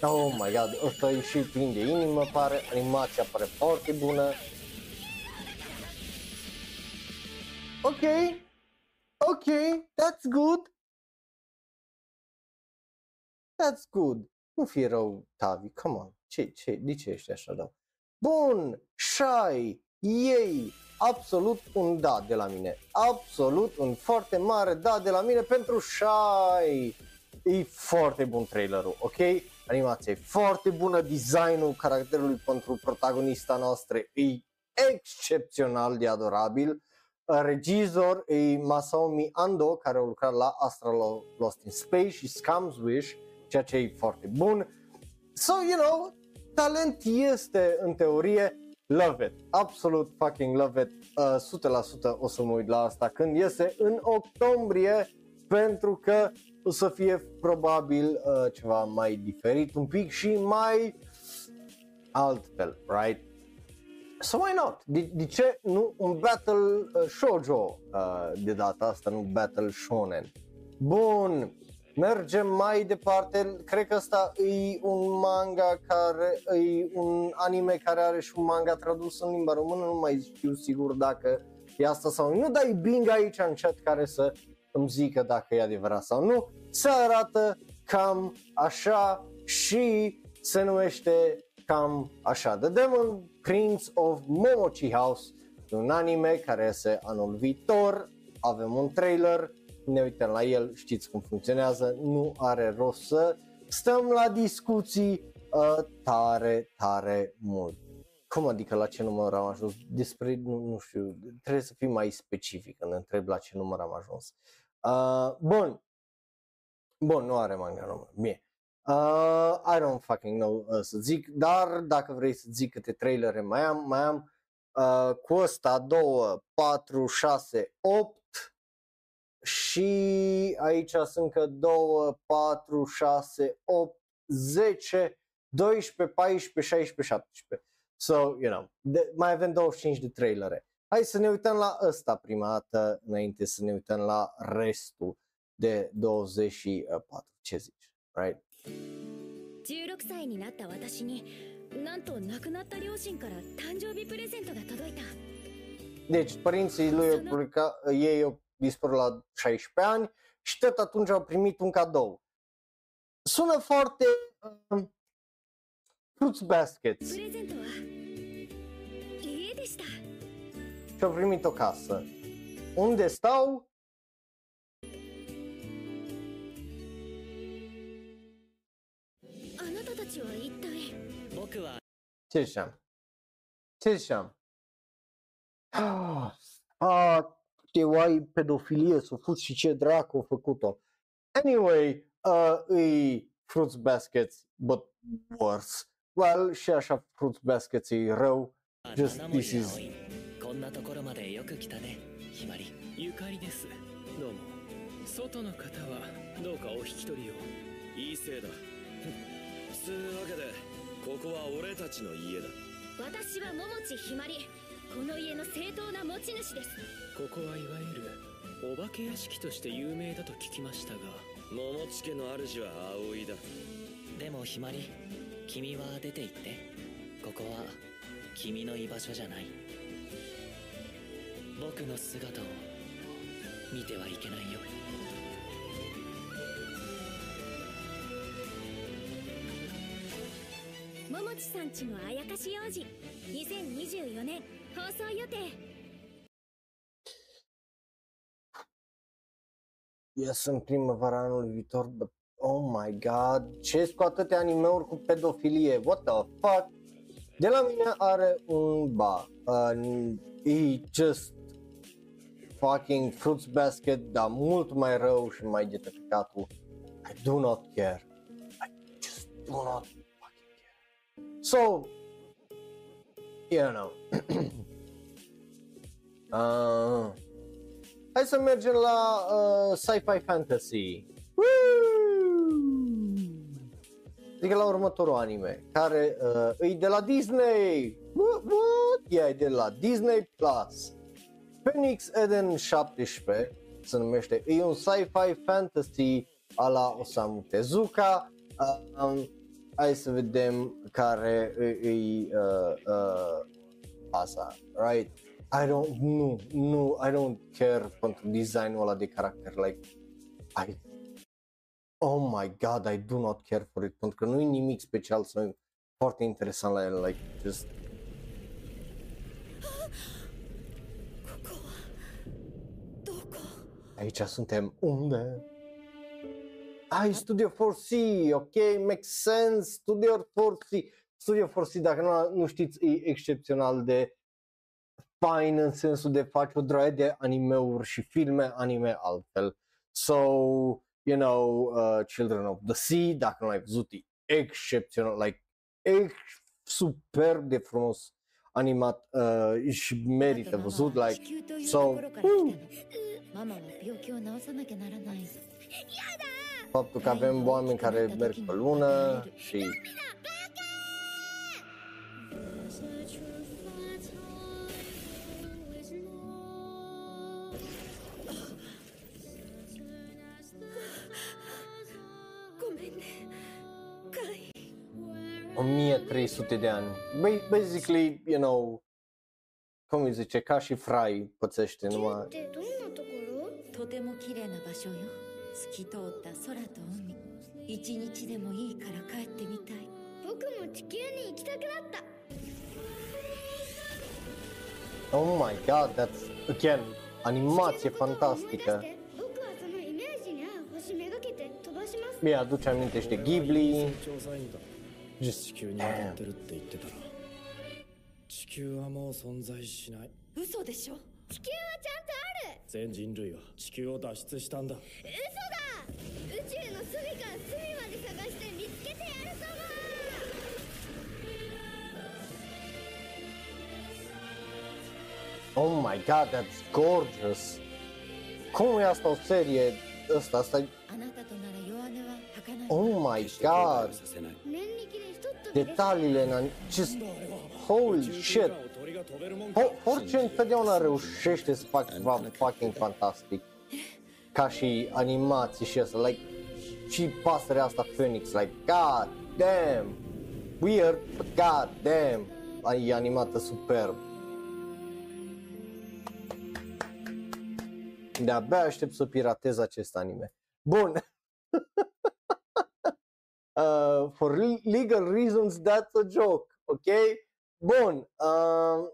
Oh my god, ăsta e și plin de inimă, pare, animația pare foarte bună. Ok, ok, that's good. That's good. Nu fi rău, Tavi, come on. Ce, ce, de ce ești așa rău? Bun, Shai, ei, absolut un da de la mine. Absolut un foarte mare da de la mine pentru Shy e foarte bun trailerul, ok? Animația e foarte bună, designul caracterului pentru protagonista noastră e excepțional de adorabil. Regizor e Masaomi Ando, care a lucrat la Astral Lost in Space și Scum's Wish, ceea ce e foarte bun. So, you know, talent este în teorie, love it, absolut fucking love it, uh, 100% o să mă uit la asta când iese în octombrie, pentru că o să fie probabil uh, ceva mai diferit un pic și mai altfel, right? So why not? De, de ce nu un battle uh, shoujo uh, de data asta, nu battle shonen? Bun, mergem mai departe, cred că asta e un manga care, e un anime care are și un manga tradus în limba română, nu mai știu sigur dacă e asta sau nu, dar e Bing aici în chat care să îmi zică dacă e adevărat sau nu, se arată cam așa și se numește cam așa. The Demon Prince of Momochi House, un anime care este anul viitor, avem un trailer, ne uităm la el, știți cum funcționează, nu are rost să stăm la discuții uh, tare, tare mult. Cum adică la ce număr am ajuns? Despre, nu, nu știu, trebuie să fim mai specific când întreb la ce număr am ajuns. Uh, bun. Bun, nu are manga român. Bine. Uh, I don't fucking know uh, să zic, dar dacă vrei să zic câte trailere mai am, mai am uh, cu ăsta 2, 4, 6, 8 și aici sunt încă 2, 4, 6, 8, 10, 12, 14, 16, 17. So, you know, de, mai avem 25 de trailere. Hai să ne uităm la ăsta prima dată, înainte să ne uităm la restul de 24. Ce zici? Right? 16歳になった私に なんと亡くなった両親から誕生日プレゼントが届いた Deci, părinții lui au publicat, ei au Bispor la 16 ani și tot atunci au primit un cadou. Sună foarte uh, Fruits Baskets. Și au primit o casă. Unde stau? Ce ziceam? Ce ziceam? Ah, ah, oai pedofilie s-a fost și ce dracu a făcut-o. Anyway, uh, e Fruits Baskets, but worse. Well, și așa Fruits Baskets e rău. Just 七 this 森 is 葵こんなところまでよく来たねひまりゆかりですどうも外の方はどうかお引き取りをいいせいだつうわけでここは俺たちの家だ私は桃地ひまりこの家の正当な持ち主です。ここはいわゆるお化け屋敷として有名だと聞きましたが桃地家の主は葵だ。でもひまり君は出て行って。ここは君の居場所じゃない。僕の姿を見てはいけないよ桃地さんちのあやかし幼児2024年放送予定 Ies în primăvara anului viitor, but oh my god, ce cu atâtea anime-uri cu pedofilie, what the fuck? De la mine are un ba, uh, e just fucking Fruits Basket, dar mult mai rău și mai getificatul. I do not care. I just do not fucking care. So, you know. uh, Hai să mergem la uh, sci-fi fantasy. Woo! Adică la următorul anime, care uh, e de la Disney. What? What? E de la Disney Plus. Phoenix Eden 17 se numește. E un sci-fi fantasy a la Osamu Tezuka. Uh, um, hai să vedem care îi uh, uh, asta, right? I don't, nu, nu, I don't care pentru designul ăla de caracter, like, I, oh my god, I do not care for it, pentru că nu e nimic special sunt foarte interesant la el, like, just, Aici suntem unde? Ai Studio 4C, ok, makes sense, Studio 4C, Studio 4C, dacă nu, nu știți, e excepțional de fain în sensul de faci o droaie de animeuri și filme anime altfel. So, you know, uh, Children of the Sea, dacă nu l-ai văzut, e excepțional, like, ex- superb de frumos animat uh, și merită văzut, like, 地球という so, ところから来たのママは病気を治さなきゃならない faptul că avem oameni care merg pe lună și ごめんねカイ 1300 de ani. Ba- Basically, you know, cum îi zice, ca și Frai pățește numai ってどんなところとても綺麗な場所よ 透き通った空と海一日でもいいから帰ってみたい僕も地球に行きたくなった Oh my god, that's again animatie fantastică. Mi-aduce aminte și de Ghibli. Damn. 全人類は地球を脱出したんだ。嘘だ。宇宙の隅から隅まで探して見つけてやるぞオーマイガーダッツゴージャス今夜のセリエウスタスタイあないオーマイガーデタリレなんちゅリーシット Orice întotdeauna reușește să facă ceva fucking fantastic. Ca și animații și asta, like, și pasărea asta Phoenix, like, god damn, weird, but god damn, e animată superb. De-abia aștept să piratez acest anime. Bun. uh, for legal reasons, that's a joke, ok? Bun. Uh,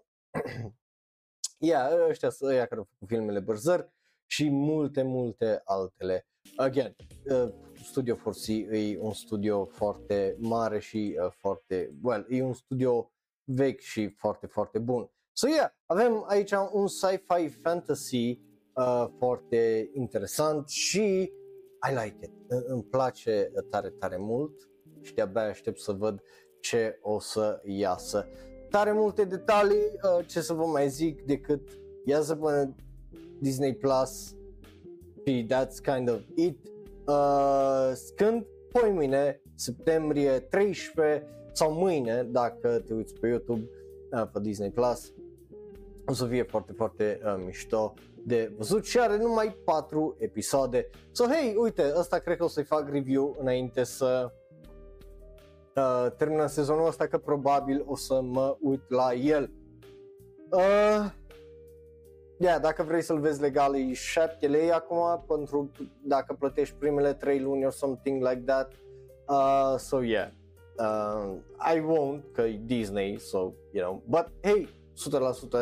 yeah, ăștia sunt ăia care au făcut filmele Berserk și multe, multe altele. Again, uh, Studio 4C e un studio foarte mare și uh, foarte, well, e un studio vechi și foarte, foarte bun. So yeah, avem aici un sci-fi fantasy uh, foarte interesant și I like it. Îmi place tare, tare mult și de-abia aștept să văd ce o să iasă. Tare multe detalii, uh, ce să vă mai zic, decât iasă până Disney Plus și that's kind of it. Uh, când? Poi mâine, septembrie 13 sau mâine, dacă te uiți pe YouTube uh, pe Disney Plus, o să fie foarte, foarte uh, mișto de văzut și are numai 4 episoade. So, hey, uite, ăsta cred că o să-i fac review înainte să uh, termină sezonul ăsta, că probabil o să mă uit la el. Uh, yeah, dacă vrei să-l vezi legal e 7 lei acum pentru dacă plătești primele 3 luni or something like that. Uh, so yeah, uh, I won't că e Disney, so you know, but hey,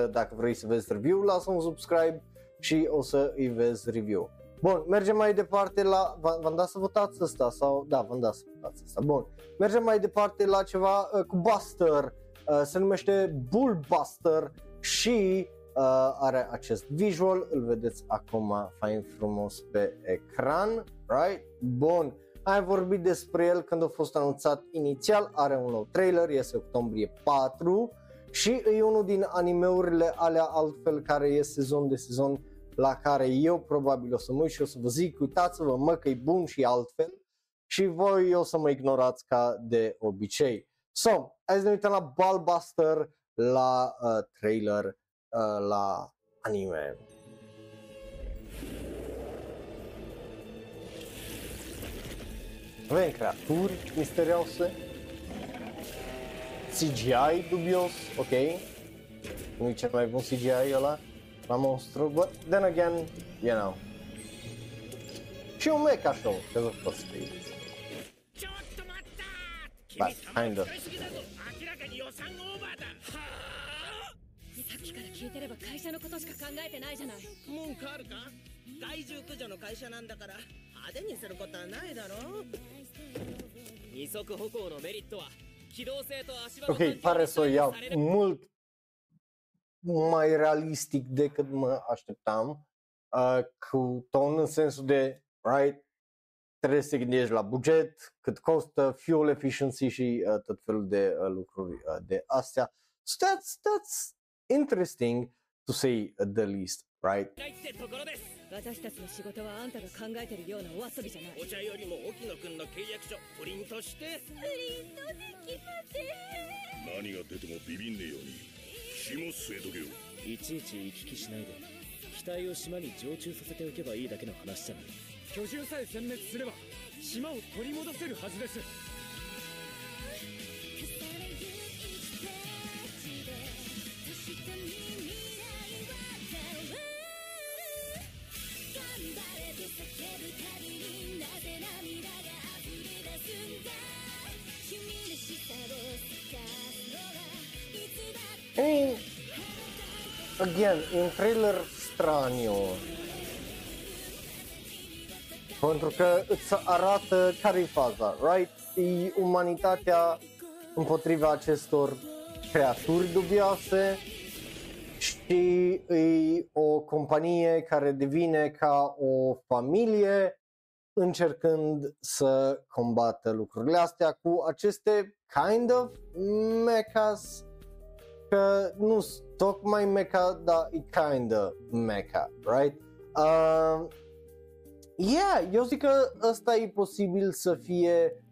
100% dacă vrei să vezi review, lasă un subscribe și o să îi vezi review. Bun, mergem mai departe la... V-am dat să votați asta sau... Da, v-am dat să votați asta. Bun, mergem mai departe la ceva uh, cu Buster. Uh, se numește Bullbuster și uh, are acest visual. Îl vedeți acum fain frumos pe ecran. Right? Bun. Ai vorbit despre el când a fost anunțat inițial, are un nou trailer, iese octombrie 4 și e unul din animeurile alea altfel care e sezon de sezon la care eu probabil o să mă uit și o să vă zic, uitați-vă mă că e bun și altfel și voi o să mă ignorați ca de obicei. So, hai să ne uităm la Ballbuster, la uh, trailer, uh, la anime. Avem creaturi misterioase, CGI dubios, ok, nu e cel mai bun CGI ăla, la monstru, but then again, you know. Și un mecha show, că of course it is. But, kind of. 聞いてれば会社のことしか考えてないじゃない文句あるか害獣駆除の会社なんだから派手にすることはないだろ二足歩行のメリットは機動性と足場 Ok, pare să o iau mult mai realistic decât mă așteptam, uh, cu ton în sensul de, right, trebuie să te gândești la buget, cât costă, fuel efficiency și uh, tot felul de uh, lucruri uh, de astea. So that's, that's interesting to say the least, right? 私たちの仕事はあんたが考えてるようなお遊びじゃないお茶よりも沖野くんの契約書プリントしてプリントできません何が出てもビビんねえように 肝据えとけよいちいち行き来しないで。機体を島に常駐させておけばいいだけの話じゃない。居住さえ殲滅すれば島を取り戻せるはずです。Again, un trailer straniu. Pentru că îți arată care e faza, right? E umanitatea împotriva acestor creaturi dubioase și e o companie care devine ca o familie încercând să combată lucrurile astea cu aceste kind of mechas că nu tocmai mecha, dar e kinda mecha, right? Uh, yeah, eu zic că ăsta e posibil să fie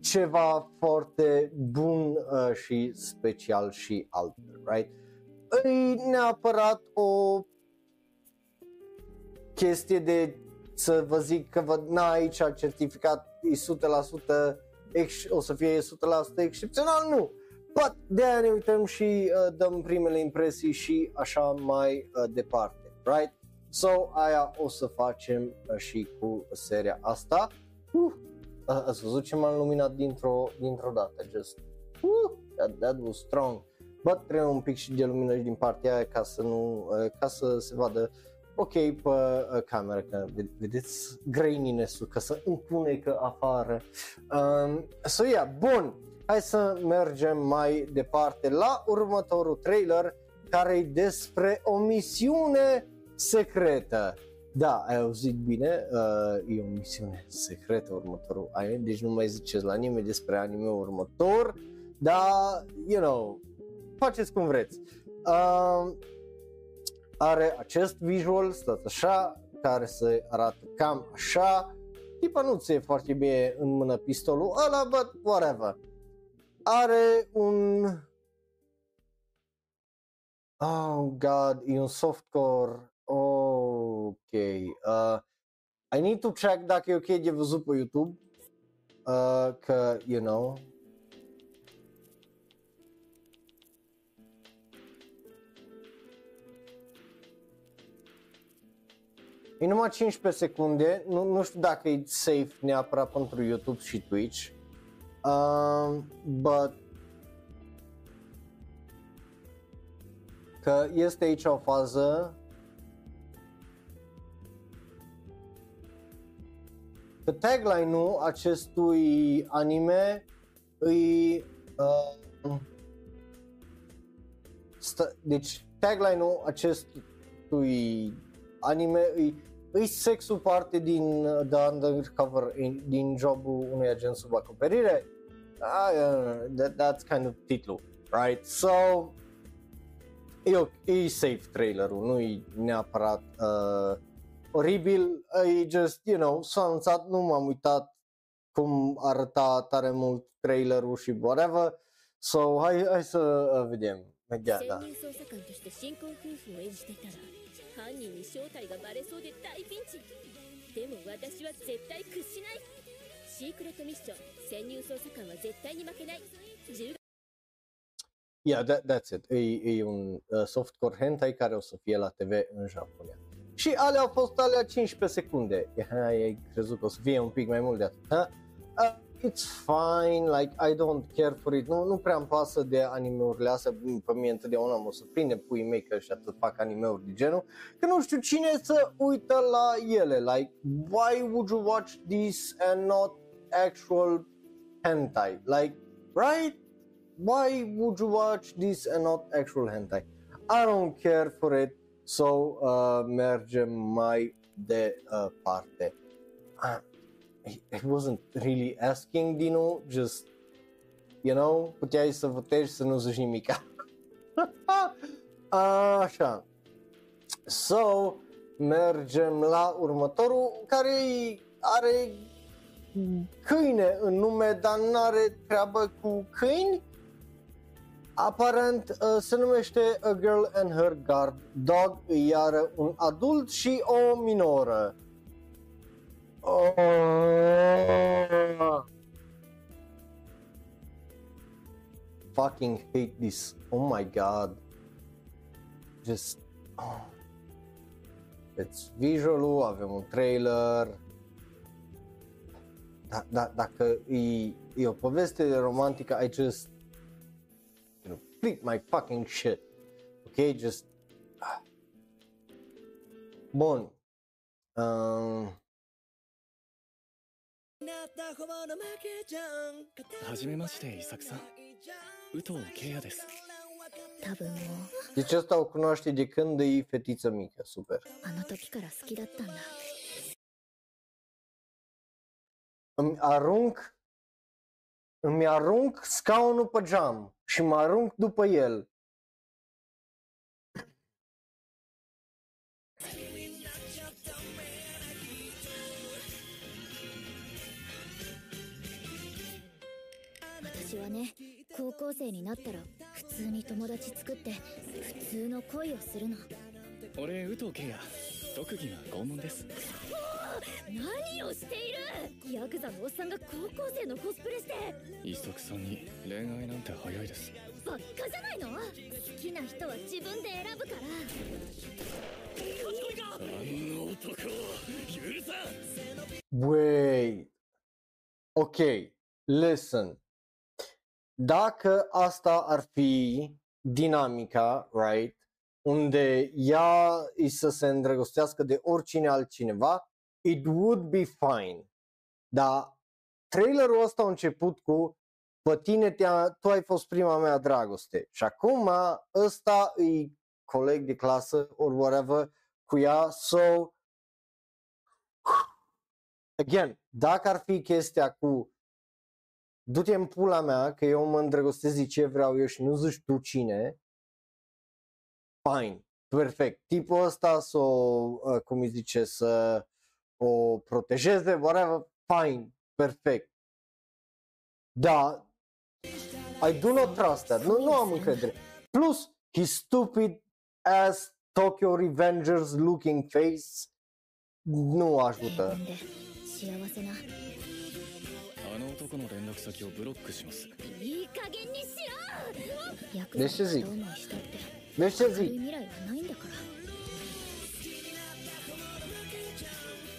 ceva foarte bun uh, și special și altfel, right? E neapărat o chestie de să vă zic că vă, na, aici certificat e 100% ex- o să fie 100% excepțional, nu. But de aia ne uităm și uh, dăm primele impresii și așa mai uh, departe, right? So, aia o să facem uh, și cu seria asta. Uh, ați văzut ce m-am luminat dintr-o, dintr-o dată, just, uh, that, that was strong. But trebuie un pic și de lumină și din partea aia ca să nu, uh, ca să se vadă ok pe uh, cameră, că vedeți graininess-ul, că să împunecă afară. Um, so yeah, bun, hai să mergem mai departe la următorul trailer care e despre o misiune secretă. Da, ai auzit bine, uh, e o misiune secretă următorul anime, deci nu mai ziceți la nimeni despre anime următor, dar, you know, faceți cum vreți. Uh, are acest visual, stați așa, care se arată cam așa, tipa nu ți foarte bine în mână pistolul ăla, but whatever. Are un... Oh god, e un softcore. Oh, ok. Uh, I need to check dacă e ok de văzut pe YouTube. Uh, că, you know, E numai 15 secunde, nu, nu știu dacă e safe neapărat pentru YouTube și Twitch. Um, but că este aici o fază că tagline-ul acestui anime îi uh, stă, deci tagline-ul acestui anime îi îi sexul parte din uh, The Undercover, din jobul unui agent sub acoperire? Uh, that, that's kind of titlul, right? So, e, e safe trailerul, nu e neapărat uh, oribil, e just, you know, s-a anunțat, nu m-am uitat cum arăta tare mult trailerul și whatever, so hai, hai să uh, vedem. Yeah, da. 犯人に正体がバレそうで大ピンチでも私は絶対屈しない シークレットミッション潜入捜査官は絶対に負けない Yeah, that, that's it. E, e un uh, softcore hentai care o să fie la TV în Japonia. Și alea au fost alea 15 secunde. Ai crezut că o să fie un pic mai mult de atât. Uh, it's fine, like I don't care for it, nu, nu prea îmi pasă de animeurile astea, pe mine întotdeauna mă surprinde pui mei că ăștia tot fac animeuri de genul, că nu știu cine să uită la ele, like why would you watch this and not actual hentai, like right? Why would you watch this and not actual hentai? I don't care for it, so uh, mergem mai departe. Uh, I wasn't really asking Dino, just, you know, puteai să votezi să nu zici nimica. Așa. So, mergem la următorul, care are câine în nume, dar nu are treabă cu câini. Aparent uh, se numește A Girl and Her Guard Dog, iar un adult și o minoră. Oh. Fucking hate this. Oh my god. Just. Oh. It's visual avem un trailer Da, da, dacă e, e o poveste romantică, I just you know, flip my fucking shit. Ok, just ah. Bun. Um, はじめまして伊作さん武藤圭也です多分もう Deci asta o cunoaște de când e fetiță mică, super. あの時から好きだったんだ Îmi arunc îmi arunc scaunul pe geam și mă arunc după el. 私はね高校生になったら普通に友達作って普通の恋をするの俺武藤圭也特技が拷問です何をしているヤクザのおっさんが高校生のコスプレして伊作さんに恋愛なんて早いですばっかじゃないの好きな人は自分で選ぶからあんな男を許さん Wait. Ok, listen. Dacă asta ar fi dinamica, right, unde ea îi să se îndrăgostească de oricine altcineva, it would be fine. Dar trailerul ăsta a început cu pe tine te-a, tu ai fost prima mea dragoste și acum ăsta e coleg de clasă or whatever cu ea, so again, dacă ar fi chestia cu du-te în pula mea că eu mă îndrăgostesc de ce vreau eu și nu zici tu cine, fine, perfect. Tipul ăsta să o, uh, cum îi zice, să o protejeze, whatever, fine, perfect. Da, I do not trust that. Nu, nu am încredere. Plus, his stupid ass Tokyo Revengers looking face nu ajută. 幸せなあの男の連絡先をブロックしますいい加減にしろヤクレシズイどう思いしたって Deci ce そういう zic? 未来はないんだから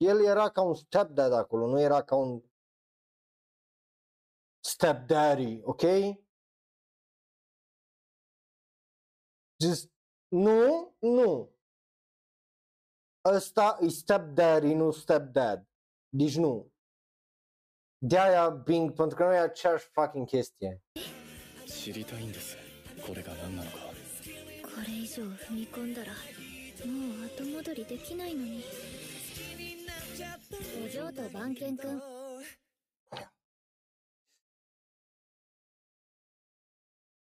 el era ca un stepdad acolo, nu era ca un stepdaddy, ok? Just, nu, nu. Ăsta e stepdaddy, nu stepdad. Deci nu. De-aia Bing, pentru că nu e aceeași fucking chestie. 知りたいんですこれが何なのかこれ以上踏み込んだらもう後戻りできないのに お嬢と番犬くん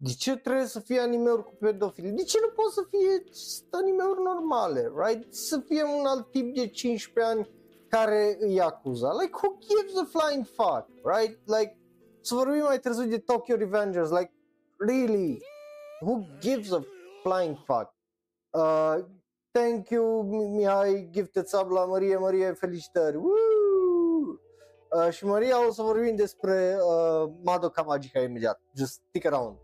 De ce trebuie să fie anime-uri cu pedofili? De ce nu pot să fie anime-uri normale, right? Să fie un alt tip de 15 ani care îi acuza. Like, who gives a flying fuck, right? Like, să vorbim mai târziu de Tokyo Revengers, like, really? Who gives a flying fuck? Uh, thank you, Mihai, gifted sub la Maria, Maria, felicitări. Woo! Uh, și Maria o să vorbim despre uh, Madoka Magica imediat. Just stick around.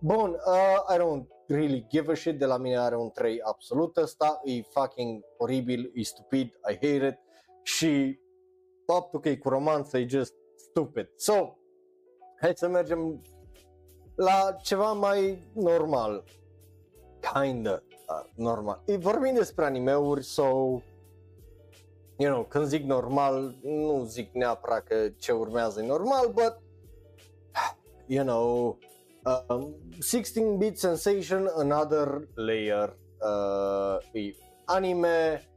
Bun, uh, I don't really give a shit, de la mine are un 3 absolut ăsta, e fucking oribil, e stupid, I hate it și faptul că e cu romanță e just stupid. So, hai să mergem la ceva mai normal, kinda uh, normal. E vorbim despre animeuri, so, you know, când zic normal, nu zic neapărat că ce urmează e normal, but, you know, um, 16-bit sensation, another layer, uh, e anime,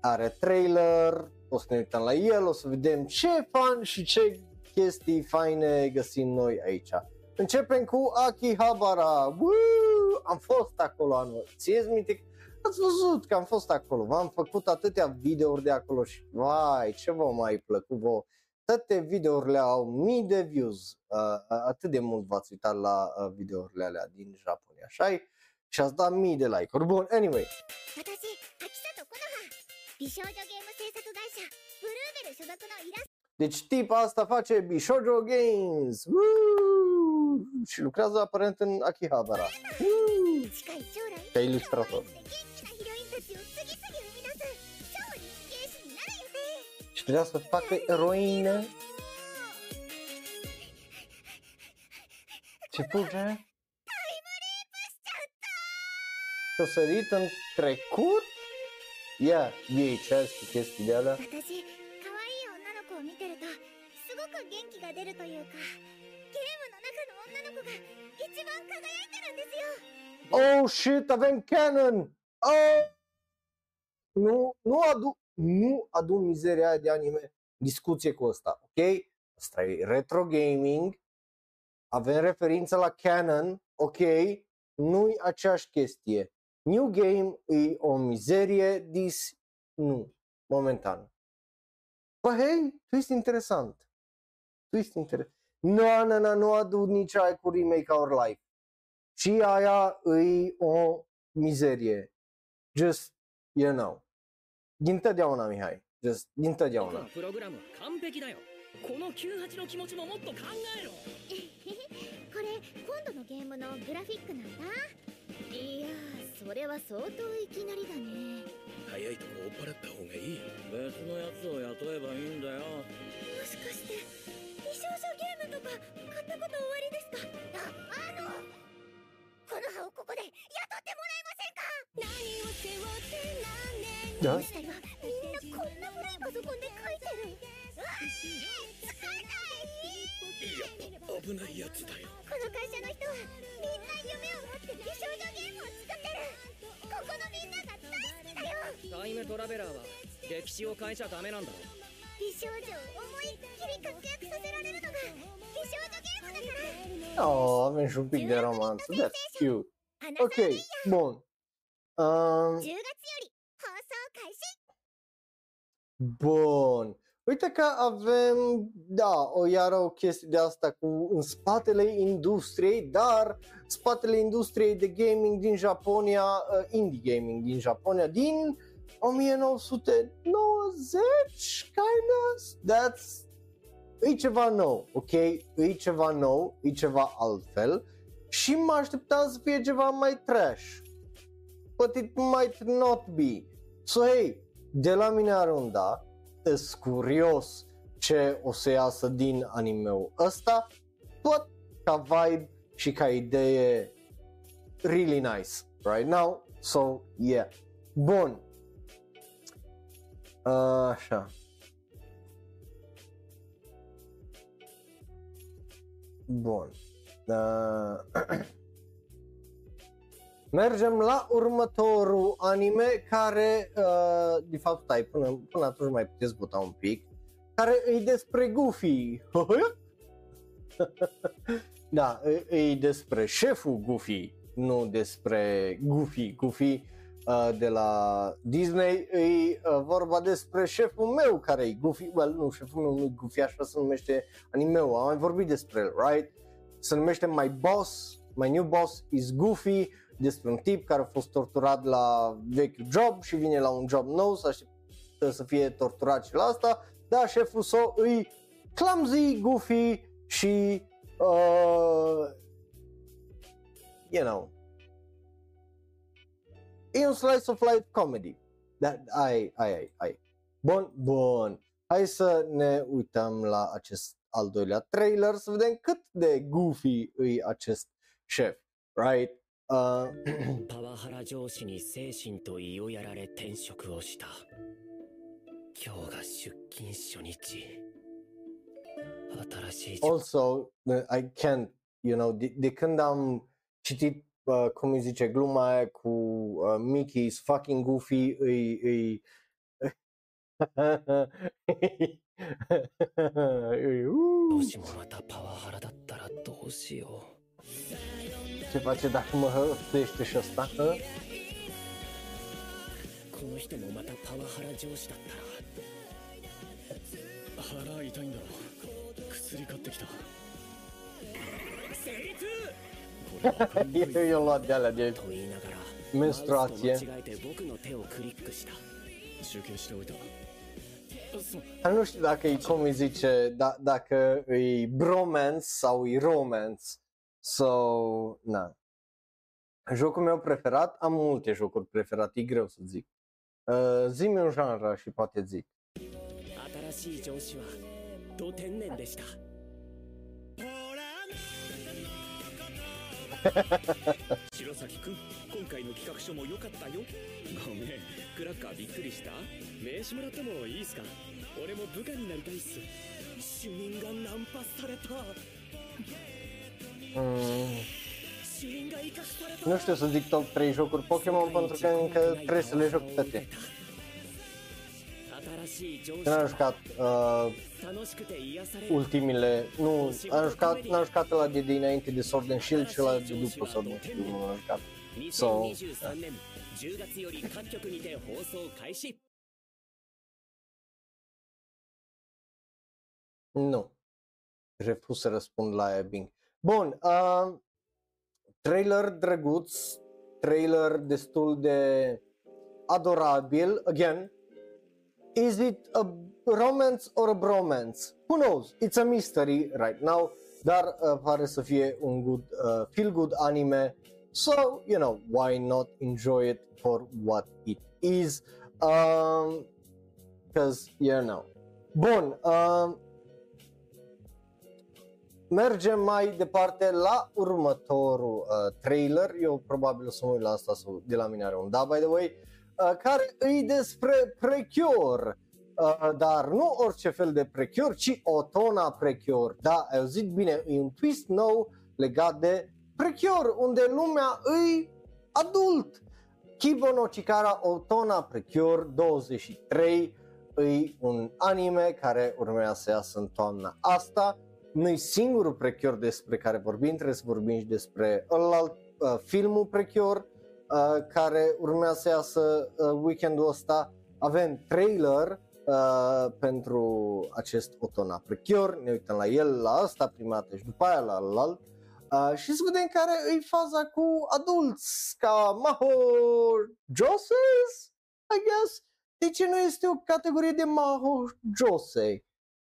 are trailer, o să ne uităm la el, o să vedem ce fan și ce chestii faine găsim noi aici. Începem cu Akihabara. Woo! Am fost acolo anul. Țineți minte? Ați văzut că am fost acolo. V-am făcut atâtea videouri de acolo și vai, ce v-a mai plăcut vouă. Toate videourile au mii de views. Uh, atât de mult v-ați uitat la uh, videourile alea din Japonia. Așa -i? Și ați dat mii de like-uri. Bun, anyway. 私秋里コノハ美少女ゲーム制作会社ブルーベル所属のイラス Deci tipa asta face Bishojo Games Woo! și lucrează aparent în Akihabara. Woo! Ilustrator. Și trebuia să facă eroină. Ce fuge? S-a sărit în trecut? Ia, ei ce chestii de alea? く元気が出るというかゲームの中の女の子が一番輝いてるんですよ Oh shit, avem Canon! Oh! Nu, nu adu... nu adun mizeria aia de anime discuție cu asta, ok? Asta e retro gaming, avem referință la canon, ok? Nu-i aceeași chestie. New Game e o mizerie, dis nu, momentan. Bă, hei, twist interesant. Twist interesant. Nu, nu, nu, nu adu nici aia cu remake Our Life. Și aia e o mizerie. Just, you know. Din totdeauna, Mihai. Just, din 僕 totdeauna. のプログラムは完璧だよこの98の気持ちももっと考えろこれ今度のゲームのグラフィックなんだいやーそれは相当いきなりだね早いとこ追っ払った方がいい別のやつを雇えばいいんだよもしかして 美少女ゲームとか買ったことおありですか？ああのこの葉をここで雇ってもらえませんか？何を背負って何年？じゃあもしたりはみんなこんな古いパソコンで書いてる。うわー使えない。やっぱ危ないやつだよ。この会社の人はみんな夢を持って美少女ゲームを作ってる。ここのみんなが大好きだよ。タイムトラベラーは歴史を変えちゃダメなんだろ美少女を思いっきり活躍させられるのが美少女ゲームだから Oh, avem și un pic de romanță. That's cute. あなた Ok, bun. Um, 10月より放送開始 Bun. Uite că avem, da, o iară o chestie de asta cu în spatele industriei, dar spatele industriei de gaming din Japonia, uh, indie gaming din Japonia, din 1990, kind of, that's, e ceva nou, ok? E ceva nou, e ceva altfel și mă așteptam să fie ceva mai trash, but it might not be. So, hey, de la mine Arunda, îs curios ce o să iasă din animeul ăsta, but ca vibe și ca idee really nice right now, so yeah. Bun. Așa. Bun. Uh, Mergem la următorul anime care, uh, de fapt, stai, până, până atunci mai puteți vota un pic, care e despre Goofy. da, e, e despre șeful Goofy, nu despre Goofy. Goofy uh, de la Disney e uh, vorba despre șeful meu care e Goofy, well, nu, șeful meu nu e Goofy, așa se numește animeul, am mai vorbit despre el, right? Se numește My Boss, My New Boss is Goofy, despre un tip care a fost torturat la vechiul job și vine la un job nou să așteptă să fie torturat și la asta, dar șeful său îi clumsy, goofy și uh, you know e un slice of life comedy. Da, ai, ai, ai, ai. Bun, bun. Hai să ne uităm la acest al doilea trailer să vedem cât de goofy e acest șef, right? Uh, パワハラ上司に精神と胃をやられ転職をした今日が出勤初日新しい also, uh, I can't, you know, de, de când am citit, uh, cum îi zice, gluma aia cu uh, Mickey is fucking goofy, îi, îi, îi uh, もしもまたパワハラだったらどうしよ ce face dacă mă hăftește și ăsta? Hă? うこの人もまたパワハラ上司だったら腹痛いんだろ薬買ってきた Eu i-am luat de alea de と言いながら menstruație. マウスと間違えて僕の手をクリックした集計しておいたそ Dar nu știu dacă e cum îi zice, da, dacă e bromance sau e romance. So, na. Jocul meu preferat, am multe jocuri preferate, e greu să zic. Uh, zi-mi un genre și poate zic. 新しい上司はド天然でした 白崎くん今回の企画書も良かったよ。ごめんクラッカーびっくりした。名刺もらってもいいっすか？俺も部下になりたいっす。主任がナンパされた。Mm, nu știu să zic top 3 jocuri Pokémon pentru că încă trebuie să le joc toate. n-am jucat uh, ultimele, nu, am jucat, n-am jucat la de dinainte de Sword and Shield și la de după Sword and Shield nu am jucat. So, uh. Nu. Refuz să răspund la aia, Bing. Bun, uh, trailer drăguț, trailer destul de adorabil, again, is it a romance or a bromance? Who knows? It's a mystery right now, dar uh, pare să fie un good, uh, feel good anime. So, you know, why not enjoy it for what it is? Um, because, you know. Bun, um, mergem mai departe la următorul uh, trailer. Eu probabil o să mă uit la asta sau de la mine are un da, by the way, uh, care îi despre Precure. Uh, dar nu orice fel de Precure, ci Otona Precure. Da, ai auzit bine, e un twist nou legat de Precure, unde lumea îi adult. Kibo no Chikara Otona Precure 23 e un anime care urmează să iasă în toamna asta nu-i singurul Precure despre care vorbim, trebuie să vorbim și despre ălalt uh, filmul Precure uh, care urmează să iasă uh, weekendul ăsta. Avem trailer uh, pentru acest Otona Precure, ne uităm la el, la asta prima dată și după aia la alt uh, și să vedem care e faza cu adulți ca Maho Joses, I guess. De ce nu este o categorie de Maho Josei?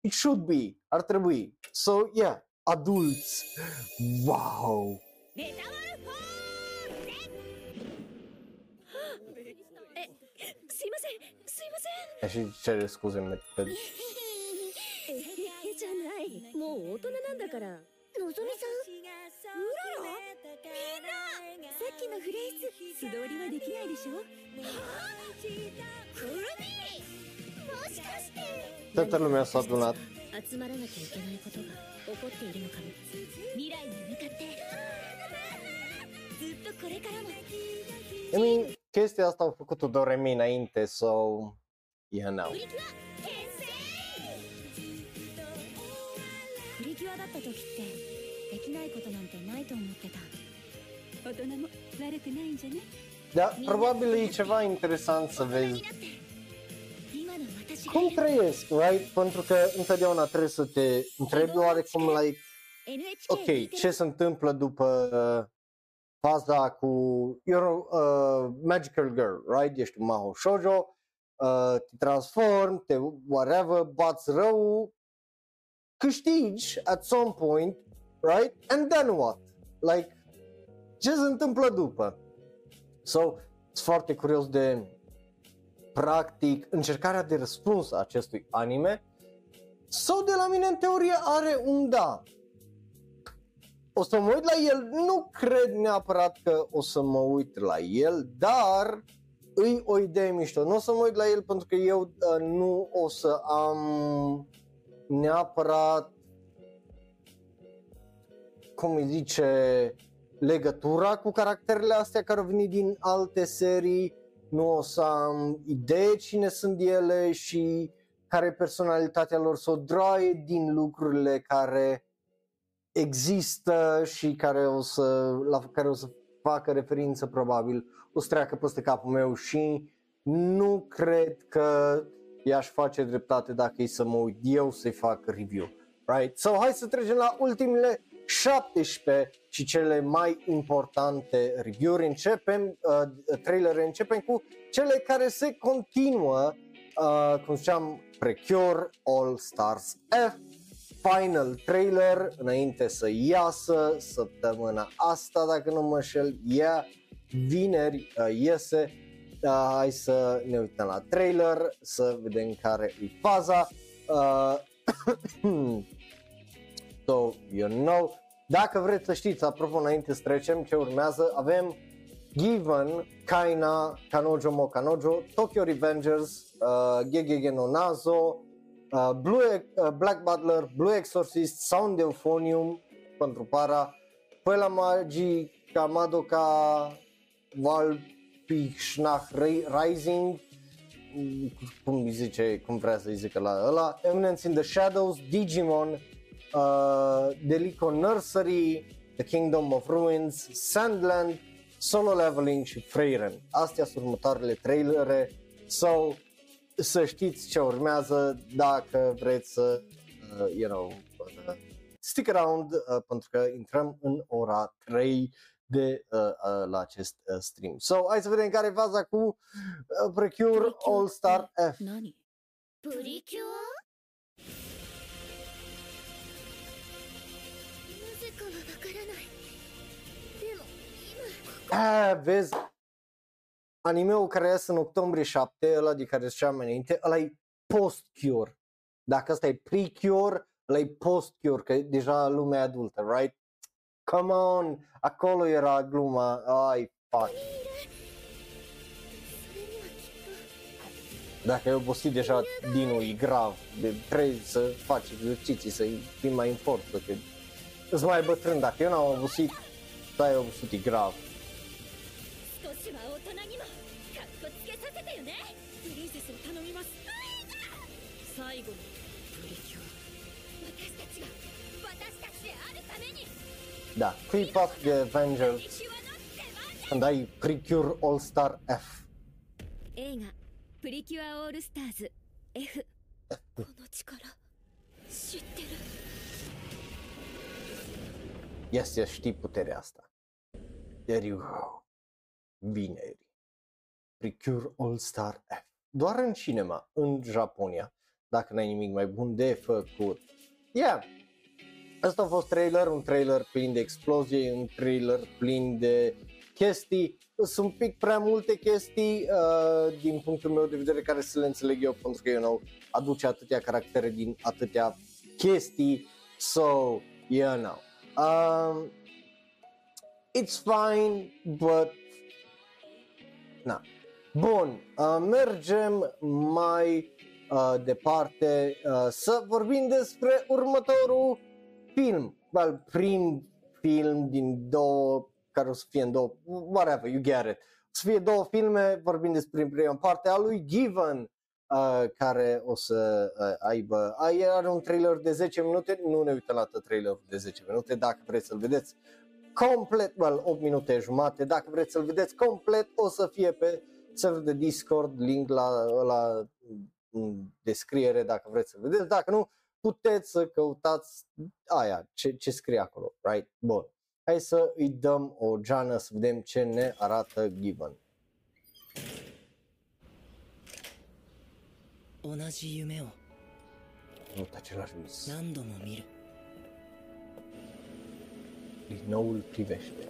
It should be, ar trebui. So, yeah, adulți. Wow! すいません。すいません。Și cere scuze, me- pe... ええじゃない。もう大人なんだから。のぞみさんうらら？みんなさっきのフレーズ素通りはできないでしょ？はあ？くるみもしかして。Toată lumea s-a adunat. 集まらなきゃいけないことが起こっているのかも。未来に向かって。ずっとこれからも。I mean, chestia asta au făcut-o Doremi înainte, so... You know. プリキュア転生プリキュアだった時ってできないことなんてないと思ってた大人も悪くないんじゃね Dar probabil e ceva interesant să 大人 vezi になって今の私が cum trăiesc, right? Pentru că întotdeauna trebuie să te întrebi oarecum, like, NHK ok, ce se întâmplă după uh, faza cu you're a uh, magical girl, right? Ești un Maho Shoujo, uh, te transform, te whatever, bați rău, câștigi at some point, right? And then what? Like, ce se întâmplă după? So, sunt foarte curios de practic încercarea de răspuns a acestui anime sau de la mine în teorie are un da. O să mă uit la el, nu cred neapărat că o să mă uit la el, dar îi o idee mișto. Nu o să mă uit la el pentru că eu uh, nu o să am neapărat cum îi zice legătura cu caracterele astea care au venit din alte serii, nu o să am idee cine sunt ele și care e personalitatea lor, să o draie din lucrurile care există și care o să, la care o să facă referință probabil, o să treacă peste capul meu și nu cred că i-aș face dreptate dacă e să mă uit eu să-i fac review. Right? So hai să trecem la ultimele 17 și cele mai importante review-uri. Începem, uh, trailere, începem cu cele care se continuă, uh, cum ziceam, Precure All Stars F, final trailer înainte să iasă săptămâna asta, dacă nu mă înșel, yeah, vineri uh, iese. Uh, hai să ne uităm la trailer, să vedem care e faza. Uh, so, you know, dacă vreți să știți, apropo, înainte să trecem ce urmează, avem Given, Kaina, Kanojo Mo Kanojo, Tokyo Revengers, uh, Gegege no Nazo, uh, Blue, uh, Black Butler, Blue Exorcist, Sound Euphonium pentru para, Pela Magica Madoka, Valpichnach Rising, cum îi zice, cum vrea să-i zică la ăla, Eminence in the Shadows, Digimon, uh, Delico Nursery, The Kingdom of Ruins, Sandland, Solo Leveling și Freyren. Astea sunt următoarele trailere, so să știți ce urmează dacă vreți să, uh, you know, uh, stick around uh, pentru că intrăm în ora 3 de uh, uh, la acest uh, stream. So, hai să vedem care e faza cu uh, Precure All Star F. 何プリキュア anime-ul care iasă în octombrie 7, ăla de care ziceam înainte, ăla e post-cure. Dacă ăsta e pre-cure, ăla e post-cure, că e deja lumea adultă, right? Come on, acolo era gluma, ai fuck. Dacă ai obosit deja, Dinu, e grav, de, trebuie să faci exerciții, să fii mai în forță, că îți mai bătrân, dacă eu n-am obosit, tu ai obosit, e grav. 最後のプリキュ私たちが私たちであるために Da, Creep of the プ Avengers, リキュアの出番 când ai Precure All Star F. 映画「プリキュアオールスターズ F」この力知ってる Yes, yes, știi puterea asta. There you go. Vineri. Precure All Star F. Doar în cinema, în Japonia, dacă n-ai nimic mai bun de făcut. Yeah. Asta a fost trailer, un trailer plin de explozie, un trailer plin de chestii. Sunt un pic prea multe chestii uh, din punctul meu de vedere care să le înțeleg eu pentru că eu know, aduce atâtea caractere din atâtea chestii. So, you know. Um, it's fine, but na. Bun, uh, mergem mai uh, departe uh, să vorbim despre următorul film, well, prim film din două, care o să fie în două, whatever, you get it. O să fie două filme, vorbim despre prima parte a lui Given, uh, care o să uh, aibă, uh, are un trailer de 10 minute, nu ne uităm la tot trailerul de 10 minute, dacă vreți să-l vedeți complet, well, 8 minute jumate, dacă vreți să-l vedeți complet, o să fie pe server de Discord, link la, la în descriere dacă vreți să vedeți, dacă nu, puteți să căutați aia, ce, ce scrie acolo, right? Bun. Hai să îi dăm o geană să vedem ce ne arată Given. 同じ夢を Nu același vis. 何度も見る Din nou îl privește.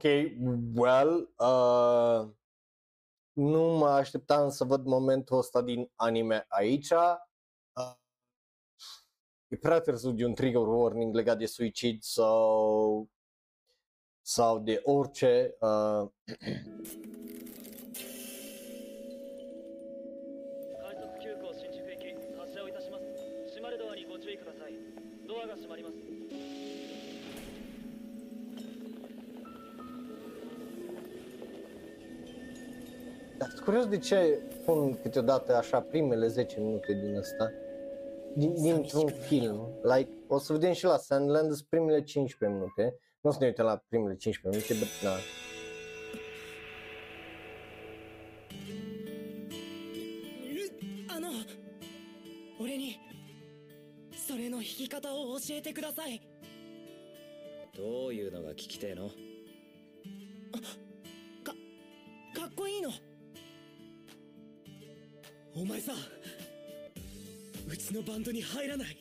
Ok, well, uh, nu mă așteptam să văd momentul ăsta din anime aici. Uh, e prea târziu de un trigger warning legat de suicid sau sau de orice. Uh, sunt curios de ce pun câteodată așa primele 10 minute din ăsta din, dintr-un film. Like, o să vedem și la Sandland sunt primele 15 minute. Nu o să ne uităm la primele 15 minute, but na. あの俺にそれの弾き方を教えてくださいどういうのが聞きてえの お前さうちのバンドに入らない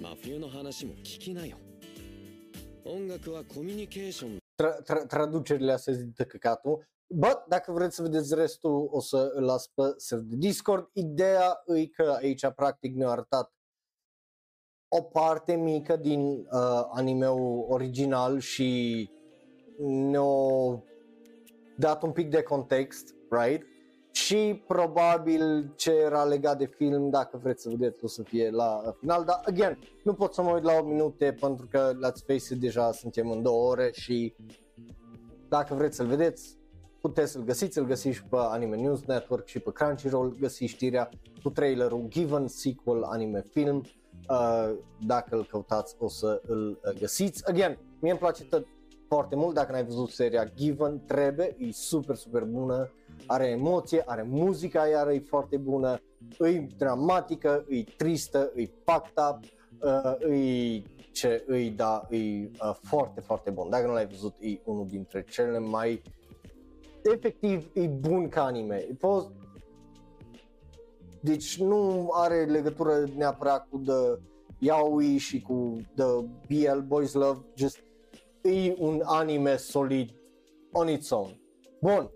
真冬の話も聞きなよ音楽はコミュニケーション tra- tra- traducerile astea zic de căcatul. Bă, dacă vreți să vedeți restul, o să îl las pe server de Discord. Ideea e că aici, practic, ne-au arătat o parte mică din uh, animeul original și ne-a dat un pic de context, right? Și probabil ce era legat de film, dacă vreți să vedeți, o să fie la final, dar, again, nu pot să mă uit la 8 minute pentru că, let's face it, deja suntem în 2 ore și dacă vreți să-l vedeți, puteți să-l găsiți, îl găsiți și pe Anime News Network și pe Crunchyroll, găsiți știrea cu trailerul Given Sequel Anime Film, uh, dacă îl căutați o să îl uh, găsiți. Again, mie îmi place tot foarte mult, dacă n-ai văzut seria Given, trebuie, e super, super bună, are emoție, are muzica iar e foarte bună, e dramatică, e tristă, e fucked up, uh, e ce îi da, e uh, foarte, foarte bun. Dacă nu l-ai văzut, e unul dintre cele mai efectiv e bun ca anime. E fost... Deci nu are legătură neapărat cu The Yaoi și cu The BL Boys Love, just e un anime solid on its own. Bun,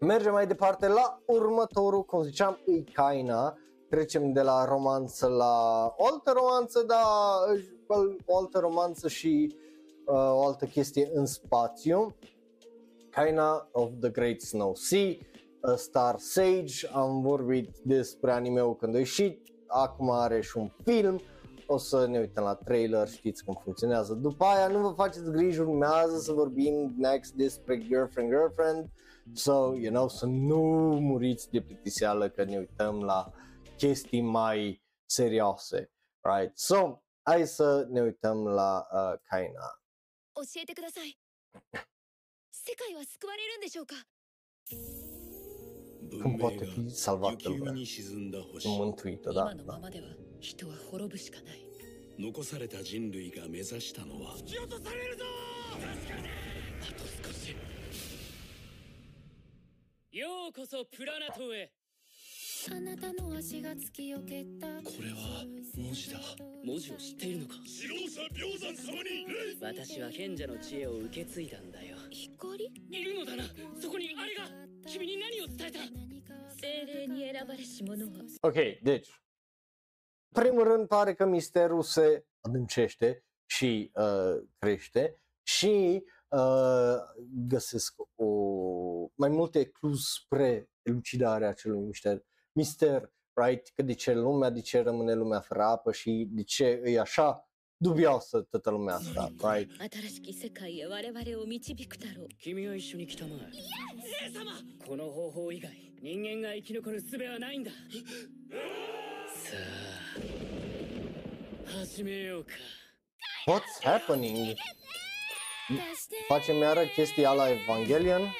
mergem mai departe la următorul, cum ziceam, e Kaina. Trecem de la romanță la o altă romanță, dar o altă romanță și uh, o altă chestie în spațiu. Kaina of the Great Snow Sea, A Star Sage, am vorbit despre anime-ul când a ieșit, acum are și un film, o să ne uităm la trailer, știți cum funcționează. După aia nu vă faceți griji, urmează să vorbim next despre Girlfriend Girlfriend, so, you know, să nu muriți de plictiseală că ne uităm la chestii mai serioase, right? So, hai să ne uităm la uh, Kaina. 教えてください世界は救われるんでしょうか Cum poate fi salvată 雪 lumea? 海に沈んだ星 Mântuită, da? 今のままでは人は滅ぶしかない残された人類が目指したのは突き落とされるぞあと ようこそプラナトへ。あなたの足が突きよけた。これは文字だ。文字を知っているのか。指導者氷山様に。私は賢者の知恵を受け継いだんだよ。光？いるのだな。そこにあれが。君に何を伝えた。精霊に選ばれし者は。Ok, deci, primul rând pare că misterul se adâncește și uh, crește. Și uh, găsesc o, mai multe clues spre elucidarea acelui mister, mister, right? Că de ce lumea, de ce rămâne lumea fără apă și de ce e așa dubioasă toată lumea asta, right? 新しき世界へ我々を導くだろう君は一緒に来たまえイエス様この方法以外人間が生き残る術はないんださあ始めようか What's happening? Facem iară chestia la Evangelion?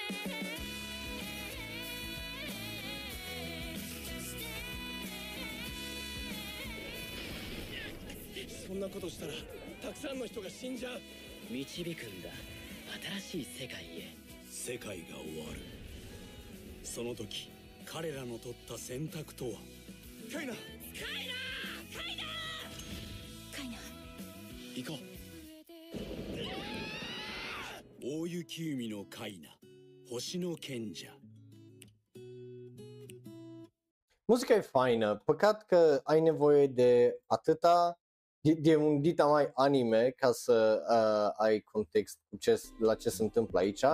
がその時彼らの取った選択とはカイナカイナカイナカイナ行こう大雪海のカイナ星の賢者 Muzica e faină, păcat că ai nevoie de atâta, de, de un dita mai anime ca să uh, ai context cu ce, la ce se întâmplă aici,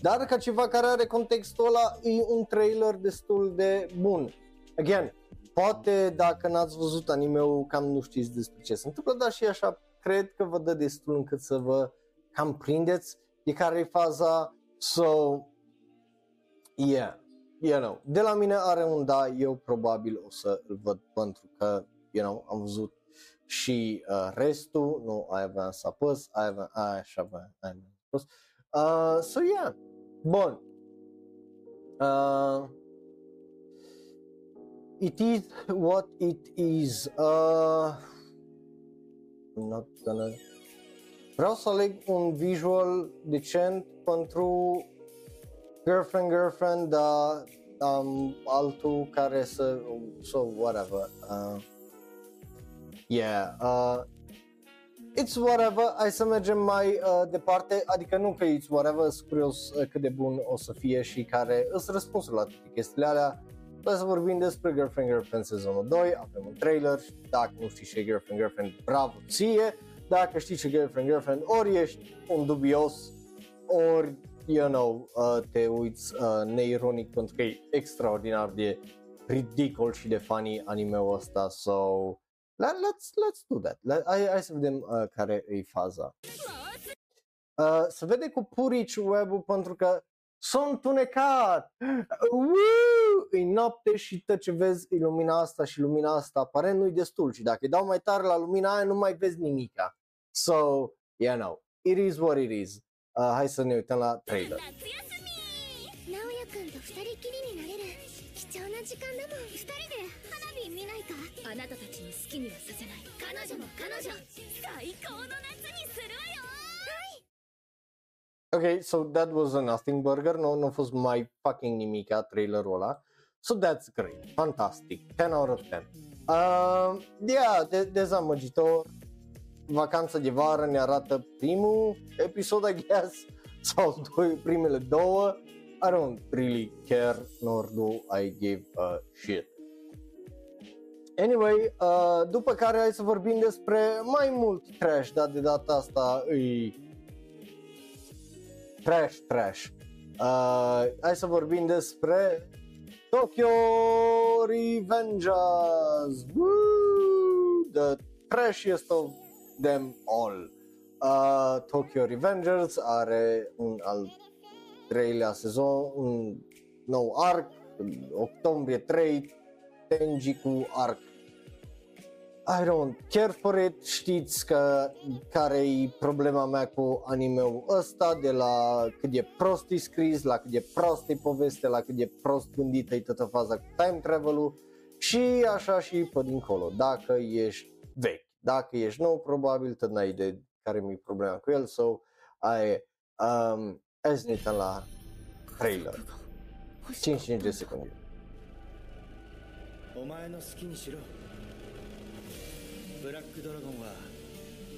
dar ca ceva care are contextul ăla, e un trailer destul de bun. Again, poate dacă n-ați văzut anime-ul, cam nu știți despre ce se întâmplă, dar și așa cred că vă dă destul încât să vă cam prindeți de care e faza, so, yeah you know, de la mine are un da, eu probabil o să îl văd pentru că, you know, am văzut și uh, restul, nu, aia aveam să apăs, aia aveam, aia și aveam, aia aveam să apăs. Uh, so yeah, bun. Uh, it is what it is. Uh, I'm not gonna... Vreau să aleg un visual decent pentru girlfriend, girlfriend, dar um, altul care să, so whatever. Uh, yeah, uh, it's whatever, hai să mergem mai uh, departe, adică nu că it's whatever, sunt curios uh, cât de bun o să fie și care îți răspunsul la toate chestiile alea. Hai să vorbim despre Girlfriend Girlfriend sezonul 2, avem un trailer și dacă nu știi ce e Girlfriend Girlfriend, bravo ție, dacă știi ce e Girlfriend Girlfriend, ori ești un dubios, ori, you know, uh, te uiți uh, neironic pentru că e extraordinar de ridicol și de funny anime-ul ăsta, so let, let's, let's do that, Let, hai, hai să vedem uh, care e faza. Uh, se vede cu purici web pentru că s-a întunecat, Woo! e noapte și tot ce vezi e lumina asta și lumina asta aparent nu-i destul și dacă îi dau mai tare la lumina aia nu mai vezi nimica. So, you know, it is what it is. Uh, hai să ne uităm la trailer. 夏休み直哉くんと二人きりになれる貴重な時間だもん二人で花火見ないかあなたたちに好きにはさせない彼女も彼女最高の夏にするわよ Ok, so that was a nothing burger, nu, nu a fost mai fucking nimica trailerul ăla. So that's great, fantastic, 10 out of 10. Uh, yeah, de- dezamăgitor, vacanța de vară ne arată primul episod, I guess, sau doi, primele două. I don't really care, nor do I give a shit. Anyway, uh, după care hai să vorbim despre mai mult trash, dar de data asta îi trash, trash. Uh, hai să vorbim despre Tokyo Revengers. Woo! The trashiest of them all. Uh, Tokyo Revengers are un al treilea sezon, un nou arc, octombrie 3, Tenji cu arc I don't care for it, știți că care e problema mea cu animeul ăsta, de la cât de prost e scris, la cât de prost e poveste, la cât de prost gândită e toată faza cu time travel-ul și așa și pe dincolo. Dacă ești vechi, dacă ești nou, probabil tot n-ai de care mi-e problema cu el, so ai, um, hai să ne uităm la trailer. 5 de secunde. お前の好きにしろ ブラックドラゴンは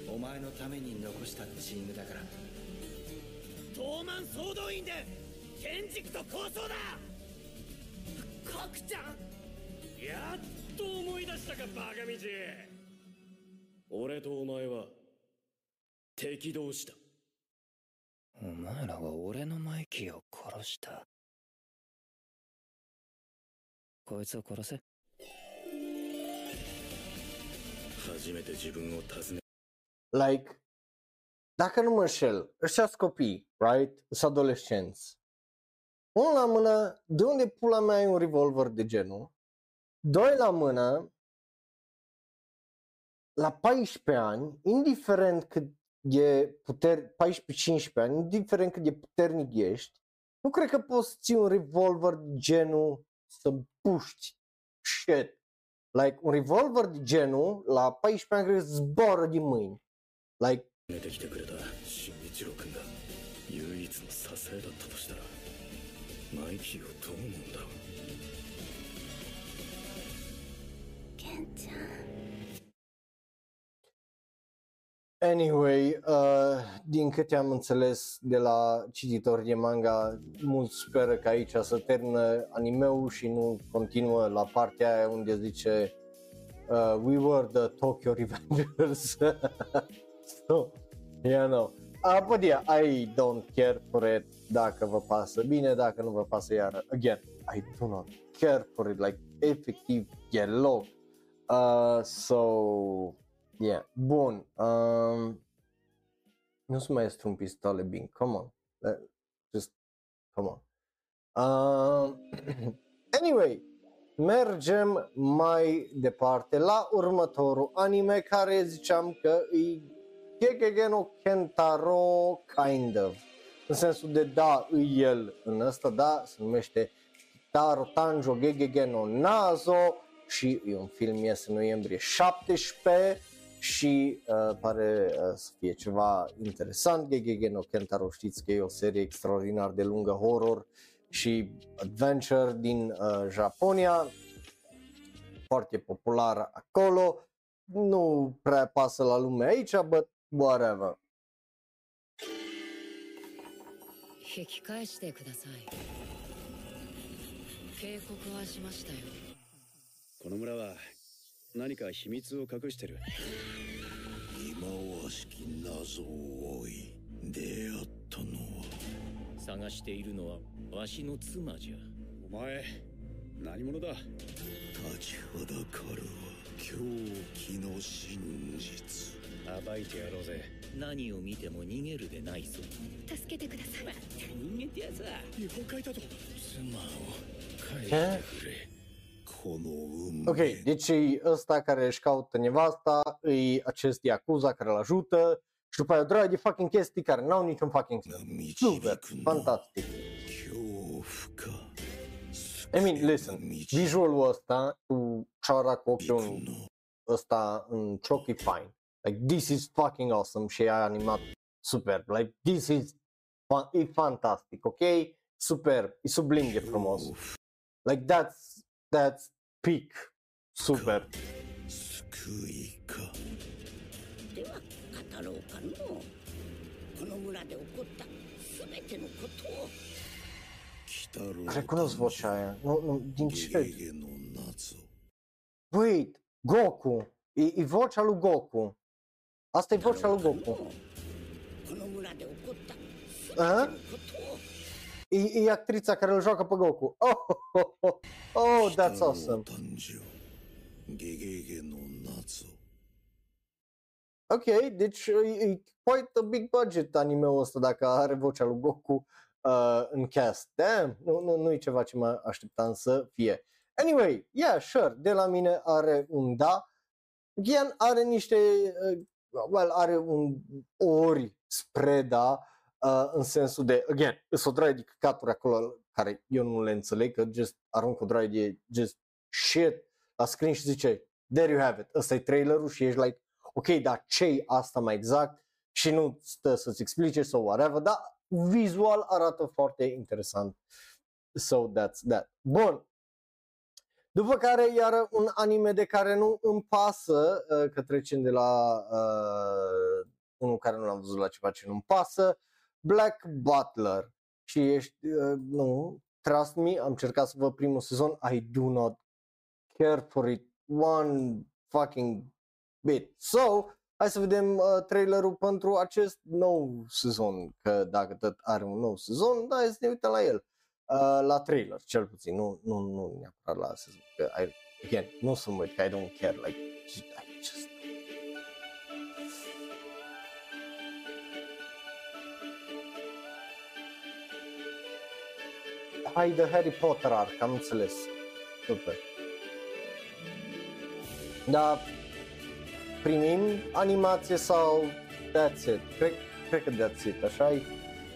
お前のために残したチームだから。東満総動員で剣軸と構想だ！角ちゃん！やっと思い出したかバカ道俺とお前は敵同士だ。お前らは俺のマイキーを殺した。こいつを殺せ like, dacă nu mă înșel, ăștia sunt copii, right? Sunt adolescenți. Unul la mână, de unde pula mea ai un revolver de genul? Doi la mână, la 14 ani, indiferent cât e puter, 14-15 ani, indiferent cât de puternic ești, nu cred că poți să ții un revolver de genul să puști shit. Like, un revolver de genul, la 14 ani, cred că zboară din mâini. Like, てきてくれた新一郎君が唯一の支えだったとしたらマイキーをどう思うんだケンちゃん Anyway, uh, din câte am înțeles de la cititori de manga, mulți speră că aici să termină animeul și nu continuă la partea aia unde zice uh, We were the Tokyo Revengers. so, yeah, no. Uh, but yeah, I don't care for it dacă vă pasă bine, dacă nu vă pasă iar, again, I do not care for it, like, efectiv, deloc. Uh, so, Yeah, bun. Um, nu sunt maestru în pistole, bine, come on. Uh, just, come on. Uh, anyway, mergem mai departe la următorul anime care ziceam că e Gegege no Kentaro kind of. În sensul de da, e el în ăsta, da, se numește Taro Tanjo Gegege no Nazo și e un film ies în noiembrie 17 și uh, pare uh, să fie ceva interesant. Gegege no Kentaro știți că e o serie extraordinar de lungă horror și adventure din uh, Japonia, foarte populară acolo. Nu prea pasă la lume aici, but whatever. 引き返してください 警告はしましたよこの村は 何か秘密を隠してる。忌まわしき謎を追い出会ったのは。探しているのはわしの妻じゃ。お前何者だ？立ちはだかるは狂気の真実。暴いてやろうぜ。何を見ても逃げるでないぞ。助けてください。逃げてやつは。妖怪だと。妻を返してくれ Ok, deci ăsta care își caută nevasta, e acest Yakuza care îl ajută și după aia o droaie de fucking chestii care n-au niciun fucking sens. Super, fantastic. I mean, listen, visualul ăsta cu ceara cu ochiul în ăsta în cioc e fine. Like, this is fucking awesome și a animat superb. Like, this is fun, e fantastic, ok? Superb, e sublim de frumos. Like, that's That's peak. Super. Recunosc vocea aia. Din ce? Wait, Goku. E, e vocea lui Goku. Asta e vocea lui Goku. A? E, e actrița care îl joacă pe Goku. Oh, oh, oh, oh, oh that's awesome. Ok, deci e quite a big budget anime-ul ăsta dacă are vocea lui Goku uh, în cast. Damn, nu, nu, nu e ceva ce mă așteptam să fie. Anyway, yeah, sure, de la mine are un da. Gian are niște, uh, well, are un ori spre da, uh, în sensul de, again, sunt o draie de căcaturi acolo care eu nu le înțeleg, că just arunc o draie de just shit la screen și zice, there you have it, ăsta e trailerul și ești like, ok, dar ce asta mai exact? Și nu stă să-ți explice sau whatever, dar vizual arată foarte interesant. So that's that. Bun. După care iar un anime de care nu îmi pasă, uh, că trecem de la uh, unul care nu l-am văzut la ceva ce nu-mi pasă, Black Butler. Și ești, uh, nu, trust me, am încercat să văd primul sezon, I do not care for it one fucking bit. So, hai să vedem uh, trailerul pentru acest nou sezon, că dacă tot are un nou sezon, da, hai să ne uităm la el. Uh, la trailer, cel puțin, nu, nu, nu neapărat la sezon, că I, again, nu sunt mult, că I don't care, like, I just... Hai de Harry Potter arc, am înțeles. Super. Da, primim animație sau that's it? Cred, cred că that's it, așa -i?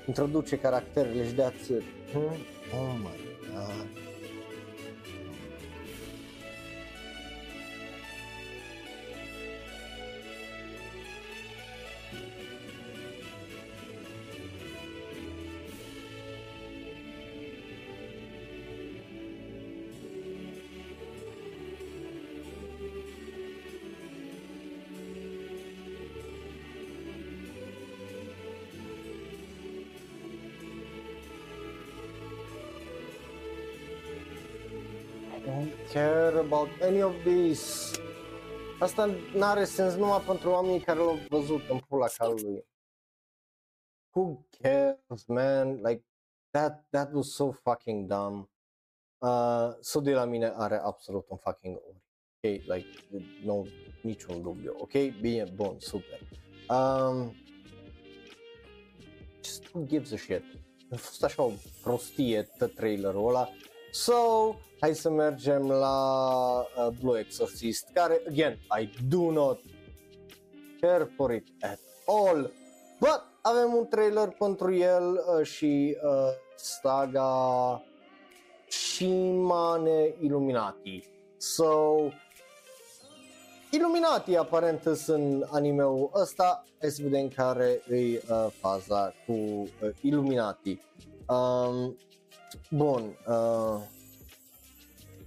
Introduce caracterele și that's it. Hmm? Oh my god. Any of this. Asta n-are sens numai pentru oamenii care l-au văzut în pula calului. Who cares, man? Like, that, that was so fucking dumb. Uh, so de la mine are absolut un fucking ori. Ok, like, no, niciun dubiu. Ok, bine, bun, super. Um, just who gives a shit? A fost așa o prostie tot trailerul ăla. So, hai să mergem la uh, Blue Exorcist, care, again, I do not care for it at all, but avem un trailer pentru el uh, și uh, saga Shimane Illuminati. So, Illuminati aparent sunt animeul ăsta, hai să vedem care e uh, faza cu uh, Illuminati. Um, Bun, uh,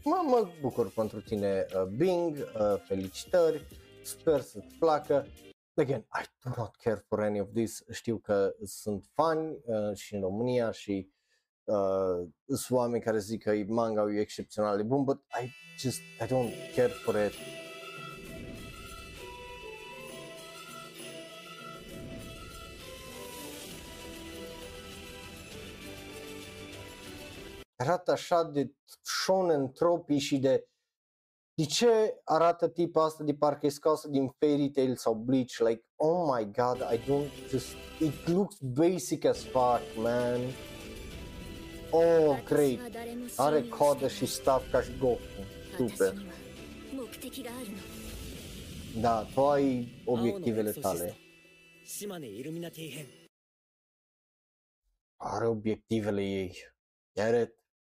mă, mă bucur pentru tine, uh, Bing, uh, felicitări, sper să-ți placă. Again, I do not care for any of this, știu că sunt fani uh, și în România și uh, sunt oameni care zic că manga e excepțional de bun, but I just, I don't care for it. arată așa de shonen tropii și de de ce arată tipul asta de parcă e scoasă din Fairy Tail sau Bleach? Like, oh my god, I don't just... It looks basic as fuck, man. Oh, great. Are codă și staff ca și Goku. Super. Da, tu ai obiectivele tale. Are obiectivele ei. Iar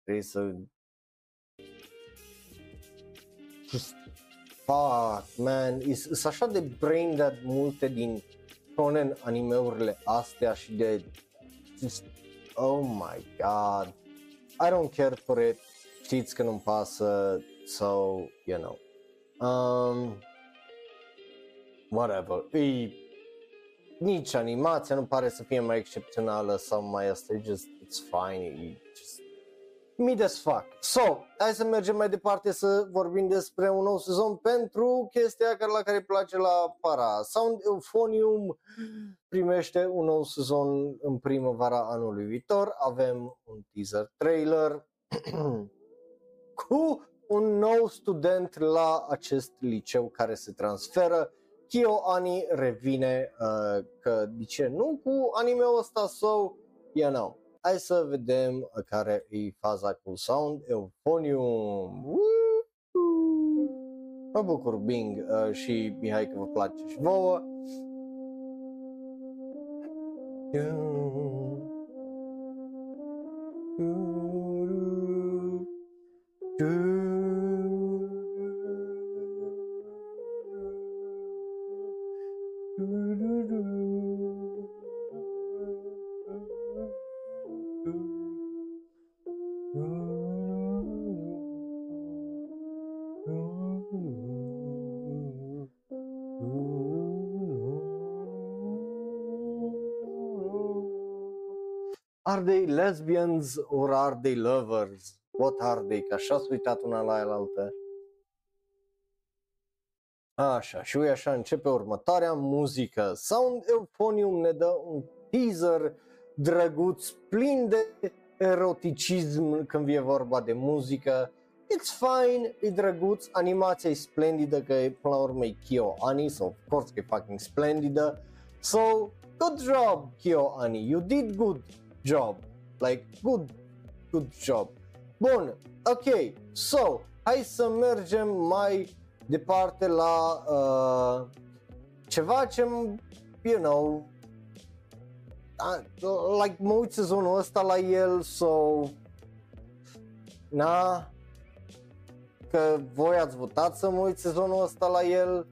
Trebuie să... Just... Fuck, man. Sunt așa de brain dead multe din shonen animeurile astea și de... Just... Oh my god. I don't care for it. Știți că nu-mi pasă. So, you know. Um, whatever. E nici animația nu pare să fie mai excepțională sau mai asta, e just, it's fine, e just mid as fuck. So, hai să mergem mai departe să vorbim despre un nou sezon pentru chestia care la care îi place la para. Sound Euphonium primește un nou sezon în primăvara anului viitor. Avem un teaser trailer cu un nou student la acest liceu care se transferă Kyo Ani revine uh, că de ce nu cu anime-ul ăsta so, you know. Hai să vedem uh, care e faza cu Sound Euphonium. Woo! Mă bucur Bing uh, și Mihai că vă place și vouă. Are they lesbians or are they lovers? What are they? Că așa s-a uitat una la altă. Așa, și ui așa începe următoarea muzică. Sound Euphonium ne dă un teaser drăguț, plin de eroticism când e vorba de muzică. It's fine, e drăguț, animația e splendidă, că e, până la urmă e Kyo Ani, so of course că e fucking splendidă. So, good job, Kyo Ani, you did good job. Like, good, good job. Bun, ok, so, hai să mergem mai departe la uh, ceva ce, you know, uh, like mă uit sezonul ăsta la el, so, na, că voi ați votat să mă uit sezonul ăsta la el,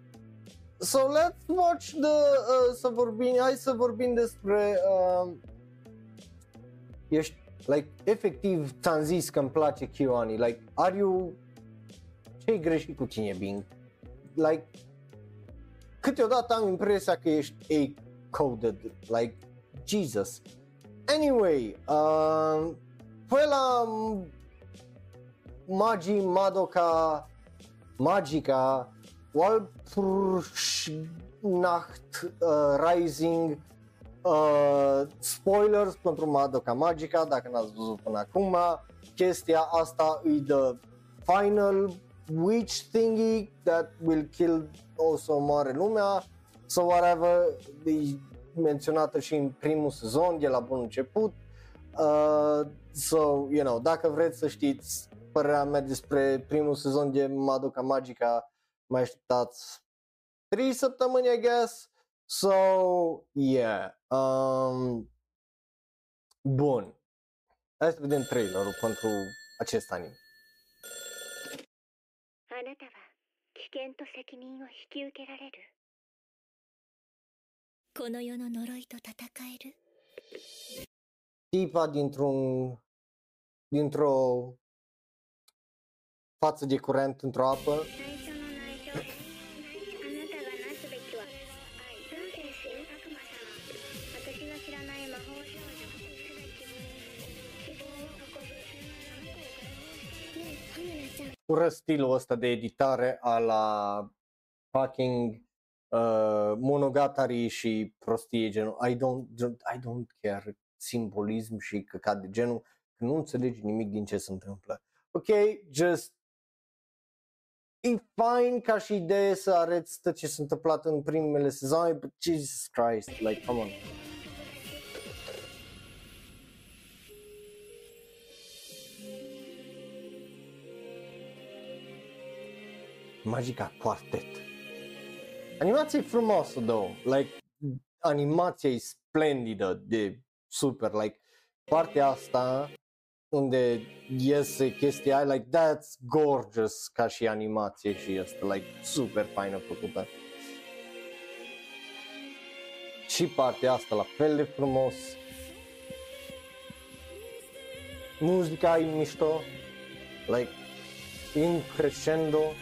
so let's watch the, uh, să vorbim, hai să vorbim despre, uh, ești, like, efectiv ți-am zis că îmi place Kyoani, like, are you, ce-i greșit cu tine, Bing? Like, câteodată am impresia că ești A-coded, like, Jesus. Anyway, uh, păi la Magi Madoka Magica Walpurgisnacht uh, Rising uh, spoilers pentru Madoka Magica dacă n-ați văzut până acum. Chestia asta e the final witch thingy that will kill o să omoare lumea. So whatever e menționată și în primul sezon de la bun început. Uh, so you know dacă vreți să știți părerea mea despre primul sezon de Madoka Magica mai așteptați 3 săptămâni I guess so yeah um, bun hai să vedem trailerul pentru acest anime あなたは危険と責任を引き受けられるこの世の呪いと戦える tipa dintr-un dintr-o față de curent într-o apă 最初 urăsc stilul ăsta de editare a la fucking uh, monogatari și prostie genul I don't, I don't care simbolism și căcat de genul că nu înțelegi nimic din ce se întâmplă. Ok, just e fine ca și idee să arăți tot ce s-a întâmplat în primele sezoane, but Jesus Christ, like, come on. Magica Quartet. Animația e frumoasă, though. Like, animația e splendidă, de super, like, partea asta unde iese chestia aia, like, that's gorgeous ca și animație și asta, like, super faină făcută. Și partea asta la fel de frumos. Muzica e mișto, like, in crescendo.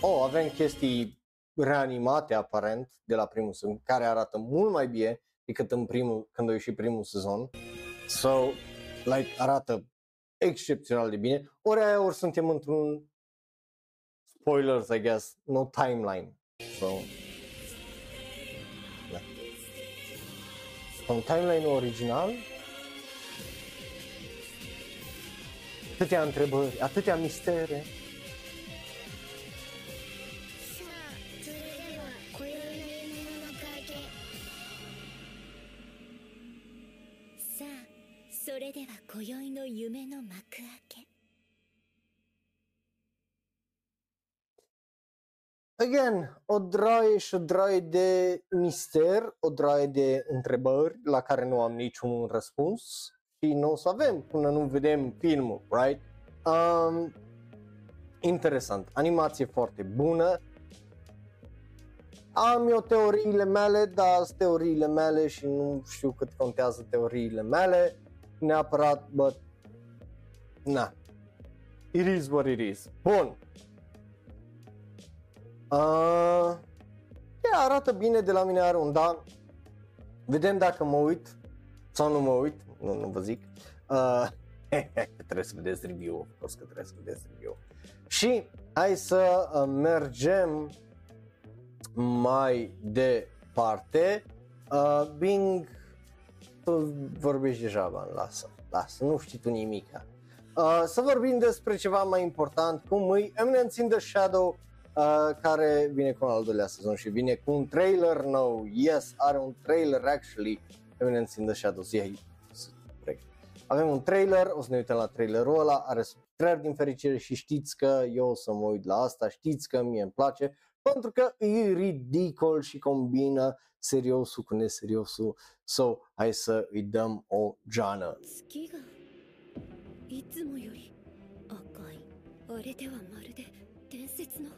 Oh, avem chestii reanimate aparent de la primul sezon, care arată mult mai bine decât în primul, când a ieșit primul sezon. So, like, arată excepțional de bine. Ori aia, ori suntem într-un spoilers, I guess, no timeline. So, da. Un timeline original, atâtea întrebări, atâtea mistere. Again, o draie și o draie de mister, o draie de întrebări la care nu am niciun răspuns și nu o să avem până nu vedem filmul, right? Um, interesant, animație foarte bună. Am eu teoriile mele, dar sunt teoriile mele și nu știu cât contează teoriile mele neapărat, but na. It is what it is. Bun. Uh, ea arată bine de la mine are un da. Vedem dacă mă uit sau nu mă uit, nu, nu vă zic. Uh, trebuie să vedeți review, of course că trebuie să vedeți review. Și hai să uh, mergem mai departe. Uh, Bing, tu vorbești deja, Van, lasă, lasă, nu știi tu nimica. Uh, să vorbim despre ceva mai important, cum îi Eminence in the Shadow, uh, care vine cu un al doilea sezon și vine cu un trailer nou. Yes, are un trailer actually, Eminence in the Shadows. Yeah, avem un trailer, o să ne uităm la trailerul ăla, are subtitrări din fericire și știți că eu o să mă uit la asta, știți că mie îmi place, pentru că e ridicol și combină seriosul cu neseriosul, so hai să îi dăm o geană. 月がいつもより赤いあれではまるで伝説の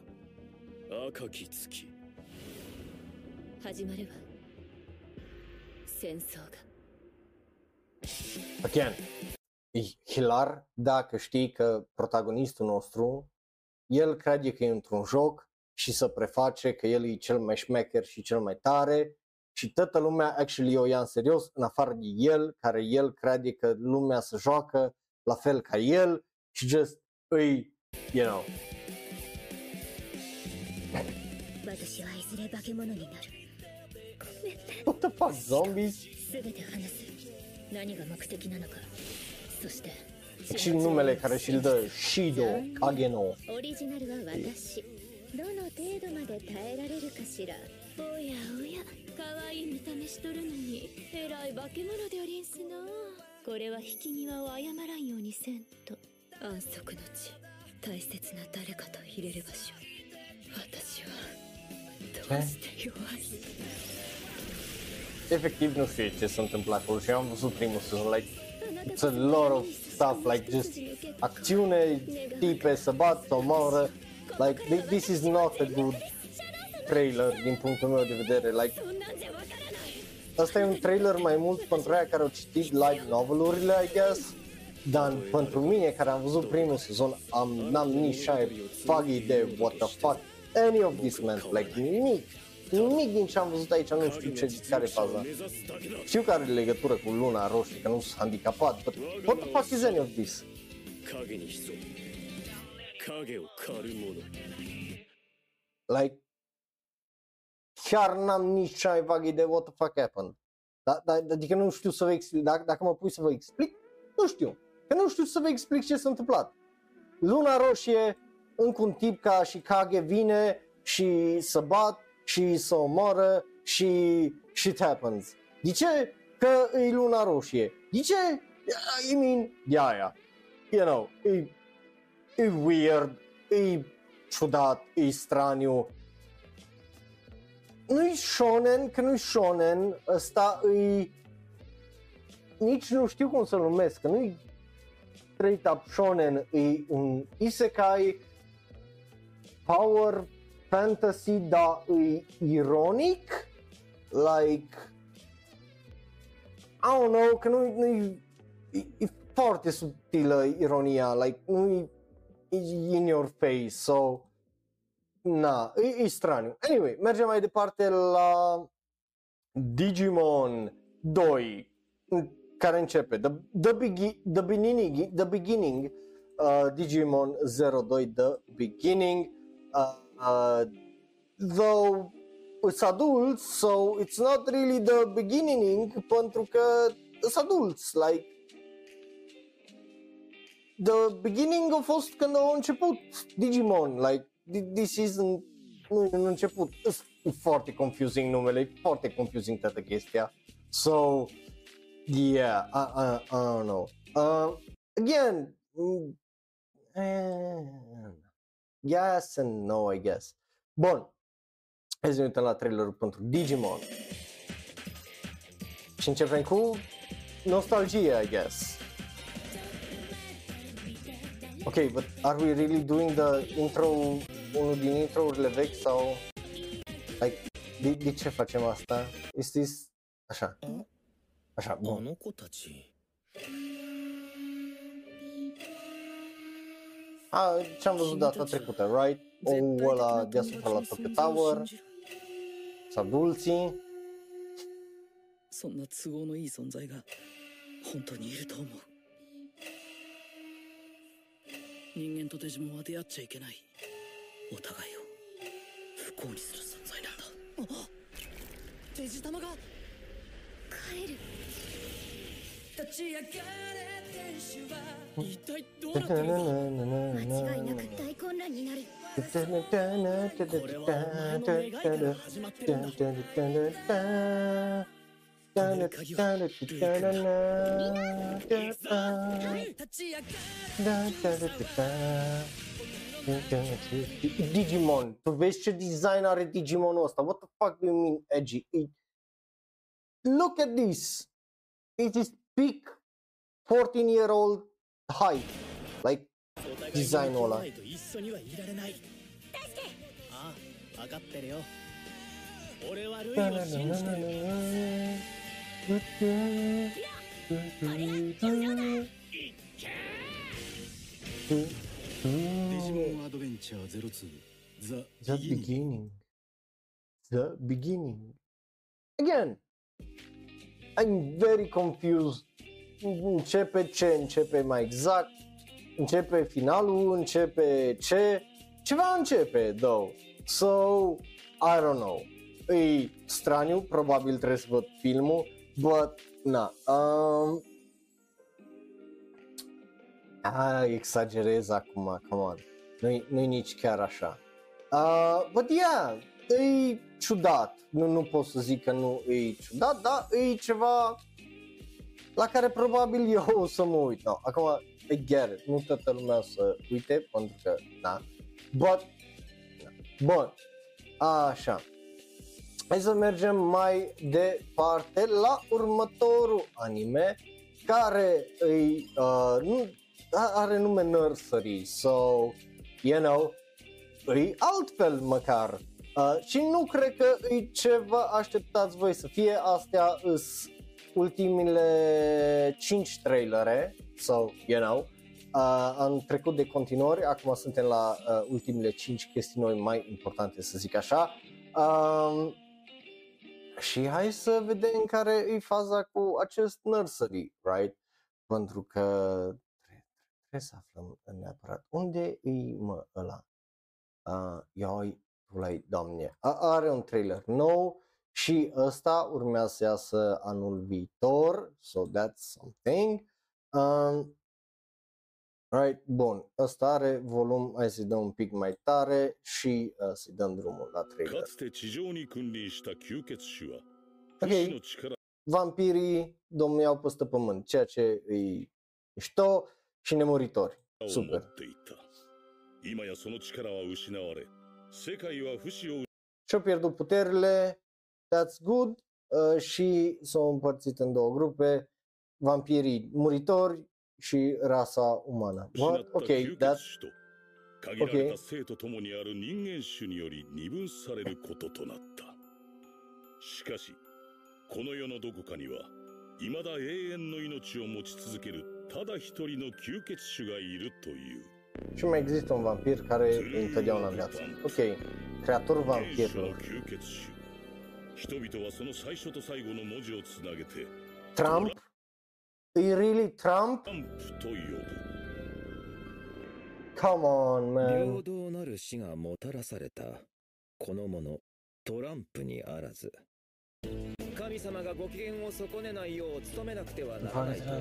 赤き月始まるわ戦争が Again, e hilar dacă știi că protagonistul nostru, el crede că e într-un joc și să preface că el e cel mai șmecher și cel mai tare și toată lumea actually o ia în serios în afară de el, care el crede că lumea se joacă la fel ca el și just îi, you know, 私はいずれ化け物になる。what the fuck, zombies? 全て話す。何が目的なのか。そして Și numele care și-l dă Shido Kageno. オリジナルは私。どの程度まで耐えられるかしら。おやおや。可愛い見た目しとるのにえらい化け物でおりんすな。これは引き際を謝らんようにせんと。安息の地。大切な誰かと入れる場所私はどうして弱い Efectiv nu știu ce se întâmplă acolo și eu am văzut primul sezon, like, it's a lot of stuff, like just acțiune, tipe să bat, să omoară, like thi- this is not a good trailer din punctul meu de vedere, like Asta e un trailer mai mult pentru aia care au citit light novelurile, I guess, dar pentru mine care am văzut primul sezon, am, n-am nici cea fag idee what the fuck any of this man, like nimic. Nimic din ce am văzut aici, nu știu ce, care e faza. Știu că are legătură cu luna roșie, că nu sunt handicapat, but what the fuck is any of this? Like, chiar n-am nici cea mai vagă idee what the fuck happened. Da, da, adică nu știu să vă explic, dacă, dacă mă pui să vă explic, nu știu. Că nu știu să vă explic ce s-a întâmplat. Luna roșie, încă un tip ca și Kage vine și să bat și să omoară și shit happens. De ce? Că e luna roșie. De ce? I mean, yeah, yeah. You know, e, e weird, e ciudat, e straniu. Nu-i shonen, că nu-i shonen, ăsta e... Nici nu știu cum să-l numesc, că nu-i straight up shonen, e un isekai power fantasy, dar e ironic, like, I don't know, că nu, nu e, e, e foarte subtilă ironia, like, nu e, e in your face, so, na, e, e straniu. Anyway, mergem mai departe la Digimon 2, care începe, the, the, begi- the beginning, the beginning uh, Digimon 02, the beginning, uh, uh, though it's adults, so it's not really the beginning, pentru că it's adults, like the beginning a fost când au început Digimon, like thi- this isn't nu e în început, e foarte confusing numele, e foarte confusing toată chestia. So, yeah, I, I, I don't know. Uh, again, mm, eh, yes and no, I guess. Bun, hai să ne uităm la trailerul pentru Digimon. Și începem cu nostalgie, I guess. Ok, but are we really doing the intro, unul din intro-urile vechi sau... Like, de, de ce facem asta? Is this... Așa. Așa, あ bun. の子たち A, ce-am văzut data trecută, right? Ou ăla deasupra la Tokyo Tower, sau adulții. そんな都合のいい存在が本当にいると思う人間とデジモンは出会っちゃいけないお互いを不幸にする存在なんだあデジ玉が帰る 立ち上がれ天使は一体どうなってるの間違いなく大混乱になるこれはお前の願いから始まってるんだ立ち上が Digimon, tu vezi ce design are Digimonul ăsta? What the fuck do you mean edgy? It... Look at this! It is big 14 year old height, like design all that. 分かってるよ俺はルイを信じてるいっけデジモンアドベンチャー02 The, the beginning. The beginning. Again, I'm very confused. Începe ce, începe mai exact, începe finalul, începe ce, ceva începe, though. So, I don't know. E straniu, probabil trebuie să văd filmul, but, na. Um, a, exagerez acum, come on. Nu-i, nu-i nici chiar așa. Uh, but yeah, e ciudat. Nu, nu pot să zic că nu e ciudat, dar e ceva la care probabil eu o să mă uit. No, acum, I get it. Nu toată lumea o să uite, pentru că, da. But, da. Bun, așa. Hai să mergem mai departe la următorul anime care îi, uh, nu, are nume Nursery, so, you know, îi altfel măcar. Uh, și nu cred că e ce vă așteptați voi să fie, astea îs ultimile 5 trailere, so, you know, uh, am trecut de continuări, acum suntem la uh, ultimele 5 chestiuni mai importante, să zic așa. Um, și hai să vedem care e faza cu acest nursery, right? Pentru că trebuie să aflăm neapărat. Unde e mă ăla? Uh, ioi, pulai, doamne. A, are un trailer nou și ăsta urmează să iasă anul viitor, so that's something. Um, right, bun, ăsta are volum, hai să-i dăm un pic mai tare și uh, să-i dăm drumul la か trailer. つて地上に君臨した吸血種は Ok. 不死の力 Vampirii domneau peste pământ, ceea ce e mișto și nemuritori. を持 Super. っていた今やその力は失われ Și-a pierdut puterile, that's good, uh, și s-au împărțit în două grupe, vampirii muritori și rasa umană. What? Ok, that's... Okay. しかしこの世のどこかには未だ永遠の命を持ち続けるただ一人の吸血種がいるという Și mai există un vampir care e întotdeauna în viață. Ok, creatorul 原始の vampirilor. 吸血種人々はその最初と最後の文字をつなげて Trump? E really Trump? トランプと呼ぶ Come on, 平 man. 等なる死がもたらされたこの者トランプにあらず神様がご機嫌を損ねないよう努めなくてはならないとは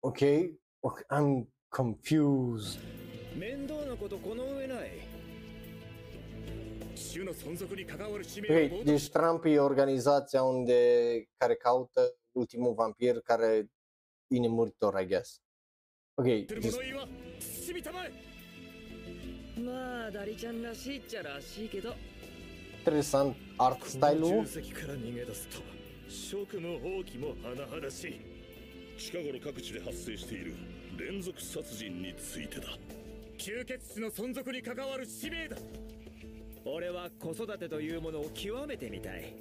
Ok, ok, I'm confused. 面倒なことこの上ない種の存続に関わる使命を Ok, deci Trump e organizația unde, care caută ultimul vampir care e nemuritor, I guess. Ok, てる deci 物言いは慎みたまえまあダリちゃんらしいっちゃらしいけど interesant art この style-ul. 重責から逃げ出すとは職務放棄も甚だしい近頃各地で発生している 連続殺人についてだ吸血種の存続に関わる使命だ俺は子育てというものを極めてみたい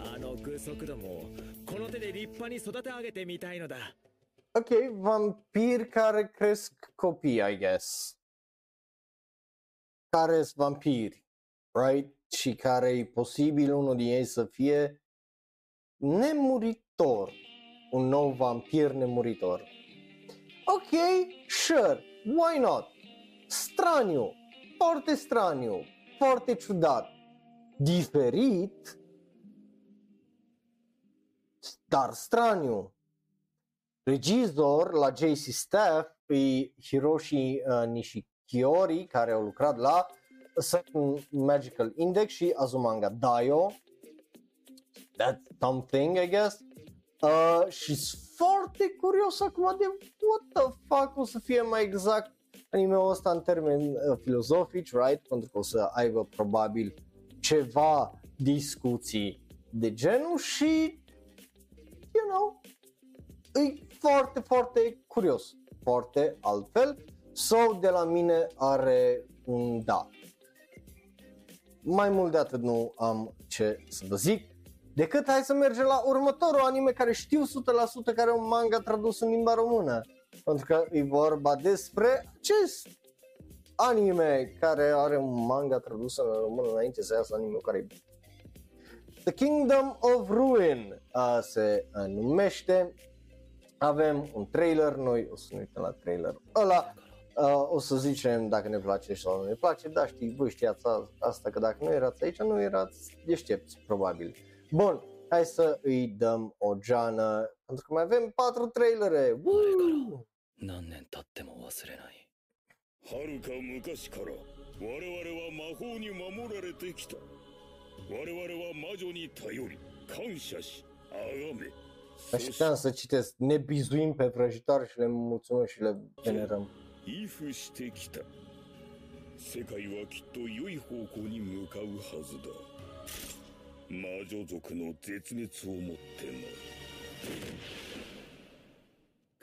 あの具足どもをこの手で立派に育て上げてみたいのだ Ok, vampiri care cresc copii, I guess. Care sunt vampiri, right? Și care e posibil unul din ei să fie nemuritor. Un nou vampir nemuritor. Ok, sure, why not? Straniu, foarte straniu, foarte ciudat, diferit, dar straniu. Regizor la JC Staff e Hiroshi uh, Nishikiori, care a lucrat la Certain Magical Index și Azumanga Daio. That's something, I guess. Uh, și sunt foarte curios acum de what the fuck o să fie mai exact anime-ul ăsta în termeni uh, filozofici, right? Pentru că o să aibă probabil ceva discuții de genul și, you know, e foarte, foarte curios, foarte altfel. Sau de la mine are un da. Mai mult de atât nu am ce să vă zic. Decât hai să mergem la următorul anime care știu 100% care e un manga tradus în limba română. Pentru că e vorba despre acest anime care are un manga tradus în română înainte să iasă anime care e The Kingdom of Ruin uh, se uh, numește. Avem un trailer, noi o să ne uităm la trailer ăla. Uh, o să zicem dacă ne place sau nu ne place, dar știi, voi știați a- asta că dacă nu erați aici, nu erați deștepți, probabil. Bun, hai să îi dăm o geană, pentru că mai avem patru trailere. Woo! 何年経っても忘れないはるか昔から我々は魔法に守られてきた我々は魔女に頼り感謝し崇めそし Așteptam să citesc, ne bizuim pe vrăjitoare și le mulțumim și le venerăm. 依附してきた世界はきっと良い方向に向かうはずだ 魔女族の絶滅をもってな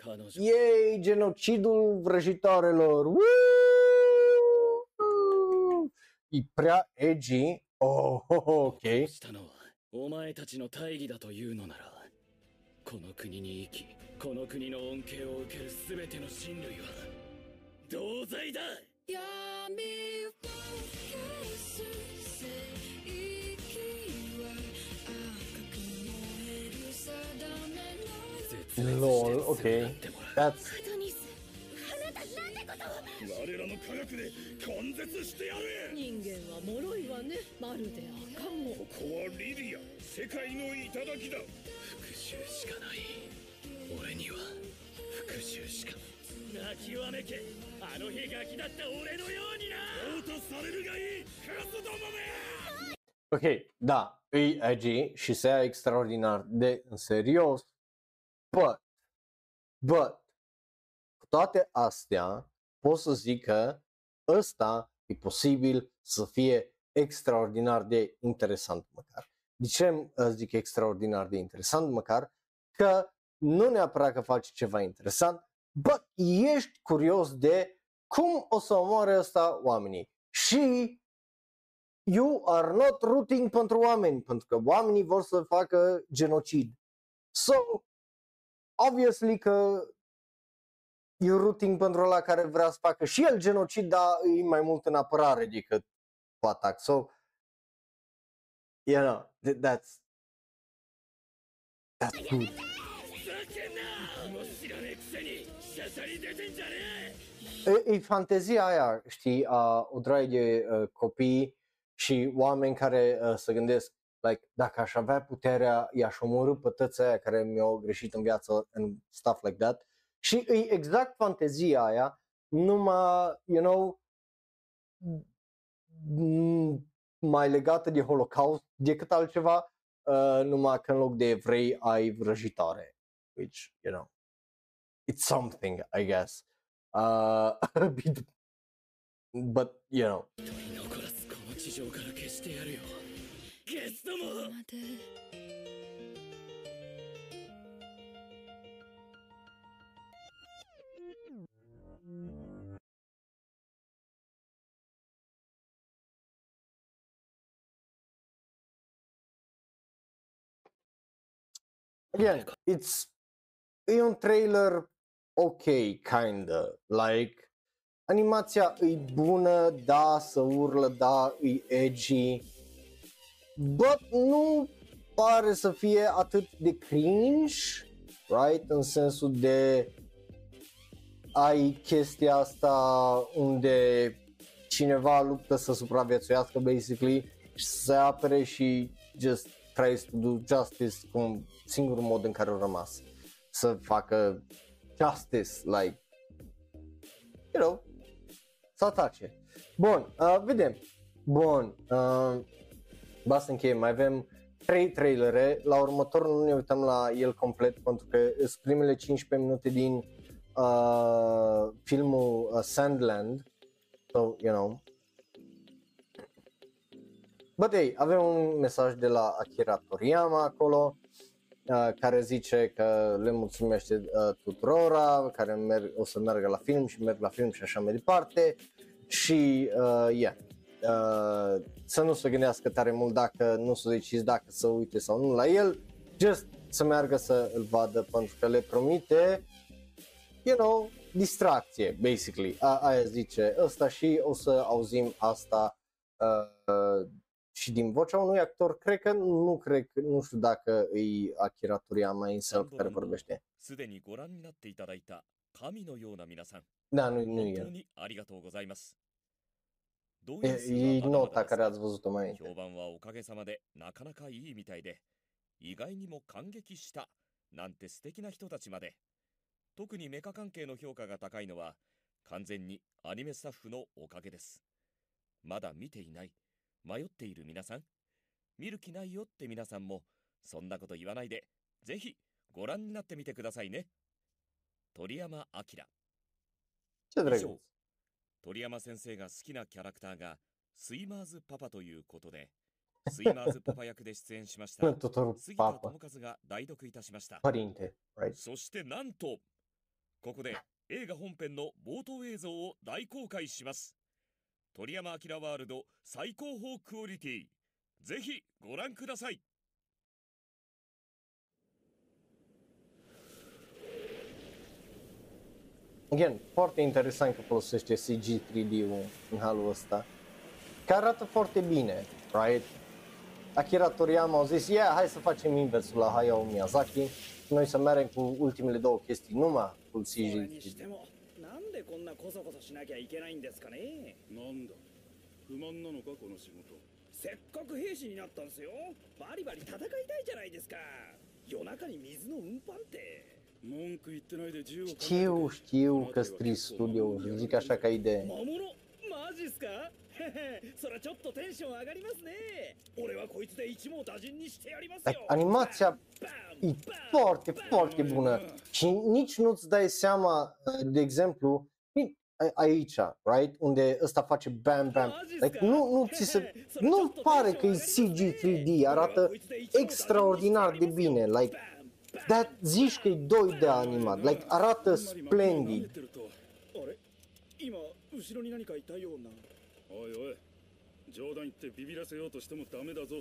彼女 Yay, genocidul vrăjitoarelor! Woo! E prea edgy. Oh, ok. したのはお前たちの大義だというのならこの国に生きこの国の恩恵を受ける全ての人類は同罪だ絶 Lol, ok. That's アドニスあなたなんてことを我ら LOL, okay. That's... Ok, da, îi AG și se ia extraordinar de în serios but, but, cu toate astea, pot să zic că ăsta e posibil să fie extraordinar de interesant măcar. De ce uh, zic extraordinar de interesant măcar? Că nu neapărat că faci ceva interesant, but ești curios de cum o să omoare ăsta oamenii. Și you are not rooting pentru oameni, pentru că oamenii vor să facă genocid. So, obviously că e routing pentru la care vrea să facă și el genocid, dar e mai mult în apărare decât cu atac. So, you know, that's, that's good. え, e fantezia aia, știi, a o drag de uh, copii și oameni care uh, se gândesc, like, dacă aș avea puterea, i-aș omorâ pe toți aia care mi-au greșit în viață and stuff like that. Și e exact fantezia aia, numai, you know, m- mai legată de Holocaust decât altceva, uh, numai că în loc de evrei ai vrăjitoare. Which, you know, it's something, I guess. Uh, but- but, you know, 残らずこの地上から消してやるよゲスどもまで again, it's e un trailer ok, kinda, like animația e bună, da, să urlă, da, e edgy, but nu pare să fie atât de cringe, right, în sensul de ai chestia asta unde cineva luptă să supraviețuiască basically și să se apere și just tries to do justice cum singurul mod în care au rămas. Să facă justice like you know să atace. Bun, uh, vedem. Bun uh, ba să încheiem, mai avem trei trailere, la următorul nu ne uităm la el complet pentru că sunt primele 15 minute din uh, filmul uh, Sandland. So, you know. But hey, avem un mesaj de la Akira Toriyama acolo uh, care zice că le mulțumește uh, tuturora, care merg, o să meargă la film și merg la film și așa mai departe. Și uh, yeah, uh, să nu se gândească tare mult dacă nu se decis dacă să uite sau nu la el, just să meargă să îl vadă pentru că le promite, you know, distracție, basically, A, aia zice ăsta și o să auzim asta uh, și din vocea unui actor, cred că nu cred, nu știu dacă îi Akira Toriyama însă care vorbește. Da, nu, nu e. 当 el. にありがとうございます動 E, 員数 e はまだま nota だ care です ați văzut-o mai が înainte. 評判はおかげさまでなかなかいいみたいで意外にも感激したなんて素敵な人たちまで特にメカ関係の評価が高いのは完全にアニメスタッフのおかげですまだ見ていない迷っている皆さん見る気ないよって皆さんもそんなこと言わないでぜひご覧になってみてくださいね鳥山明以上鳥山先生が好きなキャラクターがスイマーズパパということでスイマーズパパ役で出演しました。杉田智和が代読いたしました?そしてなんとここで映画本編の冒頭映像を大公開します。鳥山明ワールド最高峰クオリティ。ぜひご覧ください Again, foarte interesant că folosește CG 3D-ul în halul ăsta. Că arată foarte bine, right? Akira Toriyama au zis, yeah, hai să facem inversul la Hayao Miyazaki noi să mergem cu ultimele două chestii numai cu それ CG にしてもなんでこんなコソコソしなきゃいけないんですかねなんだ不満なのかこの仕事せっかく兵士になったんすよバリバリ戦いたいじゃないですか夜中に水の運搬って 文句言ってないで銃を Știu, știu că strici studio, zic așa ca idee. 魔物マジっすかへへそりゃちょっとテンション上がりますね俺はこいつで一網打尽にしてやります Like, よ animația e foarte, foarte bună și nici nu-ți dai seama, de exemplu, ni- a- aici, right, unde ăsta face bam bam, like, nu, nu ți se, nu pare că e CG 3D, arată extraordinar de bine, like, dar zici că e 2D animat, like, arată splendid. あれ今後ろに何かいたようなおいおい冗談言ってビビらせようとしてもダメだぞ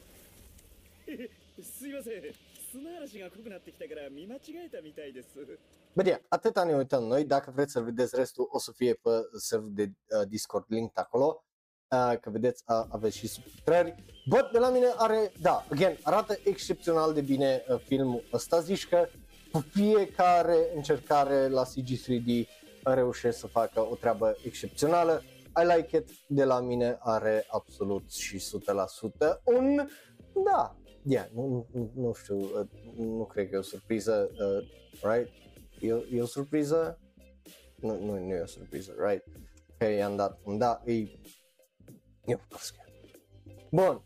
すいません砂嵐が濃くなってきたから見間違えたみたいです Bă, yeah, atâta ne uităm noi, dacă vreți să vedeți restul, o să fie pe serverul de uh, Discord link acolo, uh, că vedeți, uh, aveți și subtitrări. Bă, de la mine are, da, again, arată excepțional de bine uh, filmul ăsta, zici că cu fiecare încercare la CG3D reușesc să facă o treabă excepțională. I like it, de la mine are absolut și 100% un da. Yeah, nu, nu, nu știu, uh, nu cred că e o surpriză, uh, right? E, o- e o surpriză? Nu, nu, nu e o surpriză, right? Că i-am dat un da, e... E proscă. Bun.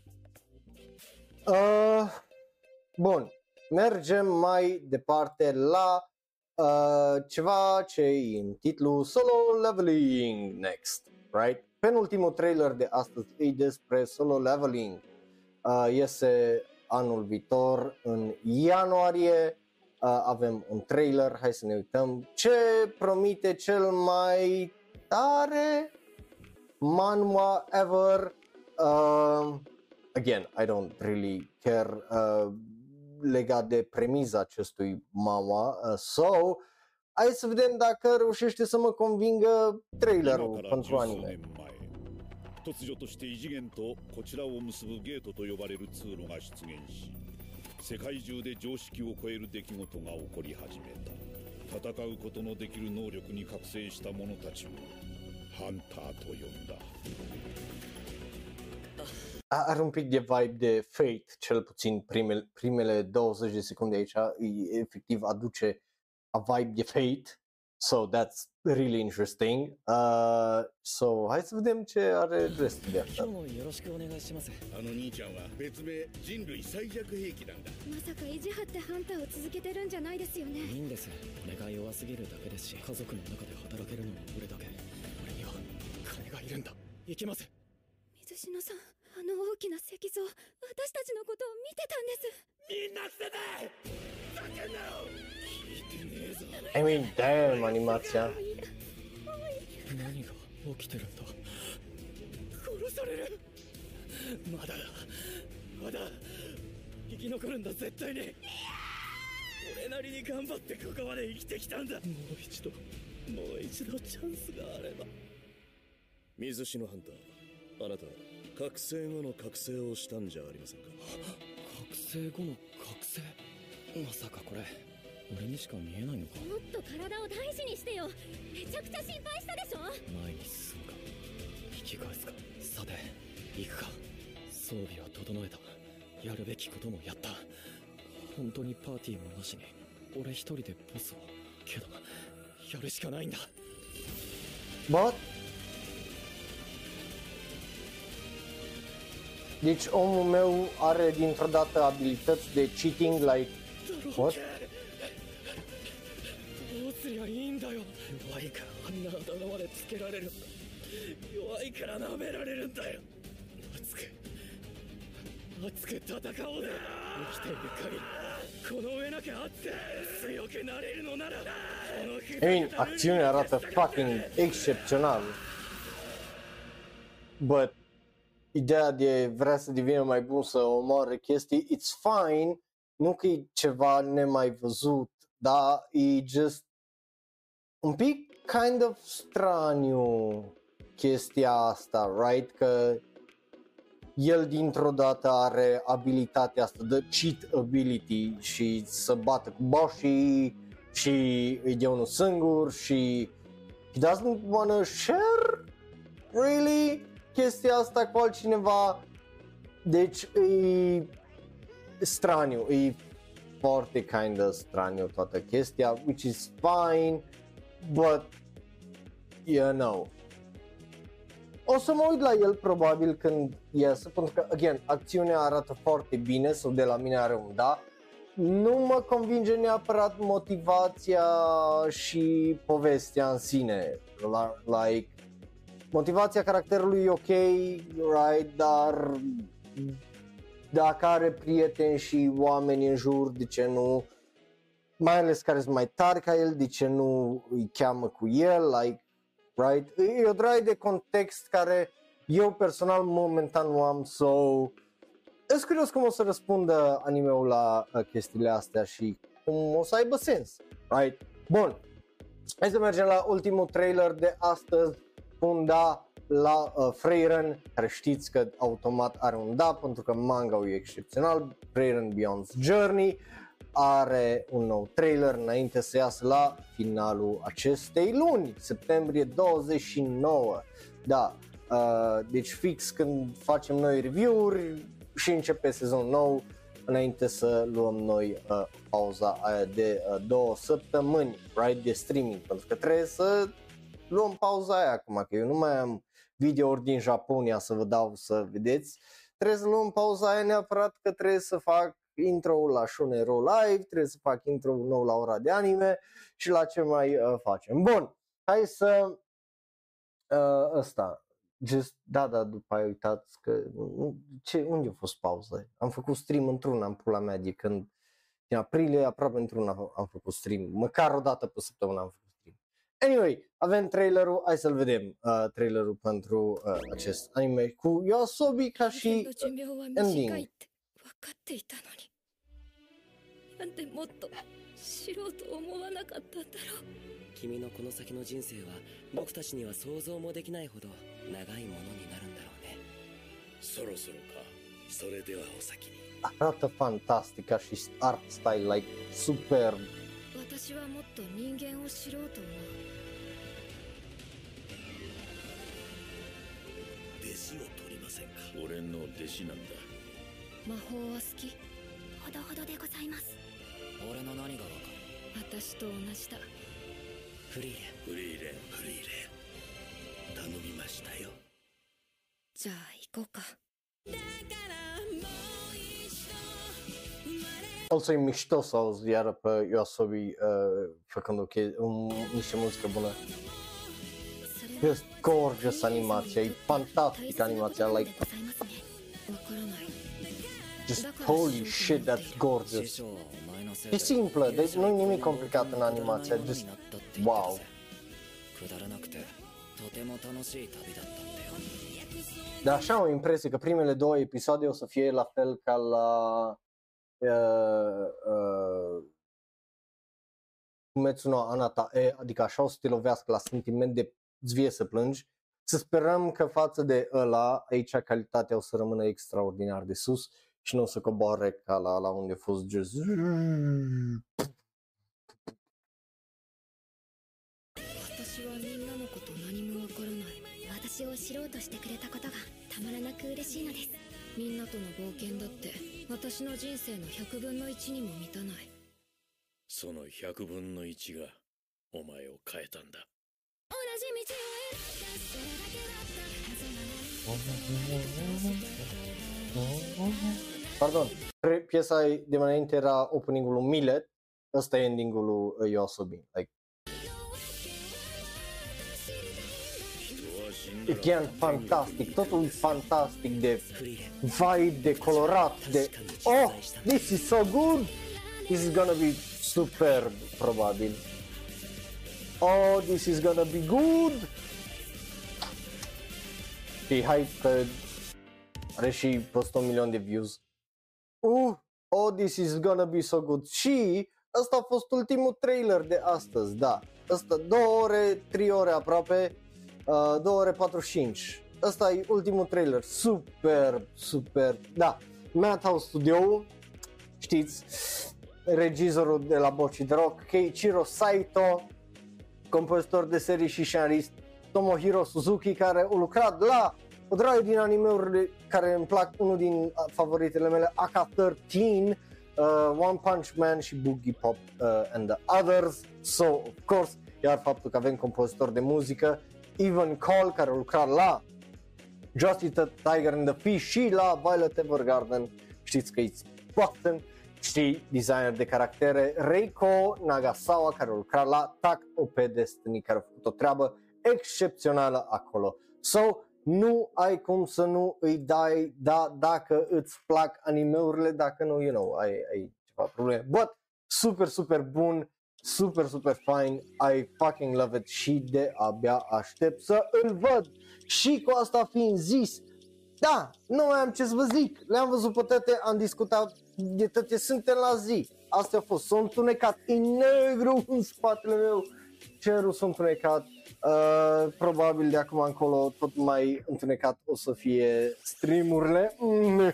Uh, bun. Mergem mai departe la uh, ceva ce e în titlu Solo Leveling Next, right? Penultimul trailer de astăzi e despre Solo Leveling. Uh, iese anul viitor în ianuarie. Uh, avem un trailer, hai să ne uităm ce promite cel mai tare manhwa ever. Uh, again, I don't really care uh, legat de premiza acestui manhwa, uh, so hai să vedem dacă reușește să mă convingă 今 trailerul pentru anime. 突如として異次元とこちらを結ぶゲートと呼ばれる通路が出現し世界中で常識を超える出来事が起こり始めた戦うことのできる能力に覚醒した者たちをハンターと呼んだ Are un pic de vibe de Fate, cel puțin primele, primele 20 de secunde aici, e, efectiv aduce a vibe de Fate, so that's really interesting. Uh, so hai să vedem ce are restul de asta. もよろしくお願いしますあの兄ちゃんは別名人類最弱兵器なんだまさか意地張ってハンターを続けてるんじゃないですよねいいんです俺が弱すぎるだけですし家族の中で働けるのも俺だけ俺には金が いるんだ。行きます水島さんあの大きな石像私たちのことを見てたんです。みんな捨てて！叫んだろ聞いてねえぞ I mean, damn, animația. 何が起きてるんだ？殺される！まだまだ生き残るんだ絶対に。俺なりに頑張ってここまで生きてきたんだ。もう一度もう一度チャンスがあれば水篠ハンター。あなた覚醒後の覚醒をしたんじゃありませんか？覚醒後の覚醒？まさかこれ。俺にしか見えないのかもっと体を大事にしてよ。めちゃくちゃ心配したでしょ？前に進むか引き返すか。さて行くか。装備は整えた。やるべきこともやった。本当にパーティーもなしに俺一人でボスを。けどやるしかないんだ。But... Deci omul meu are dintr-o dată abilități de cheating, like... What? Ei, mean, acțiunea arată fucking excepțional. But ideea de vrea să devină mai bun să omoare chestii, it's fine, nu că e ceva nemai văzut, dar e just un pic kind of straniu chestia asta, right? Că el dintr-o dată are abilitatea asta de cheat ability și să bată cu boșii și îi de unul singur și he doesn't wanna share really chestia asta cu altcineva deci e straniu, e foarte kind of straniu toată chestia, which is fine, but you know. O să mă uit la el probabil când iese, pentru că, again, acțiunea arată foarte bine sau de la mine are un da. Nu mă convinge neapărat motivația și povestea în sine. Like, motivația caracterului e ok, right, dar dacă are prieteni și oameni în jur, de ce nu, mai ales care sunt mai tari ca el, de ce nu îi cheamă cu el, like, right? E o draie de context care eu personal momentan nu am, so sunt curios cum o să răspundă animeul la uh, chestiile astea și cum o să aibă sens, right? Bun, hai să mergem la ultimul trailer de astăzi, funda la uh, Freyren, care știți că automat are un da pentru că manga e excepțional, Freyren Beyond's Journey are un nou trailer înainte să iasă la finalul acestei luni, septembrie 29. Da, uh, deci fix când facem noi review-uri și începe sezon nou înainte să luăm noi uh, pauza aia de uh, două săptămâni, right, de streaming, pentru că trebuie să luăm pauza aia acum, că eu nu mai am videouri din Japonia să vă dau să vedeți, trebuie să luăm pauza aia neapărat că trebuie să fac intro la Shonero Live, trebuie să fac intro nou la ora de anime și la ce mai uh, facem. Bun, hai să uh, ăsta, just, da, da, după aia uitați că, ce, unde a fost pauză? Am făcut stream într-una în pula mea de când, din aprilie, aproape într-una am făcut stream, măcar o dată pe săptămână am făcut Anyway, avem trailerul, hai să-l vedem, uh, trailerul pentru uh, acest anime cu Yoasobi ca și uh, ending. なんてもっと知ろうと思わなかったんだろう君のこの先の人生は僕たちには想像もできないほど長いものになるんだろうねそろそろかそれではお先に arată fantastic ca și art style like superb 私はもっと人間を知ろうと思う 俺の弟子なんだ。魔法は好き。ほどほどでございます。俺の何がわかる？私と同じだ。フリーレン。フリーレンフリーレン。頼みましたよ。じゃあ行こうか。Also e mișto să auzi iară pe Yoasobi uh, făcând o chestie, um, niște muzică bună. Just gorgeous animația, e fantastic animația, like Just holy shit, that's gorgeous. E simplă, deci nu e nimic complicat în animație, just wow. Dar așa am o impresie că primele două episoade o să fie la fel ca la uh, uh, Metsuno Anata E, adică așa o să te lovească la sentiment de îți să plângi. Să sperăm că față de ăla, aici calitatea o să rămână extraordinar de sus și nu o să coboare ca la, la unde a fost just 私を知ろうとしてくれたことがたまらなく嬉しいのですみんなとの冒険だって私の人生の100分の1にも満たないその100分の1がお前を変えたんだ Pardon, piesa de mai înainte era opening-ul lui Millet, ăsta e ending-ul lui Yosobi. Like, Again, fantastic, totul fantastic de vibe, de colorat, de Oh, this is so good! This is gonna be superb, probabil. Oh, this is gonna be good! Și hype că are și peste un milion de views uh, oh, this is gonna be so good. Și ăsta a fost ultimul trailer de astăzi, da. Ăsta două ore, trei ore aproape, uh, două ore 45. ăsta e ultimul trailer, super, super, da, Madhouse Studio, știți, regizorul de la Bochi de Rock, Keiichiro Saito, compozitor de serii și scenarist, Tomohiro Suzuki, care a lucrat la o draie din anime-uri care îmi plac, unul din uh, favoritele mele, AK-13, uh, One Punch Man și Boogie Pop uh, and the Others. So, of course, iar faptul că avem compozitor de muzică, Ivan Cole, care a lucrat la Justice Tiger and the Fish și la Violet Evergarden, știți că it's Boston, știi, designer de caractere, Reiko Nagasawa, care a lucrat la Tac OP Destiny, care a făcut o treabă excepțională acolo. So, nu ai cum să nu îi dai, da, dacă îți plac animeurile, dacă nu, you know, ai, ai ceva probleme. But, super, super bun, super, super fine, I fucking love it și de abia aștept să îl văd. Și cu asta fiind zis, da, nu mai am ce să vă zic, le-am văzut pe toate, am discutat de toate, suntem la zi. Asta a fost, s-a întunecat, e negru în spatele meu, cerul s-a întunecat, Uh, probabil de acum încolo tot mai întunecat o să fie streamurile. uh,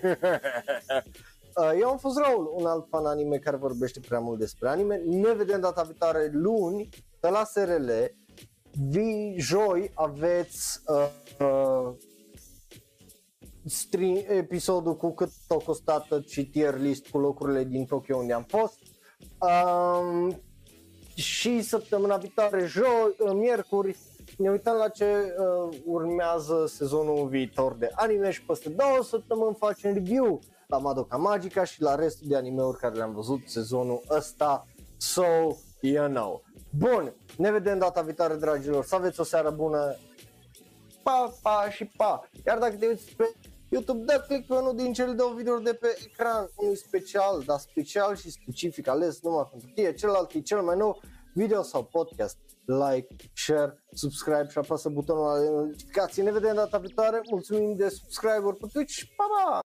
eu am fost Raul, un alt fan anime care vorbește prea mult despre anime. Ne vedem data viitoare luni de la SRL. Vi, joi aveți uh, uh, stream, episodul cu cât a costat și tier list cu locurile din Tokyo unde am fost. Um, și săptămâna viitoare, joi, uh, miercuri, ne uităm la ce uh, urmează sezonul viitor de anime și peste două săptămâni facem review la Madoka Magica și la restul de animeuri care le-am văzut sezonul ăsta. So, you know. Bun, ne vedem data viitoare, dragilor, să aveți o seară bună. Pa, pa și pa! Iar dacă te uiți pe YouTube, dă click pe unul din cele două videouri de pe ecran, unul special, dar special și specific ales numai pentru tine, celălalt e cel mai nou video sau podcast. Like, share, subscribe și apasă butonul de notificații. Ne vedem data viitoare. Mulțumim de subscriber pe Twitch. Pa, pa!